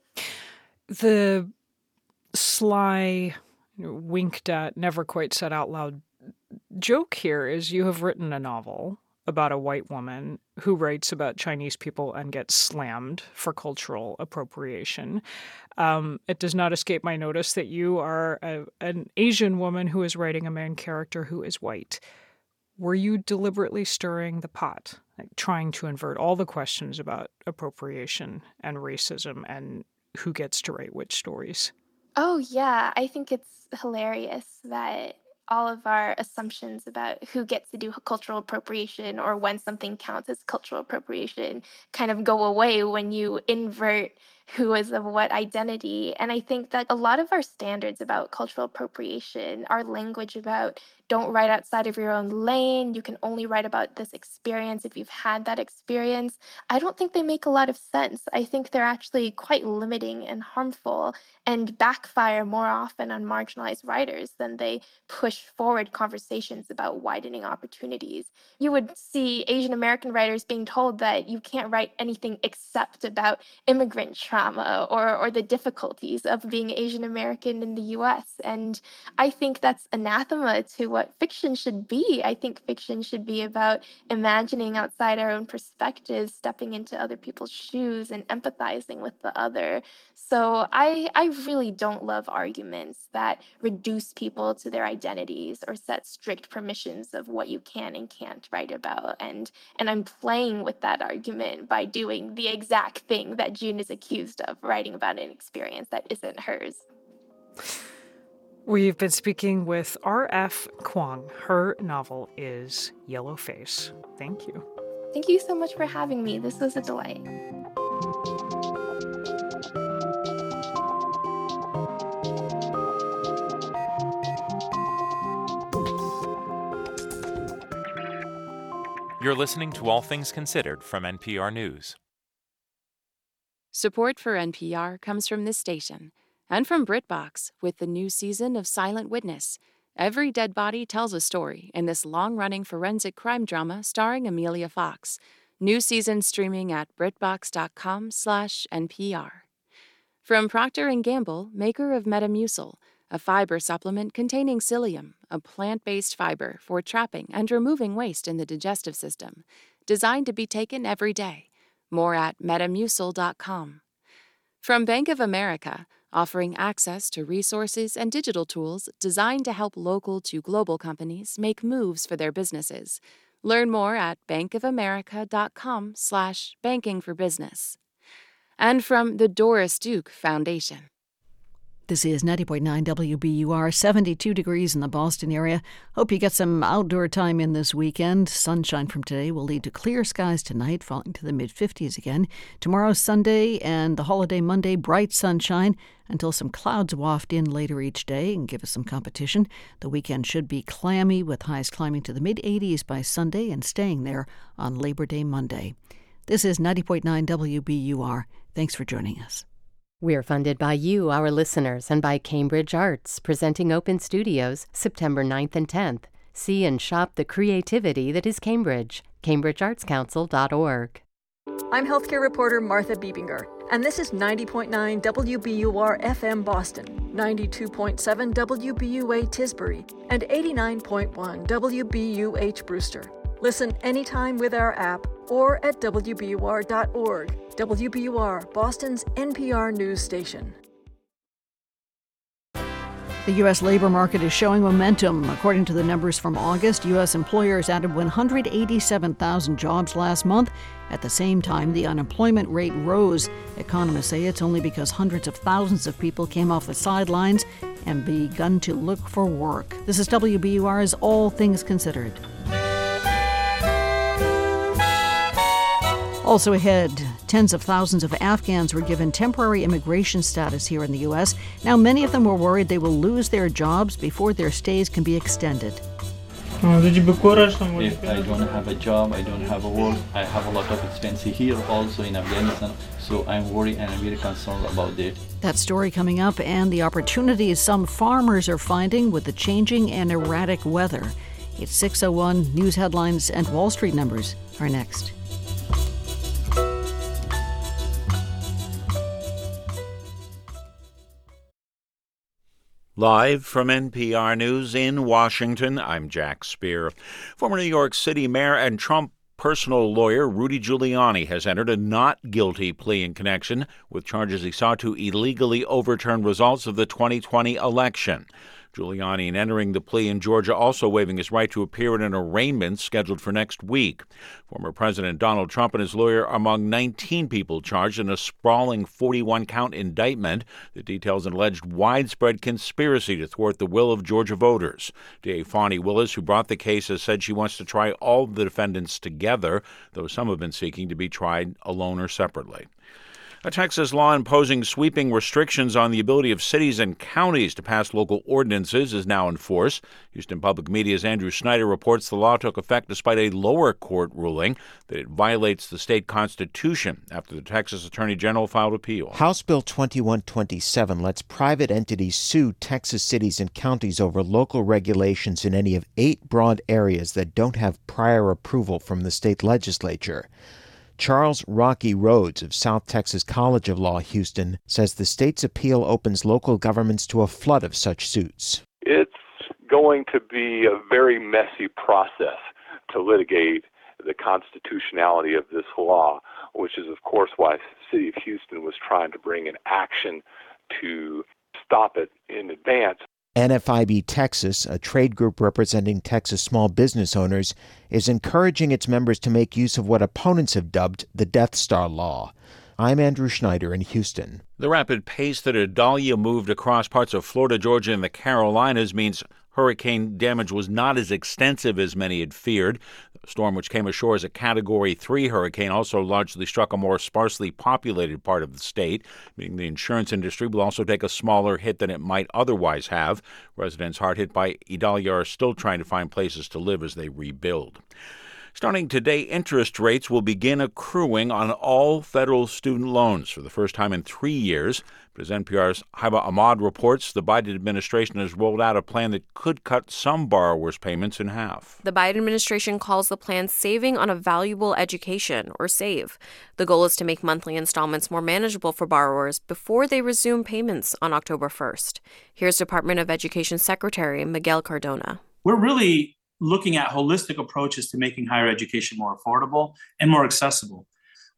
The sly winked at, never quite said out loud joke here is you have written a novel about a white woman who writes about Chinese people and gets slammed for cultural appropriation. Um, it does not escape my notice that you are a, an Asian woman who is writing a main character who is white. Were you deliberately stirring the pot, like trying to invert all the questions about appropriation and racism and who gets to write which stories? Oh, yeah. I think it's hilarious that all of our assumptions about who gets to do cultural appropriation or when something counts as cultural appropriation kind of go away when you invert who is of what identity. And I think that a lot of our standards about cultural appropriation, our language about don't write outside of your own lane, you can only write about this experience if you've had that experience, I don't think they make a lot of sense. I think they're actually quite limiting and harmful and backfire more often on marginalized writers than they push forward conversations about widening opportunities. You would see Asian American writers being told that you can't write anything except about immigrant trauma or, or the difficulties of being Asian American in the US. And I think that's anathema to what fiction should be. I think fiction should be about imagining outside our own perspectives, stepping into other people's shoes, and empathizing with the other. So I, I really don't love arguments that reduce people to their identities or set strict permissions of what you can and can't write about. And, and I'm playing with that argument by doing the exact thing that June is accused of writing about an experience that isn't hers. We've been speaking with R.F. Kuang. Her novel is Yellow Face. Thank you. Thank you so much for having me. This was a delight. You're listening to All Things Considered from NPR News. Support for NPR comes from this station and from BritBox with the new season of Silent Witness. Every dead body tells a story in this long-running forensic crime drama starring Emilia Fox. New season streaming at BritBox.com/slash NPR. From Procter & Gamble, maker of Metamucil, a fiber supplement containing psyllium, a plant-based fiber for trapping and removing waste in the digestive system, designed to be taken every day. More at metamucil.com. From Bank of America, offering access to resources and digital tools designed to help local to global companies make moves for their businesses. Learn more at bankofamerica.com/slash banking for business. And from the Doris Duke Foundation. This is 90.9 WBUR, 72 degrees in the Boston area. Hope you get some outdoor time in this weekend. Sunshine from today will lead to clear skies tonight, falling to the mid 50s again. Tomorrow, Sunday, and the holiday Monday, bright sunshine until some clouds waft in later each day and give us some competition. The weekend should be clammy, with highs climbing to the mid 80s by Sunday and staying there on Labor Day Monday. This is 90.9 WBUR. Thanks for joining us. We're funded by you, our listeners, and by Cambridge Arts, presenting Open Studios September 9th and 10th. See and shop the creativity that is Cambridge. CambridgeArtsCouncil.org. I'm healthcare reporter Martha Bebinger, and this is 90.9 WBUR FM Boston, 92.7 WBUA Tisbury, and 89.1 WBUH Brewster. Listen anytime with our app or at WBUR.org. WBUR, Boston's NPR news station. The U.S. labor market is showing momentum. According to the numbers from August, U.S. employers added 187,000 jobs last month. At the same time, the unemployment rate rose. Economists say it's only because hundreds of thousands of people came off the sidelines and begun to look for work. This is WBUR's All Things Considered. Also ahead, tens of thousands of Afghans were given temporary immigration status here in the U.S. Now, many of them were worried they will lose their jobs before their stays can be extended. If I don't have a job, I don't have a work, I have a lot of expenses here also in Afghanistan, so I'm worried and I'm very concerned about that. That story coming up and the opportunities some farmers are finding with the changing and erratic weather. It's 601 news headlines and Wall Street numbers are next. Live from NPR News in Washington, I'm Jack Speer. Former New York City Mayor and Trump personal lawyer Rudy Giuliani has entered a not guilty plea in connection with charges he sought to illegally overturn results of the 2020 election. Giuliani, in entering the plea in Georgia, also waiving his right to appear in an arraignment scheduled for next week. Former President Donald Trump and his lawyer are among 19 people charged in a sprawling 41 count indictment that details an alleged widespread conspiracy to thwart the will of Georgia voters. DA Fani Willis, who brought the case, has said she wants to try all the defendants together, though some have been seeking to be tried alone or separately. A Texas law imposing sweeping restrictions on the ability of cities and counties to pass local ordinances is now in force. Houston Public Media's Andrew Schneider reports the law took effect despite a lower court ruling that it violates the state constitution after the Texas Attorney General filed appeal. House Bill 2127 lets private entities sue Texas cities and counties over local regulations in any of eight broad areas that don't have prior approval from the state legislature. Charles Rocky Rhodes of South Texas College of Law, Houston, says the state's appeal opens local governments to a flood of such suits. It's going to be a very messy process to litigate the constitutionality of this law, which is, of course, why the city of Houston was trying to bring an action to stop it in advance. NFIB Texas, a trade group representing Texas small business owners, is encouraging its members to make use of what opponents have dubbed the Death Star Law. I'm Andrew Schneider in Houston. The rapid pace that Idalia moved across parts of Florida, Georgia, and the Carolinas means hurricane damage was not as extensive as many had feared. Storm which came ashore as a Category 3 hurricane also largely struck a more sparsely populated part of the state, meaning the insurance industry will also take a smaller hit than it might otherwise have. Residents hard hit by Idalia are still trying to find places to live as they rebuild. Starting today, interest rates will begin accruing on all federal student loans for the first time in three years. But as NPR's Hiba Ahmad reports, the Biden administration has rolled out a plan that could cut some borrowers' payments in half. The Biden administration calls the plan Saving on a Valuable Education, or SAVE. The goal is to make monthly installments more manageable for borrowers before they resume payments on October 1st. Here's Department of Education Secretary Miguel Cardona. We're really looking at holistic approaches to making higher education more affordable and more accessible.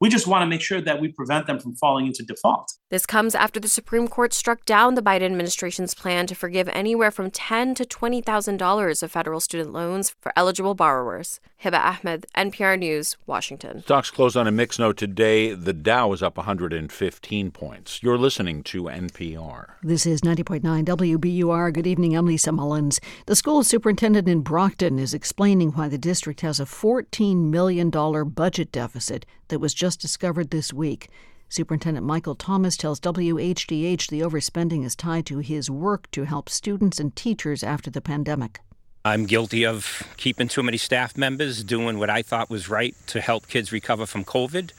We just want to make sure that we prevent them from falling into default. This comes after the Supreme Court struck down the Biden administration's plan to forgive anywhere from ten to twenty thousand dollars of federal student loans for eligible borrowers. Hiba Ahmed, NPR News, Washington. Stocks closed on a mixed note today. The Dow is up 115 points. You're listening to NPR. This is 90.9 WBUR. Good evening. I'm Lisa Mullins. The school superintendent in Brockton is explaining why the district has a $14 million budget deficit that was just discovered this week. Superintendent Michael Thomas tells WHDH the overspending is tied to his work to help students and teachers after the pandemic. I'm guilty of keeping too many staff members, doing what I thought was right to help kids recover from COVID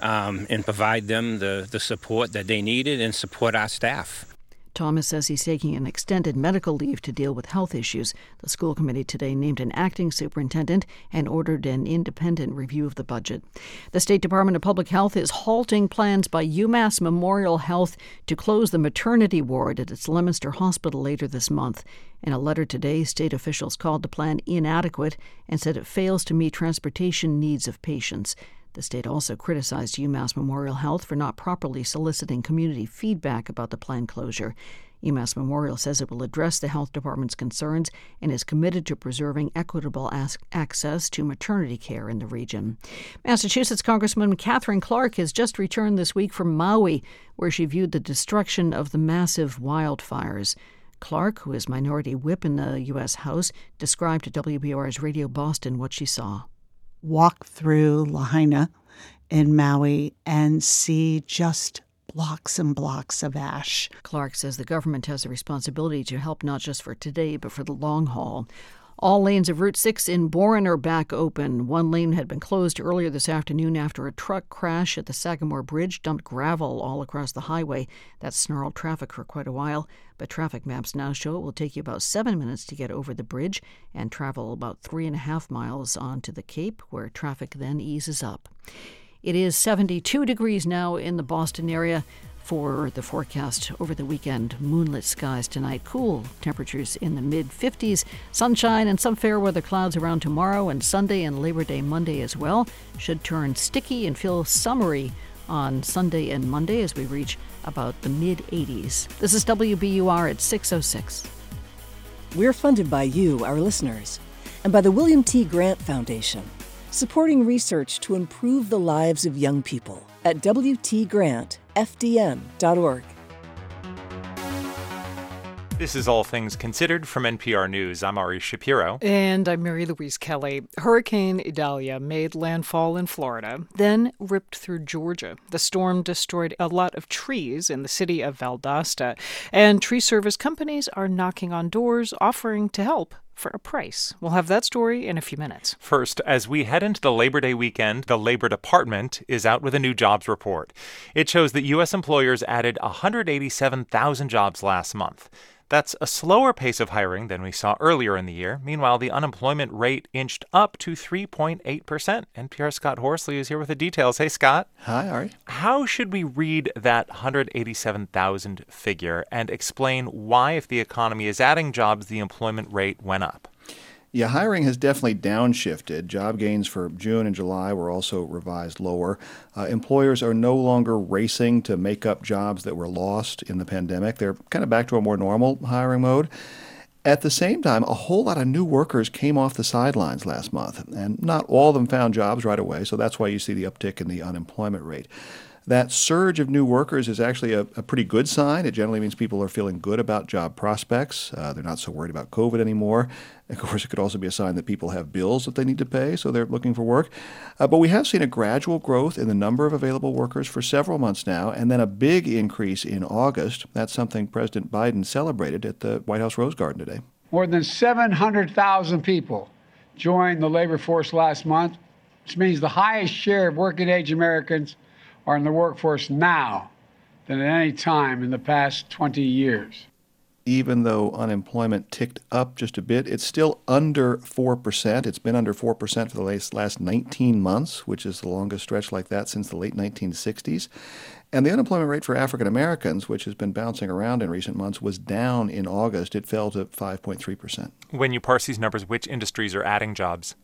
um, and provide them the, the support that they needed and support our staff. Thomas says he's taking an extended medical leave to deal with health issues. The school committee today named an acting superintendent and ordered an independent review of the budget. The State Department of Public Health is halting plans by UMass Memorial Health to close the maternity ward at its Leominster Hospital later this month. In a letter today, state officials called the plan inadequate and said it fails to meet transportation needs of patients. The state also criticized UMass Memorial Health for not properly soliciting community feedback about the planned closure. UMass Memorial says it will address the health department's concerns and is committed to preserving equitable as- access to maternity care in the region. Massachusetts Congresswoman Katherine Clark has just returned this week from Maui, where she viewed the destruction of the massive wildfires. Clark, who is minority whip in the U.S. House, described to WBUR's Radio Boston what she saw walk through Lahaina in Maui and see just blocks and blocks of ash. Clark says the government has a responsibility to help not just for today, but for the long haul. All lanes of Route 6 in Bourne are back open. One lane had been closed earlier this afternoon after a truck crash at the Sagamore Bridge dumped gravel all across the highway. That snarled traffic for quite a while, but traffic maps now show it will take you about seven minutes to get over the bridge and travel about three and a half miles onto the Cape, where traffic then eases up. It is 72 degrees now in the Boston area for the forecast over the weekend. Moonlit skies tonight, cool temperatures in the mid 50s, sunshine and some fair weather clouds around tomorrow and Sunday and Labor Day Monday as well. Should turn sticky and feel summery on Sunday and Monday as we reach about the mid 80s. This is WBUR at 606. We're funded by you, our listeners, and by the William T. Grant Foundation, supporting research to improve the lives of young people at WTGrantFDN.org. This is All Things Considered from NPR News. I'm Ari Shapiro. And I'm Mary Louise Kelly. Hurricane Idalia made landfall in Florida, then ripped through Georgia. The storm destroyed a lot of trees in the city of Valdosta, and tree service companies are knocking on doors offering to help for a price. We'll have that story in a few minutes. First, as we head into the Labor Day weekend, the Labor Department is out with a new jobs report. It shows that U.S. employers added 187,000 jobs last month. That's a slower pace of hiring than we saw earlier in the year. Meanwhile, the unemployment rate inched up to 3.8%. NPR Scott Horsley is here with the details. Hey, Scott. Hi, Ari. How should we read that 187,000 figure and explain why, if the economy is adding jobs, the employment rate went up? Yeah, hiring has definitely downshifted. Job gains for June and July were also revised lower. Uh, employers are no longer racing to make up jobs that were lost in the pandemic. They're kind of back to a more normal hiring mode. At the same time, a whole lot of new workers came off the sidelines last month, and not all of them found jobs right away, so that's why you see the uptick in the unemployment rate. That surge of new workers is actually a, a pretty good sign. It generally means people are feeling good about job prospects. Uh, they're not so worried about COVID anymore. Of course, it could also be a sign that people have bills that they need to pay, so they're looking for work. Uh, but we have seen a gradual growth in the number of available workers for several months now, and then a big increase in August. That's something President Biden celebrated at the White House Rose Garden today. More than 700,000 people joined the labor force last month, which means the highest share of working age Americans are in the workforce now than at any time in the past 20 years even though unemployment ticked up just a bit, it's still under 4%. It's been under 4% for the last, last 19 months, which is the longest stretch like that since the late 1960s. And the unemployment rate for African Americans, which has been bouncing around in recent months, was down in August. It fell to 5.3%. When you parse these numbers, which industries are adding jobs?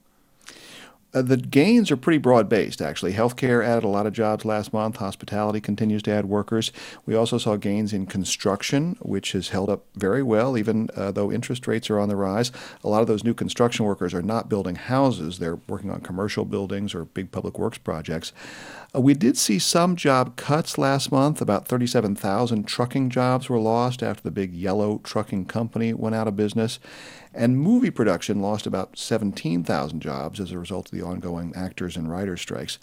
Uh, the gains are pretty broad based, actually. Healthcare added a lot of jobs last month. Hospitality continues to add workers. We also saw gains in construction, which has held up very well, even uh, though interest rates are on the rise. A lot of those new construction workers are not building houses, they're working on commercial buildings or big public works projects. Uh, we did see some job cuts last month. About 37,000 trucking jobs were lost after the big yellow trucking company went out of business. And movie production lost about 17,000 jobs as a result of the ongoing actors and writers strikes.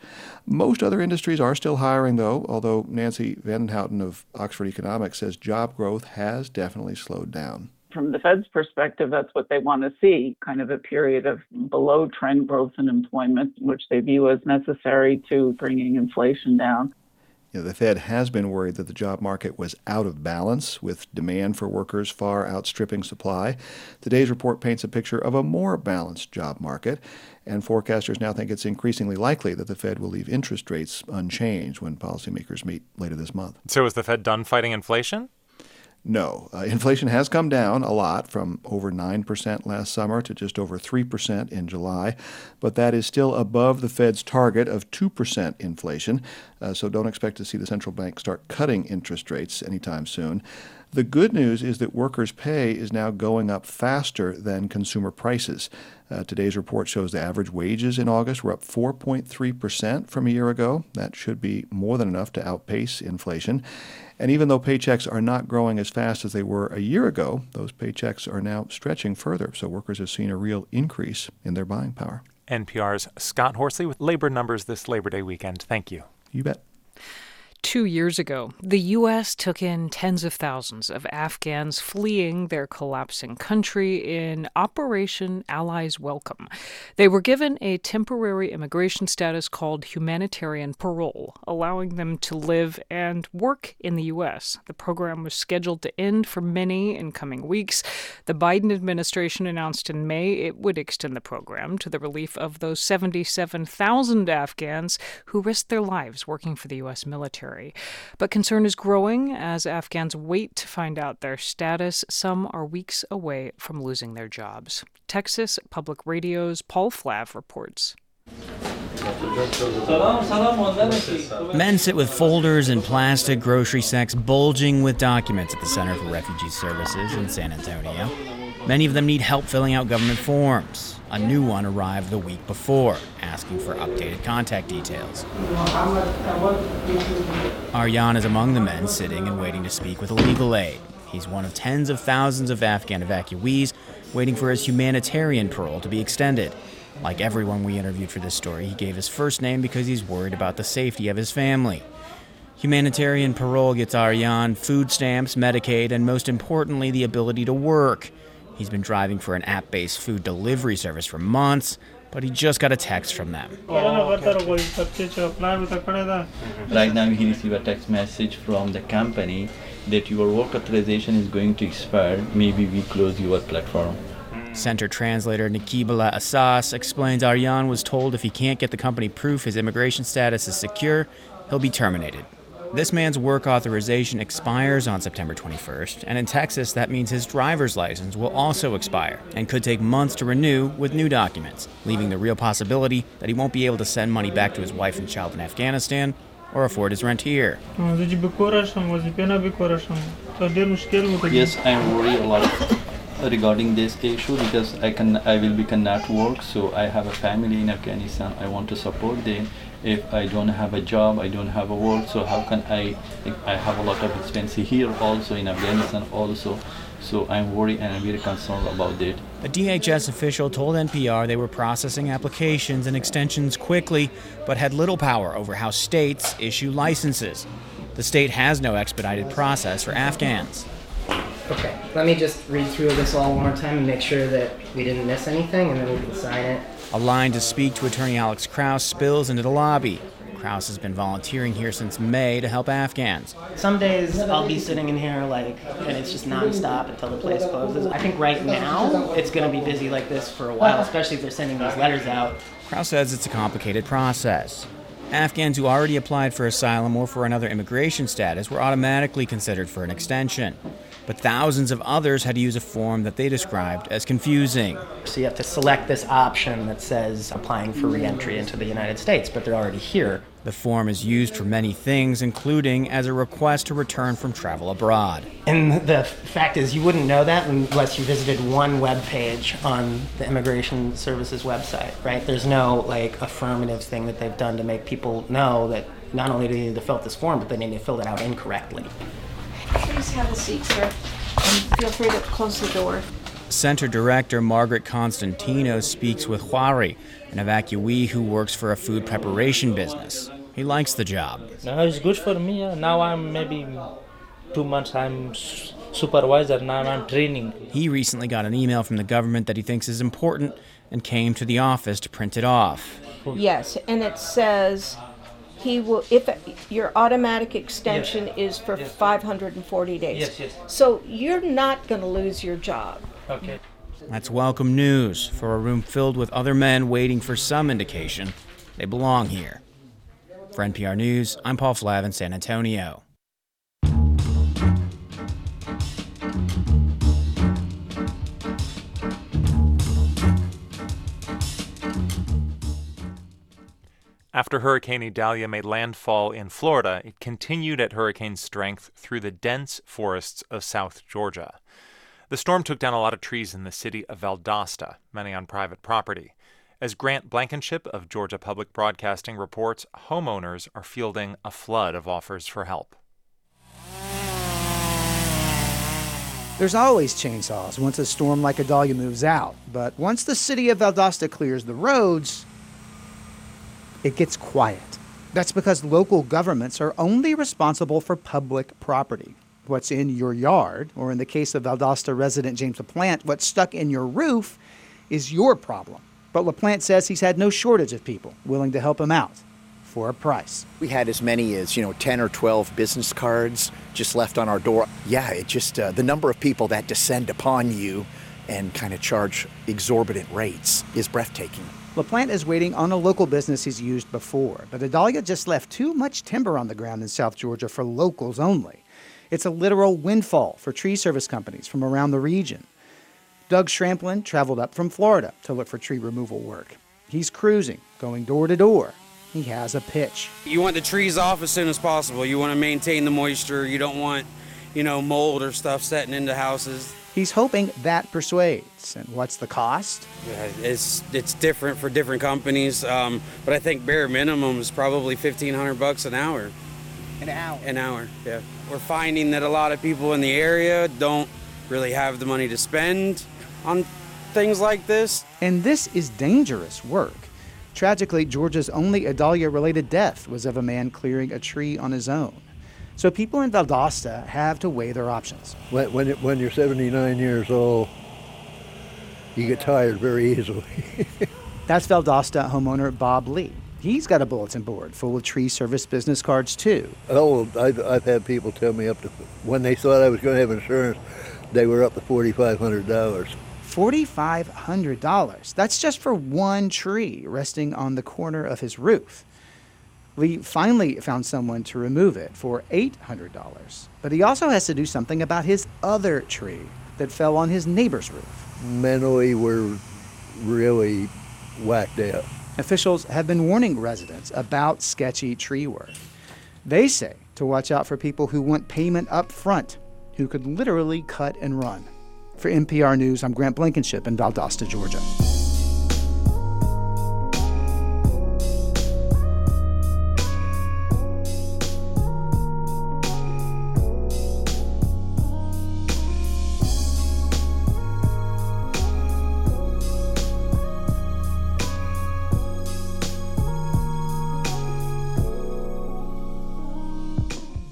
Most other industries are still hiring, though, although Nancy Vanden Houten of Oxford Economics says job growth has definitely slowed down from the Fed's perspective, that's what they want to see kind of a period of below trend growth in employment, which they view as necessary to bringing inflation down. You know, the Fed has been worried that the job market was out of balance, with demand for workers far outstripping supply. Today's report paints a picture of a more balanced job market, and forecasters now think it's increasingly likely that the Fed will leave interest rates unchanged when policymakers meet later this month. So, is the Fed done fighting inflation? No. Uh, inflation has come down a lot from over 9% last summer to just over 3% in July, but that is still above the Fed's target of 2% inflation, uh, so don't expect to see the central bank start cutting interest rates anytime soon. The good news is that workers' pay is now going up faster than consumer prices. Uh, today's report shows the average wages in August were up 4.3% from a year ago. That should be more than enough to outpace inflation. And even though paychecks are not growing as fast as they were a year ago, those paychecks are now stretching further. So workers have seen a real increase in their buying power. NPR's Scott Horsley with labor numbers this Labor Day weekend. Thank you. You bet. Two years ago, the U.S. took in tens of thousands of Afghans fleeing their collapsing country in Operation Allies Welcome. They were given a temporary immigration status called humanitarian parole, allowing them to live and work in the U.S. The program was scheduled to end for many in coming weeks. The Biden administration announced in May it would extend the program to the relief of those 77,000 Afghans who risked their lives working for the U.S. military military. But concern is growing as Afghans wait to find out their status. Some are weeks away from losing their jobs. Texas Public Radio's Paul Flahive reports. Men sit with folders and plastic grocery sacks bulging with documents at the Center for Refugee Services in San Antonio. Many of them need help filling out government forms. A new one arrived the week before, asking for updated contact details. Aryan is among the men sitting and waiting to speak with legal aid. He's one of tens of thousands of Afghan evacuees waiting for his humanitarian parole to be extended. Like everyone we interviewed for this story, he gave his first name because he's worried about the safety of his family. Humanitarian parole gets Aryan food stamps, Medicaid, and most importantly, the ability to work. He's been driving for an app based food delivery service for months, but he just got a text from them. Oh, right now, he received a text message from the company that your work authorization is going to expire. Maybe we close your platform. Center translator Nikibala Asas explains Aryan was told if he can't get the company proof his immigration status is secure, he'll be terminated. This man's work authorization expires on September 21st, and in Texas, that means his driver's license will also expire and could take months to renew with new documents, leaving the real possibility that he won't be able to send money back to his wife and child in Afghanistan or afford his rent here. Yes, I'm worried a lot regarding this issue because I can I will be cannot work so I have a family in Afghanistan I want to support them if I don't have a job I don't have a work so how can I I have a lot of expenses here also in Afghanistan also so I'm worried and I'm very concerned about that. A DHS official told NPR they were processing applications and extensions quickly, but had little power over how states issue licenses. The state has no expedited process for Afghans. Okay, let me just read through this all one more time and make sure that we didn't miss anything, and then we can sign it. A line to speak to attorney Alex Kraus spills into the lobby. Kraus has been volunteering here since May to help Afghans. Some days I'll be sitting in here like, and it's just nonstop until the place closes. I think right now it's going to be busy like this for a while, especially if they're sending these letters out. Kraus says it's a complicated process. Afghans who already applied for asylum or for another immigration status were automatically considered for an extension but thousands of others had to use a form that they described as confusing. So you have to select this option that says applying for reentry into the United States, but they're already here. The form is used for many things, including as a request to return from travel abroad. And the fact is, you wouldn't know that unless you visited one web page on the Immigration Services website, right? There's no like affirmative thing that they've done to make people know that not only do they need to fill out this form, but they need to fill it out incorrectly. Please have a seat, sir. And feel free to close the door. Center Director Margaret Constantino speaks with Huari, an evacuee who works for a food preparation business. He likes the job. No, it's good for me. Uh, now I'm maybe two months I'm supervisor. Now I'm training. He recently got an email from the government that he thinks is important and came to the office to print it off. Yes, and it says he will if your automatic extension yes. is for yes. 540 days. Yes, yes. So you're not going to lose your job. Okay. That's welcome news for a room filled with other men waiting for some indication they belong here. For NPR News, I'm Paul Flahive in San Antonio. After Hurricane Idalia made landfall in Florida, it continued at hurricane strength through the dense forests of South Georgia. The storm took down a lot of trees in the city of Valdosta, many on private property. As Grant Blankenship of Georgia Public Broadcasting reports, homeowners are fielding a flood of offers for help. There's always chainsaws once a storm like Idalia moves out, but once the city of Valdosta clears the roads, it gets quiet. That's because local governments are only responsible for public property. What's in your yard, or in the case of Valdosta resident James LaPlante, what's stuck in your roof is your problem. But LaPlante says he's had no shortage of people willing to help him out for a price. We had as many as, you know, 10 or 12 business cards just left on our door. Yeah, it just, uh, the number of people that descend upon you and kind of charge exorbitant rates is breathtaking. LaPlante is waiting on a local business he's used before, but Idalia just left too much timber on the ground in South Georgia for locals only. It's a literal windfall for tree service companies from around the region. Doug Shramplin traveled up from Florida to look for tree removal work. He's cruising, going door to door. He has a pitch. You want the trees off as soon as possible. You want to maintain the moisture. You don't want, you know, mold or stuff setting into houses. He's hoping that persuades. And what's the cost? Yeah, it's it's different for different companies, um, but I think bare minimum is probably fifteen hundred bucks an hour. An hour. An hour. Yeah. We're finding that a lot of people in the area don't really have the money to spend on things like this. And this is dangerous work. Tragically, Georgia's only Idalia related death was of a man clearing a tree on his own. So people in Valdosta have to weigh their options. When, when, it, when you're 79 years old, you get tired very easily. That's Valdosta homeowner Bob Lee. He's got a bulletin board full of tree service business cards too. Oh, I've, I've had people tell me up to when they thought I was going to have insurance, they were up to forty-five hundred dollars. Forty-five hundred dollars. That's just for one tree resting on the corner of his roof. Lee finally found someone to remove it for $800. But he also has to do something about his other tree that fell on his neighbor's roof. Mentally, we're really whacked out. Officials have been warning residents about sketchy tree work. They say to watch out for people who want payment up front, who could literally cut and run. For NPR News, I'm Grant Blankenship in Valdosta, Georgia.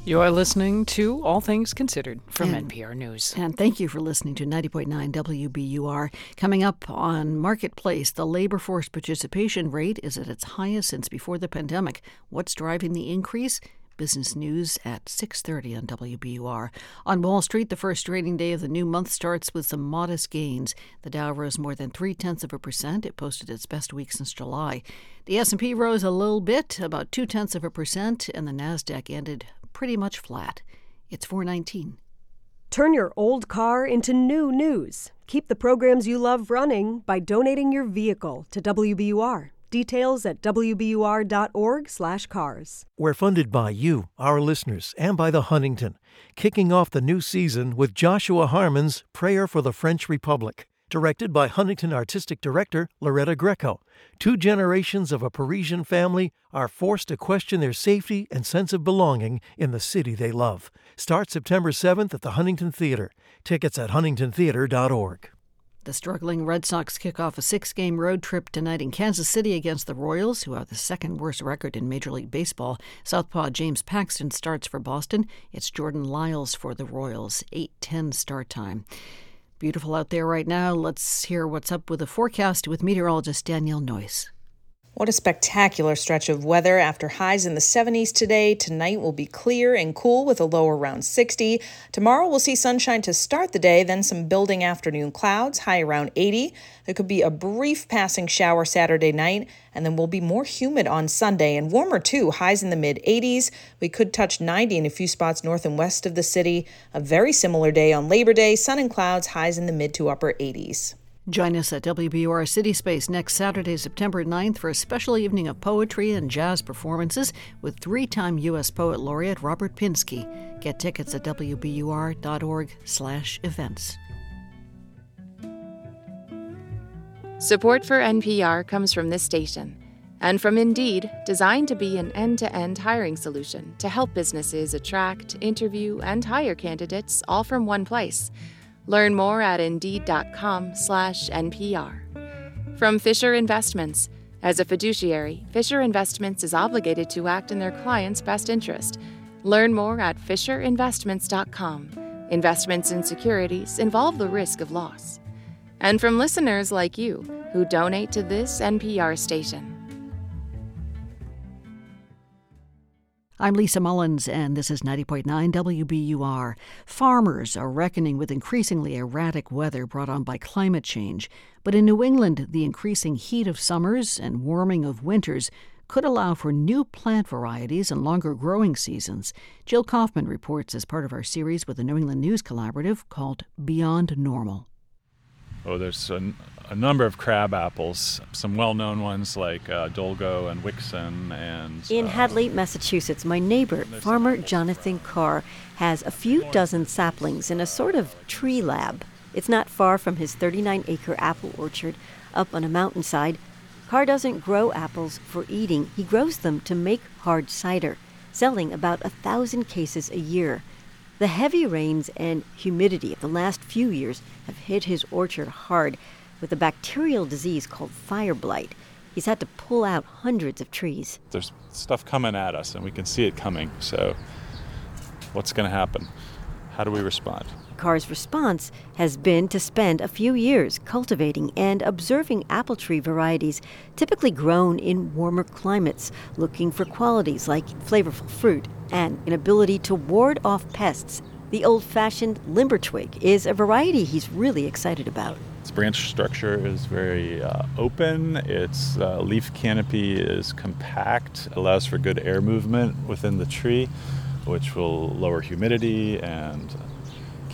You are listening to All Things Considered from And- NPR News. And thank you for listening to 90.9 WBUR. Coming up on Marketplace, the labor force participation rate is at its highest since before the pandemic. What's driving the increase? Business news at 6:30 on WBUR. On Wall Street, the first trading day of the new month starts with some modest gains. The Dow rose more than three tenths of a percent. It posted its best week since July. The S&P rose a little bit, about two tenths of a percent, and the Nasdaq ended pretty much flat. It's 419. Turn your old car into new news. Keep the programs you love running by donating your vehicle to WBUR. Details at wbur.org/cars. We're funded by you, our listeners, and by the Huntington, kicking off the new season with Joshua Harmon's Prayer for the French Republic, directed by Huntington Artistic Director Loretta Greco. Two generations of a Parisian family are forced to question their safety and sense of belonging in the city they love. Start September 7th at the Huntington Theater. Tickets at huntingtontheater.org. The struggling Red Sox kick off a six game road trip tonight in Kansas City against the Royals, who have the second worst record in Major League Baseball. Southpaw James Paxton starts for Boston. It's Jordan Lyles for the Royals. 8 10 start time. Beautiful out there right now. Let's hear what's up with the forecast with meteorologist Danielle Noyes. What a spectacular stretch of weather after highs in the 70s today. Tonight will be clear and cool with a low around 60. Tomorrow we'll see sunshine to start the day, then some building afternoon clouds, high around 80. There could be a brief passing shower Saturday night, and then we'll be more humid on Sunday and warmer too, highs in the mid 80s. We could touch 90 in a few spots north and west of the city. A very similar day on Labor Day, sun and clouds, highs in the mid to upper 80s. Join us at WBUR CitySpace next Saturday, September 9th for a special evening of poetry and jazz performances with three time U.S. Poet Laureate Robert Pinsky. Get tickets at WBUR.org slash events. Support for NPR comes from this station and from Indeed, designed to be an end to end hiring solution to help businesses attract, interview, and hire candidates all from one place. Learn more at indeed.com/npr. From Fisher Investments, as a fiduciary, Fisher Investments is obligated to act in their client's best interest. Learn more at fisherinvestments.com. Investments in securities involve the risk of loss. And from listeners like you who donate to this NPR station. I'm Lisa Mullins, and this is 90.9 WBUR. Farmers are reckoning with increasingly erratic weather brought on by climate change. But in New England, the increasing heat of summers and warming of winters could allow for new plant varieties and longer growing seasons. Jill Kaufman reports as part of our series with the New England News Collaborative called Beyond Normal. Oh, there's a, a number of crab apples, some well known ones like uh, Dolgo and Wickson and. In uh, Hadley, Massachusetts, my neighbor, farmer Jonathan Carr, has a few dozen saplings in a sort of tree lab. It's not far from his 39 acre apple orchard up on a mountainside. Carr doesn't grow apples for eating, he grows them to make hard cider, selling about a thousand cases a year. The heavy rains and humidity of the last few years have hit his orchard hard with a bacterial disease called fire blight. He's had to pull out hundreds of trees. There's stuff coming at us, and we can see it coming. So, what's going to happen? How do we respond? Carr's response has been to spend a few years cultivating and observing apple tree varieties typically grown in warmer climates, looking for qualities like flavorful fruit and an ability to ward off pests. The old fashioned limber twig is a variety he's really excited about. Its branch structure is very uh, open. Its uh, leaf canopy is compact, allows for good air movement within the tree, which will lower humidity and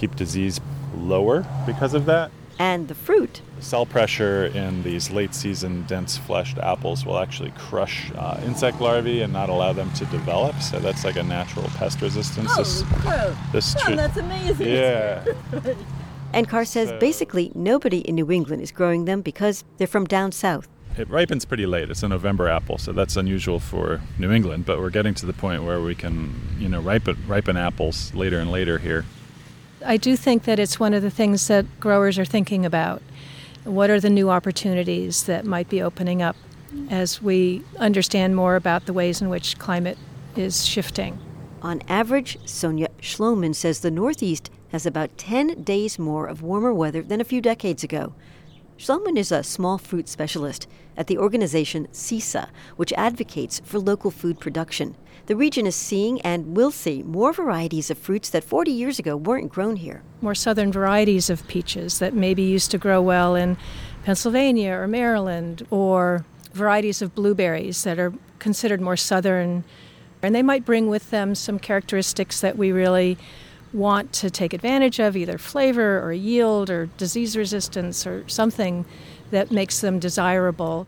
keep disease lower because of that. And the fruit. Cell pressure in these late season dense fleshed apples will actually crush uh, insect larvae and not allow them to develop. So that's like a natural pest resistance. Oh, this, crow. this Oh, that's amazing. Yeah. And Carr says So- basically nobody in New England is growing them because they're from down south. It ripens pretty late. It's a November apple, so that's unusual for New England. But we're getting to the point where we can, you know, ripen ripen apples later and later here. I do think that it's one of the things that growers are thinking about. What are the new opportunities that might be opening up as we understand more about the ways in which climate is shifting? On average, Sonia Schloemann says the Northeast has about 10 days more of warmer weather than a few decades ago. Schloman is a small fruit specialist at the organization CISA, which advocates for local food production. The region is seeing and will see more varieties of fruits that 40 years ago weren't grown here. More southern varieties of peaches that maybe used to grow well in Pennsylvania or Maryland, or varieties of blueberries that are considered more southern. And they might bring with them some characteristics that we really want to take advantage of, either flavor or yield or disease resistance or something that makes them desirable.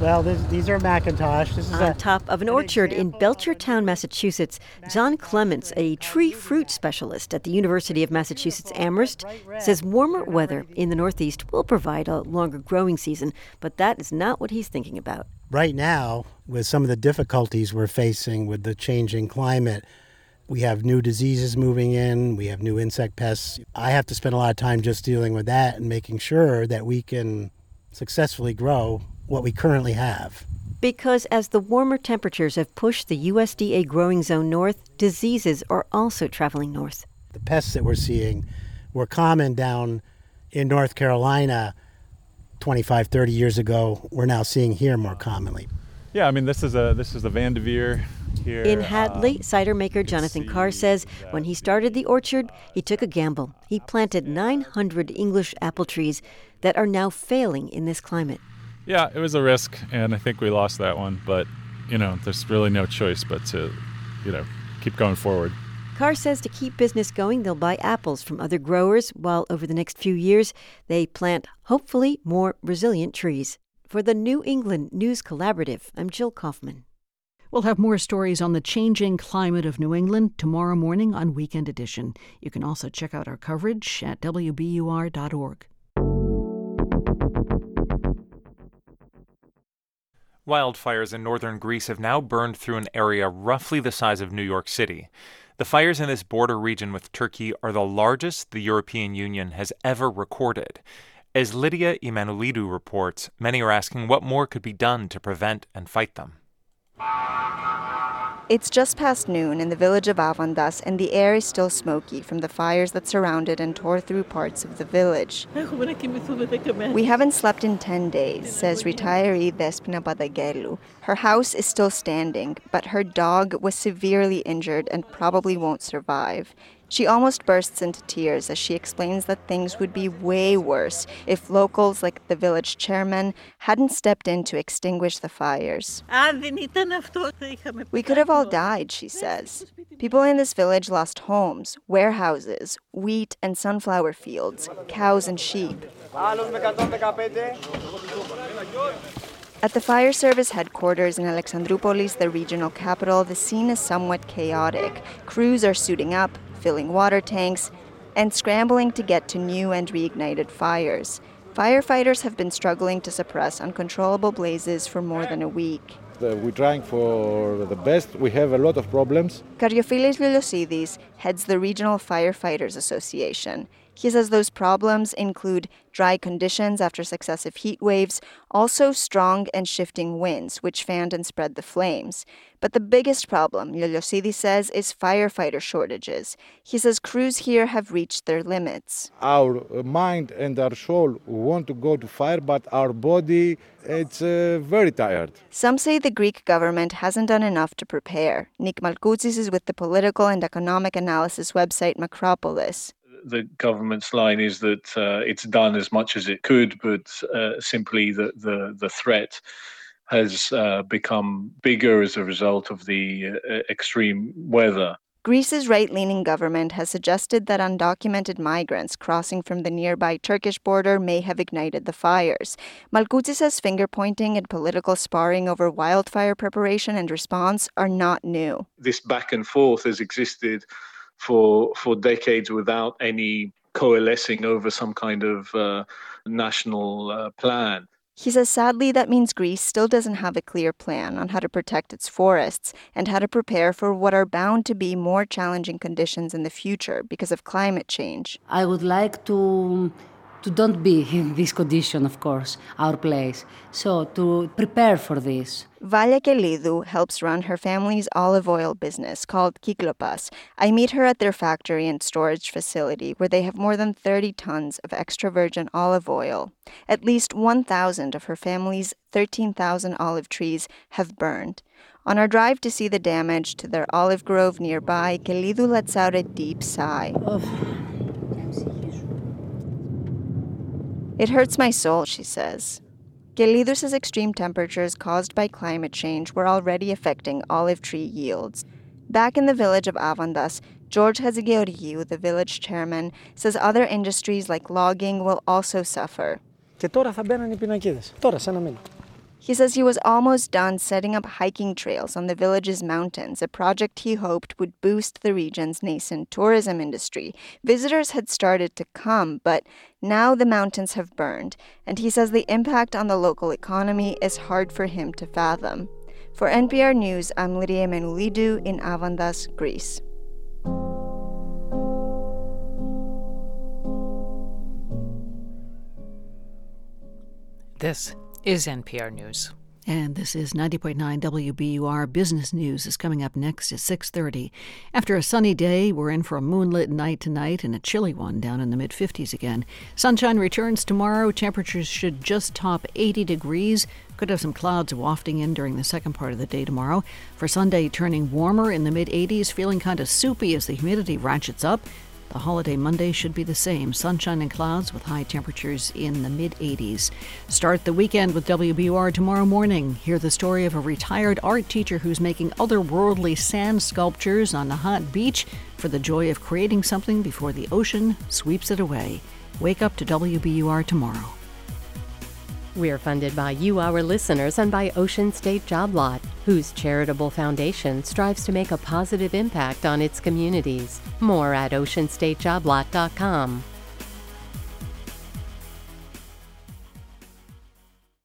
Well, this, these are McIntosh. This is On a, top of an orchard in Belchertown, Massachusetts, John Clements, a tree fruit specialist at the University of Massachusetts Amherst, says warmer weather in the Northeast will provide a longer growing season, but that is not what he's thinking about. right now, with some of the difficulties we're facing with the changing climate, we have new diseases moving in, we have new insect pests. I have to spend a lot of time just dealing with that and making sure that we can successfully grow what we currently have. Because as the warmer temperatures have pushed the USDA growing zone north, diseases are also traveling north. The pests that we're seeing were common down in North Carolina 25, 30 years ago. We're now seeing here more commonly. Yeah, I mean this is a this is the Vanderveer here. In Hadley, um, cider maker Jonathan Carr says when he started the orchard, he took a gamble. He planted 900 English apple trees that are now failing in this climate. Yeah, it was a risk, and I think we lost that one. But you know, there's really no choice but to, you know, keep going forward. Carr says to keep business going, they'll buy apples from other growers, while over the next few years, they plant, hopefully, more resilient trees. For the New England News Collaborative, I'm Jill Kaufman. We'll have more stories on the changing climate of New England tomorrow morning on Weekend Edition. You can also check out our coverage at WBUR.org. Wildfires in northern Greece have now burned through an area roughly the size of New York City. The fires in this border region with Turkey are the largest the European Union has ever recorded. As Lydia Emmanouilidou reports, many are asking what more could be done to prevent and fight them. It's just past noon in the village of Avantas, and the air is still smoky from the fires that surrounded and tore through parts of the village. We haven't slept in 10 days, says retiree Despina Padagelu. Her house is still standing, but her dog was severely injured and probably won't survive. She almost bursts into tears as she explains that things would be way worse if locals like the village chairman hadn't stepped in to extinguish the fires. We could have all died, she says. People in this village lost homes, warehouses, wheat and sunflower fields, cows and sheep. At the fire service headquarters in Alexandroupolis, the regional capital, the scene is somewhat chaotic. Crews are suiting up, filling water tanks, and scrambling to get to new and reignited fires. Firefighters have been struggling to suppress uncontrollable blazes for more than a week. We're trying for the best. We have a lot of problems. Karyofilis Lilosidis heads the Regional Firefighters Association. He says those problems include dry conditions after successive heat waves, also strong and shifting winds, which fanned and spread the flames. But the biggest problem, Lilosidis says, is firefighter shortages. He says crews here have reached their limits. Our mind and our soul want to go to fire, but our body, it's uh, very tired. Some say the Greek government hasn't done enough to prepare. Nick Malkoutsis is with the political and economic analysis website Macropolis. The government's line is that uh, it's done as much as it could, but uh, simply the, the, the threat has uh, become bigger as a result of the uh, extreme weather. Greece's right leaning government has suggested that undocumented migrants crossing from the nearby Turkish border may have ignited the fires. Malkoutsis says finger pointing and political sparring over wildfire preparation and response are not new. This back and forth has existed for for decades without any coalescing over some kind of uh, national uh, plan. He says sadly that means Greece still doesn't have a clear plan on how to protect its forests and how to prepare for what are bound to be more challenging conditions in the future because of climate change. I would like to to don't be in this condition, of course, our place. So to prepare for this. Valia Kelidou helps run her family's olive oil business called Kiklopas. I meet her at their factory and storage facility where they have more than 30 tons of extra virgin olive oil. At least 1,000 of her family's 13,000 olive trees have burned. On our drive to see the damage to their olive grove nearby, Kelidou lets out a deep sigh. It hurts my soul, she says. Kelidou says extreme temperatures caused by climate change were already affecting olive tree yields. Back in the village of Avantas, George Hazigiriu, the village chairman, says other industries like logging will also suffer. Και τώρα θα μπαίνουν οι πινακίδες. Τώρα, σε ένα μήνα. He says he was almost done setting up hiking trails on the village's mountains, a project he hoped would boost the region's nascent tourism industry. Visitors had started to come, but now the mountains have burned, and he says the impact on the local economy is hard for him to fathom. For NPR News, I'm Lydia Emmanouilidou in Avantas, Greece. This is NPR News. And this is 90.9 WBUR Business News is coming up next at 6:30. After a sunny day, we're in for a moonlit night tonight and a chilly one down in the mid 50s again. Sunshine returns tomorrow. Temperatures should just top 80 degrees. Could have some clouds wafting in during the second part of the day tomorrow. For Sunday, turning warmer in the mid 80s, feeling kind of soupy as the humidity ratchets up. The holiday Monday should be the same sunshine and clouds with high temperatures in the mid 80s. Start the weekend with WBUR tomorrow morning. Hear the story of a retired art teacher who's making otherworldly sand sculptures on the hot beach for the joy of creating something before the ocean sweeps it away. Wake up to WBUR tomorrow. We're funded by you, our listeners, and by Ocean State Job Lot, whose charitable foundation strives to make a positive impact on its communities. More at oceanstatejoblot.com.